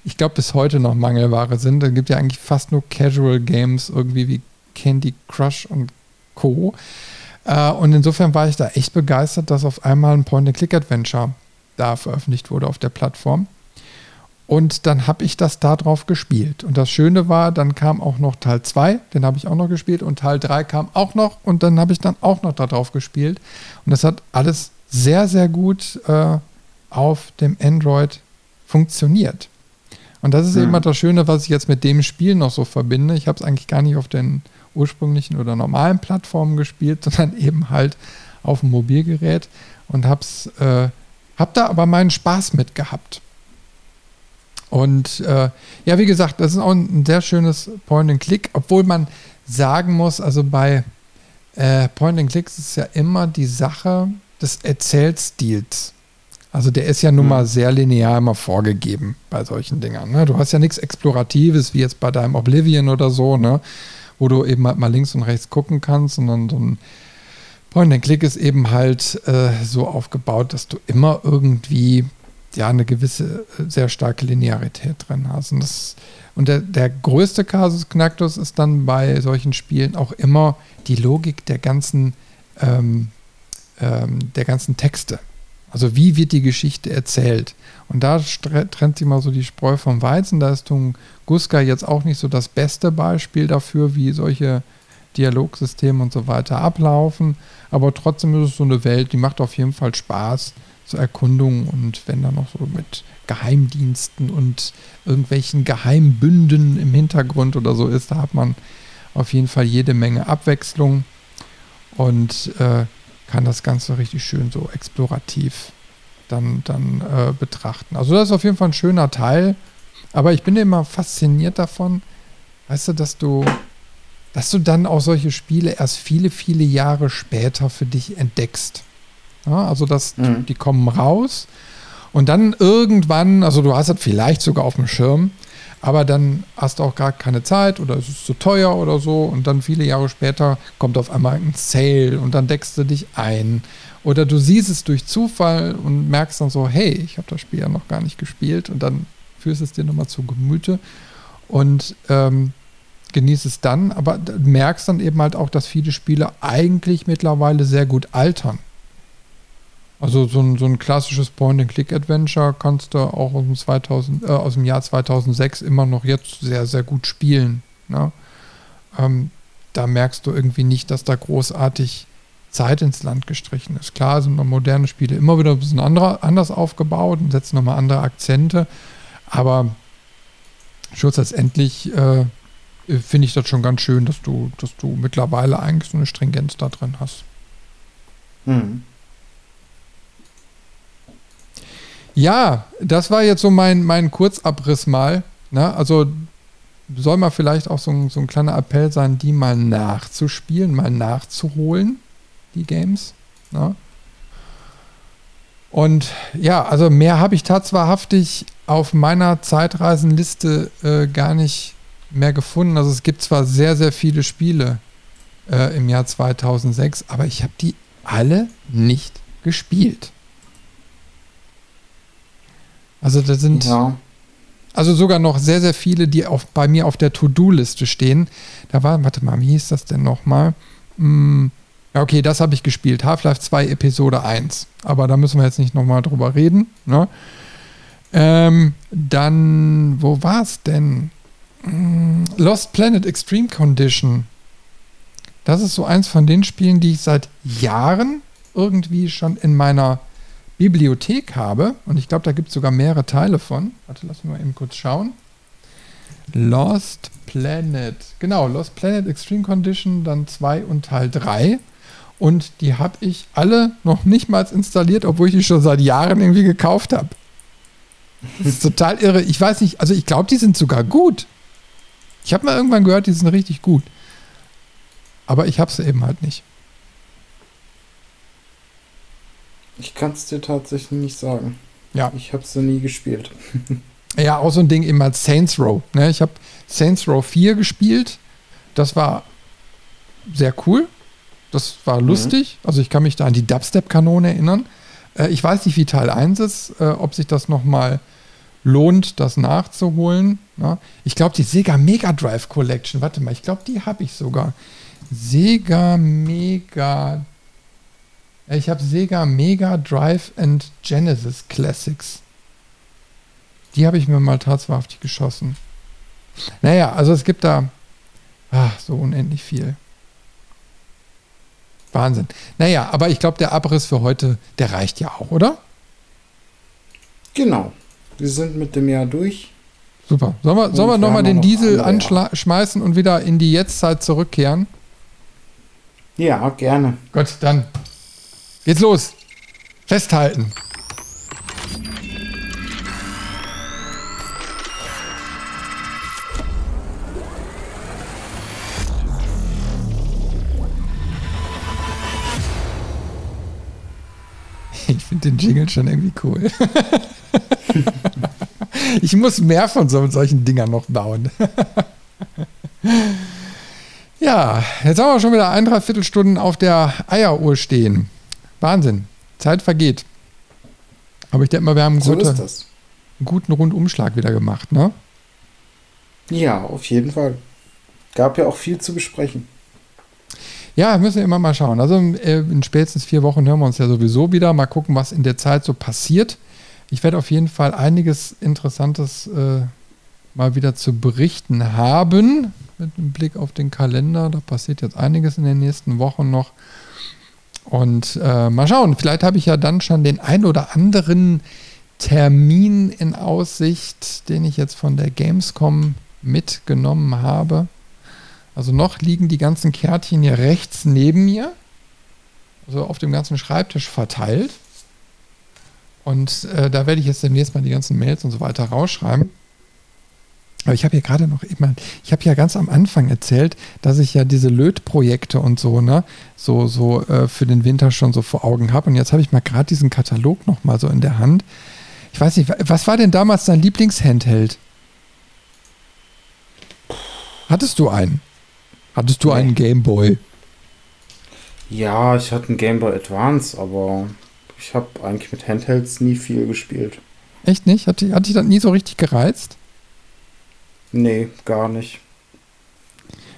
ich glaube, bis heute noch Mangelware sind. Da gibt ja eigentlich fast nur Casual Games, irgendwie wie Candy Crush und Co. Äh, und insofern war ich da echt begeistert, dass auf einmal ein Point-and-Click-Adventure da veröffentlicht wurde auf der Plattform. Und dann habe ich das da drauf gespielt. Und das Schöne war, dann kam auch noch Teil 2, den habe ich auch noch gespielt. Und Teil 3 kam auch noch und dann habe ich dann auch noch da drauf gespielt. Und das hat alles sehr, sehr gut äh, auf dem Android funktioniert. Und das ist mhm. eben das Schöne, was ich jetzt mit dem Spiel noch so verbinde. Ich habe es eigentlich gar nicht auf den ursprünglichen oder normalen Plattformen gespielt, sondern eben halt auf dem Mobilgerät und hab's, äh, hab da aber meinen Spaß mit gehabt. Und äh, ja, wie gesagt, das ist auch ein sehr schönes Point-and-Click, obwohl man sagen muss, also bei äh, Point-and-Clicks ist ja immer die Sache des Erzählstils. Also der ist ja nun mal mhm. sehr linear immer vorgegeben bei solchen Dingern. Ne? Du hast ja nichts Exploratives wie jetzt bei deinem Oblivion oder so, ne? Wo du eben halt mal links und rechts gucken kannst, sondern so ein Point-and-Click ist eben halt äh, so aufgebaut, dass du immer irgendwie ja eine gewisse äh, sehr starke Linearität drin hast. Und, das, und der, der größte Kasus Knacktus ist dann bei solchen Spielen auch immer die Logik der ganzen, ähm, ähm, der ganzen Texte. Also wie wird die Geschichte erzählt? Und da trennt sich mal so die Spreu vom Weizen. Da ist Tunguska jetzt auch nicht so das beste Beispiel dafür, wie solche Dialogsysteme und so weiter ablaufen. Aber trotzdem ist es so eine Welt, die macht auf jeden Fall Spaß zur Erkundung und wenn da noch so mit Geheimdiensten und irgendwelchen Geheimbünden im Hintergrund oder so ist, da hat man auf jeden Fall jede Menge Abwechslung. Und äh, kann das Ganze richtig schön so explorativ dann, dann äh, betrachten. Also das ist auf jeden Fall ein schöner Teil. Aber ich bin immer fasziniert davon, weißt du, dass du, dass du dann auch solche Spiele erst viele, viele Jahre später für dich entdeckst. Ja, also dass mhm. die kommen raus und dann irgendwann, also du hast das vielleicht sogar auf dem Schirm, aber dann hast du auch gar keine Zeit oder es ist zu teuer oder so und dann viele Jahre später kommt auf einmal ein Sale und dann deckst du dich ein oder du siehst es durch Zufall und merkst dann so, hey, ich habe das Spiel ja noch gar nicht gespielt und dann führst es dir nochmal zu Gemüte und ähm, genießt es dann, aber merkst dann eben halt auch, dass viele Spiele eigentlich mittlerweile sehr gut altern. Also so ein, so ein klassisches Point-and-Click-Adventure kannst du auch aus dem, 2000, äh, aus dem Jahr 2006 immer noch jetzt sehr, sehr gut spielen. Ne? Ähm, da merkst du irgendwie nicht, dass da großartig Zeit ins Land gestrichen ist. Klar sind noch moderne Spiele immer wieder ein bisschen anderer, anders aufgebaut und setzen nochmal andere Akzente, aber schlussendlich äh, finde ich das schon ganz schön, dass du, dass du mittlerweile eigentlich so eine Stringenz da drin hast. Hm. Ja, das war jetzt so mein, mein Kurzabriss mal. Ne? Also soll mal vielleicht auch so ein, so ein kleiner Appell sein, die mal nachzuspielen, mal nachzuholen, die Games. Ne? Und ja, also mehr habe ich tatsächlich auf meiner Zeitreisenliste äh, gar nicht mehr gefunden. Also es gibt zwar sehr, sehr viele Spiele äh, im Jahr 2006, aber ich habe die alle nicht gespielt. Also da sind ja. also sogar noch sehr, sehr viele, die auf, bei mir auf der To-Do-Liste stehen. Da war, warte mal, wie hieß das denn nochmal? Hm, ja, okay, das habe ich gespielt. Half-Life 2 Episode 1. Aber da müssen wir jetzt nicht nochmal drüber reden. Ne? Ähm, dann, wo war es denn? Hm, Lost Planet Extreme Condition. Das ist so eins von den Spielen, die ich seit Jahren irgendwie schon in meiner Bibliothek habe, und ich glaube, da gibt es sogar mehrere Teile von. Warte, lass mich mal eben kurz schauen. Lost Planet. Genau, Lost Planet Extreme Condition, dann 2 und Teil 3. Und die habe ich alle noch nicht mal installiert, obwohl ich die schon seit Jahren irgendwie gekauft habe. Das ist total irre. Ich weiß nicht, also ich glaube, die sind sogar gut. Ich habe mal irgendwann gehört, die sind richtig gut. Aber ich habe sie eben halt nicht. Ich kann es dir tatsächlich nicht sagen. Ja. Ich habe sie nie gespielt. ja, auch so ein Ding immer Saints Row. Ne? Ich habe Saints Row 4 gespielt. Das war sehr cool. Das war mhm. lustig. Also ich kann mich da an die Dubstep-Kanone erinnern. Äh, ich weiß nicht, wie Teil 1 ist, äh, ob sich das nochmal lohnt, das nachzuholen. Ne? Ich glaube, die Sega Mega Drive Collection, warte mal, ich glaube, die habe ich sogar. Sega Mega ich habe Sega Mega Drive and Genesis Classics. Die habe ich mir mal tatsächlich geschossen. Naja, also es gibt da ach, so unendlich viel. Wahnsinn. Naja, aber ich glaube, der Abriss für heute, der reicht ja auch, oder? Genau. Wir sind mit dem Jahr durch. Super. Sollen wir, sollen wir nochmal den noch Diesel anschmeißen und wieder in die Jetztzeit zurückkehren? Ja, gerne. Gut, dann Geht's los. Festhalten. Finde den Jingle schon irgendwie cool. ich muss mehr von so, solchen Dingern noch bauen. ja, jetzt haben wir schon wieder ein, dreiviertel Stunden auf der Eieruhr stehen. Wahnsinn. Zeit vergeht. Aber ich denke mal, wir haben einen, so gute, einen guten Rundumschlag wieder gemacht, ne? Ja, auf jeden Fall. Gab ja auch viel zu besprechen. Ja, müssen wir immer mal schauen. Also äh, in spätestens vier Wochen hören wir uns ja sowieso wieder. Mal gucken, was in der Zeit so passiert. Ich werde auf jeden Fall einiges Interessantes äh, mal wieder zu berichten haben. Mit einem Blick auf den Kalender. Da passiert jetzt einiges in den nächsten Wochen noch. Und äh, mal schauen, vielleicht habe ich ja dann schon den ein oder anderen Termin in Aussicht, den ich jetzt von der Gamescom mitgenommen habe. Also noch liegen die ganzen Kärtchen hier rechts neben mir, also auf dem ganzen Schreibtisch verteilt. Und äh, da werde ich jetzt demnächst mal die ganzen Mails und so weiter rausschreiben. Aber ich habe ja gerade noch immer, ich habe ja ganz am Anfang erzählt, dass ich ja diese Lötprojekte und so, ne, so, so äh, für den Winter schon so vor Augen habe. Und jetzt habe ich mal gerade diesen Katalog noch mal so in der Hand. Ich weiß nicht, was war denn damals dein Lieblingshandheld? Hattest du einen? Hattest du nee. einen Gameboy? Ja, ich hatte einen Gameboy Advance, aber ich habe eigentlich mit Handhelds nie viel gespielt. Echt nicht? Hat, hat dich das nie so richtig gereizt? Nee, gar nicht.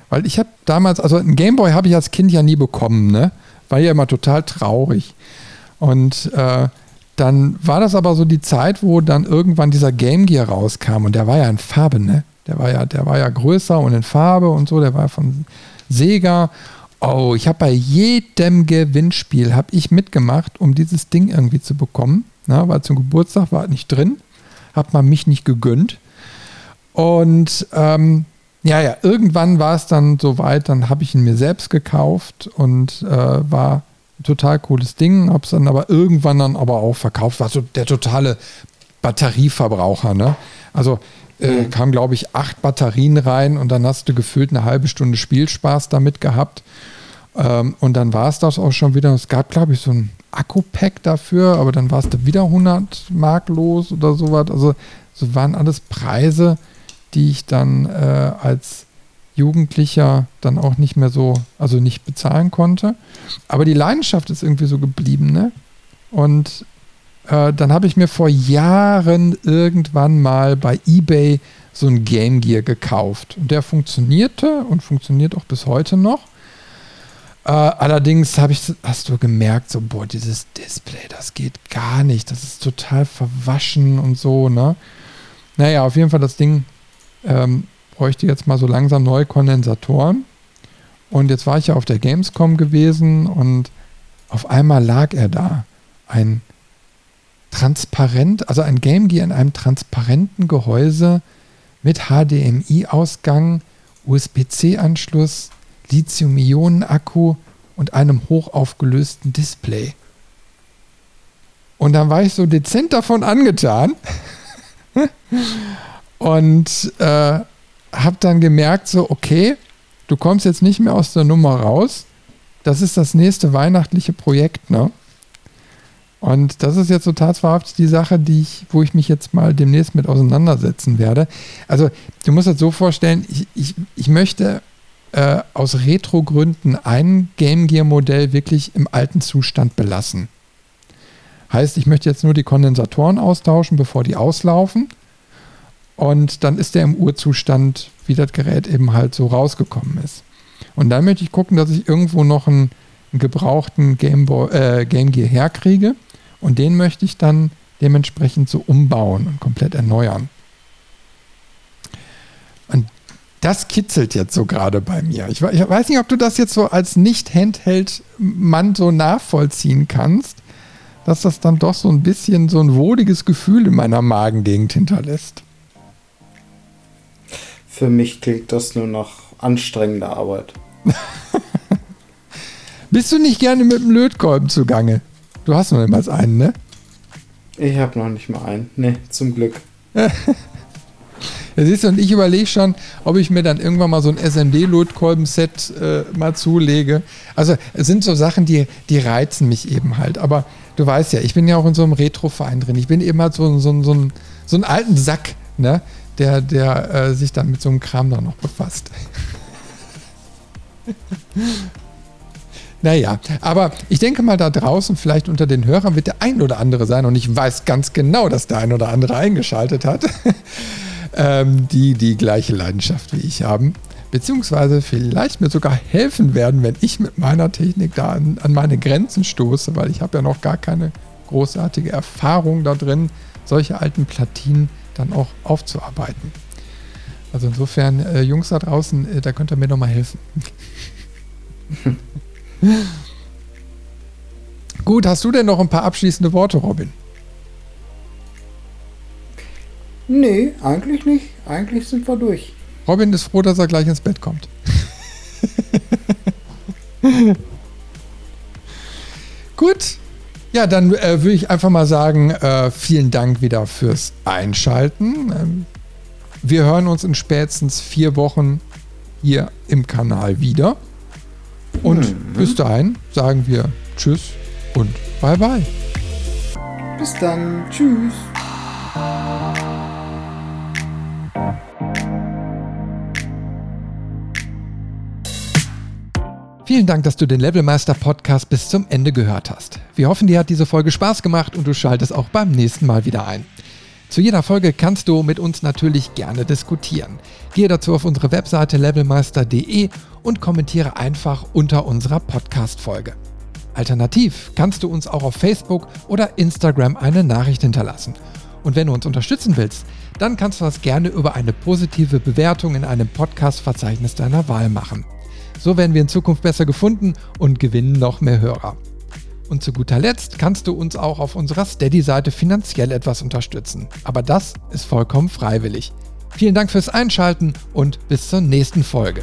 Weil ich habe damals, also einen Gameboy habe ich als Kind ja nie bekommen, ne? War ja immer total traurig. Und äh, dann war das aber so die Zeit, wo dann irgendwann dieser Game Gear rauskam und der war ja in Farbe, ne? Der war ja, der war ja größer und in Farbe und so, der war von Sega. Oh, ich habe bei jedem Gewinnspiel habe ich mitgemacht, um dieses Ding irgendwie zu bekommen. Na, weil zum Geburtstag war nicht drin, hat man mich nicht gegönnt. Und ähm, ja, ja, irgendwann war es dann soweit, dann habe ich ihn mir selbst gekauft und äh, war ein total cooles Ding, habe es dann aber irgendwann dann aber auch verkauft, war so der totale Batterieverbraucher, ne? Also äh, mhm. kamen, glaube ich, acht Batterien rein und dann hast du gefühlt eine halbe Stunde Spielspaß damit gehabt. Ähm, und dann war es das auch schon wieder. Es gab, glaube ich, so ein Akku-Pack dafür, aber dann war es da wieder 100 Mark los oder sowas. Also, so waren alles Preise, die ich dann äh, als Jugendlicher dann auch nicht mehr so, also nicht bezahlen konnte. Aber die Leidenschaft ist irgendwie so geblieben, ne? Und äh, dann habe ich mir vor Jahren irgendwann mal bei eBay so ein Game Gear gekauft. Und der funktionierte und funktioniert auch bis heute noch. Äh, allerdings habe ich, hast du gemerkt, so, boah, dieses Display, das geht gar nicht. Das ist total verwaschen und so, ne? Naja, auf jeden Fall, das Ding ähm, bräuchte jetzt mal so langsam neue Kondensatoren. Und jetzt war ich ja auf der Gamescom gewesen und auf einmal lag er da. Ein transparent, also ein Game Gear in einem transparenten Gehäuse mit HDMI-Ausgang, USB-C-Anschluss, Lithium-Ionen-Akku und einem hochaufgelösten Display. Und dann war ich so dezent davon angetan und äh, habe dann gemerkt, so, okay, du kommst jetzt nicht mehr aus der Nummer raus. Das ist das nächste weihnachtliche Projekt, ne? Und das ist jetzt so tatsächlich die Sache, die ich, wo ich mich jetzt mal demnächst mit auseinandersetzen werde. Also, du musst das so vorstellen, ich, ich, ich möchte äh, aus Retro-Gründen ein Game Gear-Modell wirklich im alten Zustand belassen. Heißt, ich möchte jetzt nur die Kondensatoren austauschen, bevor die auslaufen. Und dann ist der im Urzustand, wie das Gerät eben halt so rausgekommen ist. Und dann möchte ich gucken, dass ich irgendwo noch einen, einen gebrauchten Game, Boy, äh, Game Gear herkriege und den möchte ich dann dementsprechend so umbauen und komplett erneuern. Und das kitzelt jetzt so gerade bei mir. Ich, ich, weiß nicht, ob du das jetzt so als Nicht-Handheld-Mann so nachvollziehen kannst, dass das dann doch so ein bisschen so ein wohliges Gefühl in meiner Magengegend hinterlässt. Für mich klingt das nur nach anstrengender Arbeit. Bist du nicht gerne mit dem Lötkolben zugange? Du hast noch niemals einen, ne? Ich habe noch nicht mal einen. Ne, zum Glück. ja, siehst du, und ich überlege schon, ob ich mir dann irgendwann mal so ein SMD-Lötkolben-Set äh, mal zulege. Also es sind so Sachen, die, die reizen mich eben halt. Aber du weißt ja, ich bin ja auch in so einem Retro-Verein drin. Ich bin eben halt so, so, so, so einen alten Sack, ne? der, der äh, sich dann mit so einem Kram da noch befasst. Naja, aber ich denke mal, da draußen, vielleicht unter den Hörern, wird der ein oder andere sein, und ich weiß ganz genau, dass der ein oder andere eingeschaltet hat, ähm, die die gleiche Leidenschaft wie ich haben. Beziehungsweise vielleicht mir sogar helfen werden, wenn ich mit meiner Technik da an, an meine Grenzen stoße, weil ich habe ja noch gar keine großartige Erfahrung da drin, solche alten Platinen dann auch aufzuarbeiten. Also insofern, äh, Jungs da draußen, äh, da könnt ihr mir nochmal helfen. Gut, hast du denn noch ein paar abschließende Worte, Robin? Nee, eigentlich nicht. Eigentlich sind wir durch. Robin ist froh, dass er gleich ins Bett kommt. Gut. Ja, dann äh, würde ich einfach mal sagen, äh, vielen Dank wieder fürs Einschalten. Ähm, wir hören uns in spätestens vier Wochen hier im Kanal wieder. Und mhm. bis dahin sagen wir Tschüss und Bye Bye. Bis dann. Tschüss. Vielen Dank, dass du den Levelmeister Podcast bis zum Ende gehört hast. Wir hoffen, dir hat diese Folge Spaß gemacht und du schaltest auch beim nächsten Mal wieder ein. Zu jeder Folge kannst du mit uns natürlich gerne diskutieren. Gehe dazu auf unsere Webseite levelmeister.de und kommentiere einfach unter unserer Podcast-Folge. Alternativ kannst du uns auch auf Facebook oder Instagram eine Nachricht hinterlassen. Und wenn du uns unterstützen willst, dann kannst du das gerne über eine positive Bewertung in einem Podcast-Verzeichnis deiner Wahl machen. So werden wir in Zukunft besser gefunden und gewinnen noch mehr Hörer. Und zu guter Letzt kannst du uns auch auf unserer Steady-Seite finanziell etwas unterstützen. Aber das ist vollkommen freiwillig. Vielen Dank fürs Einschalten und bis zur nächsten Folge.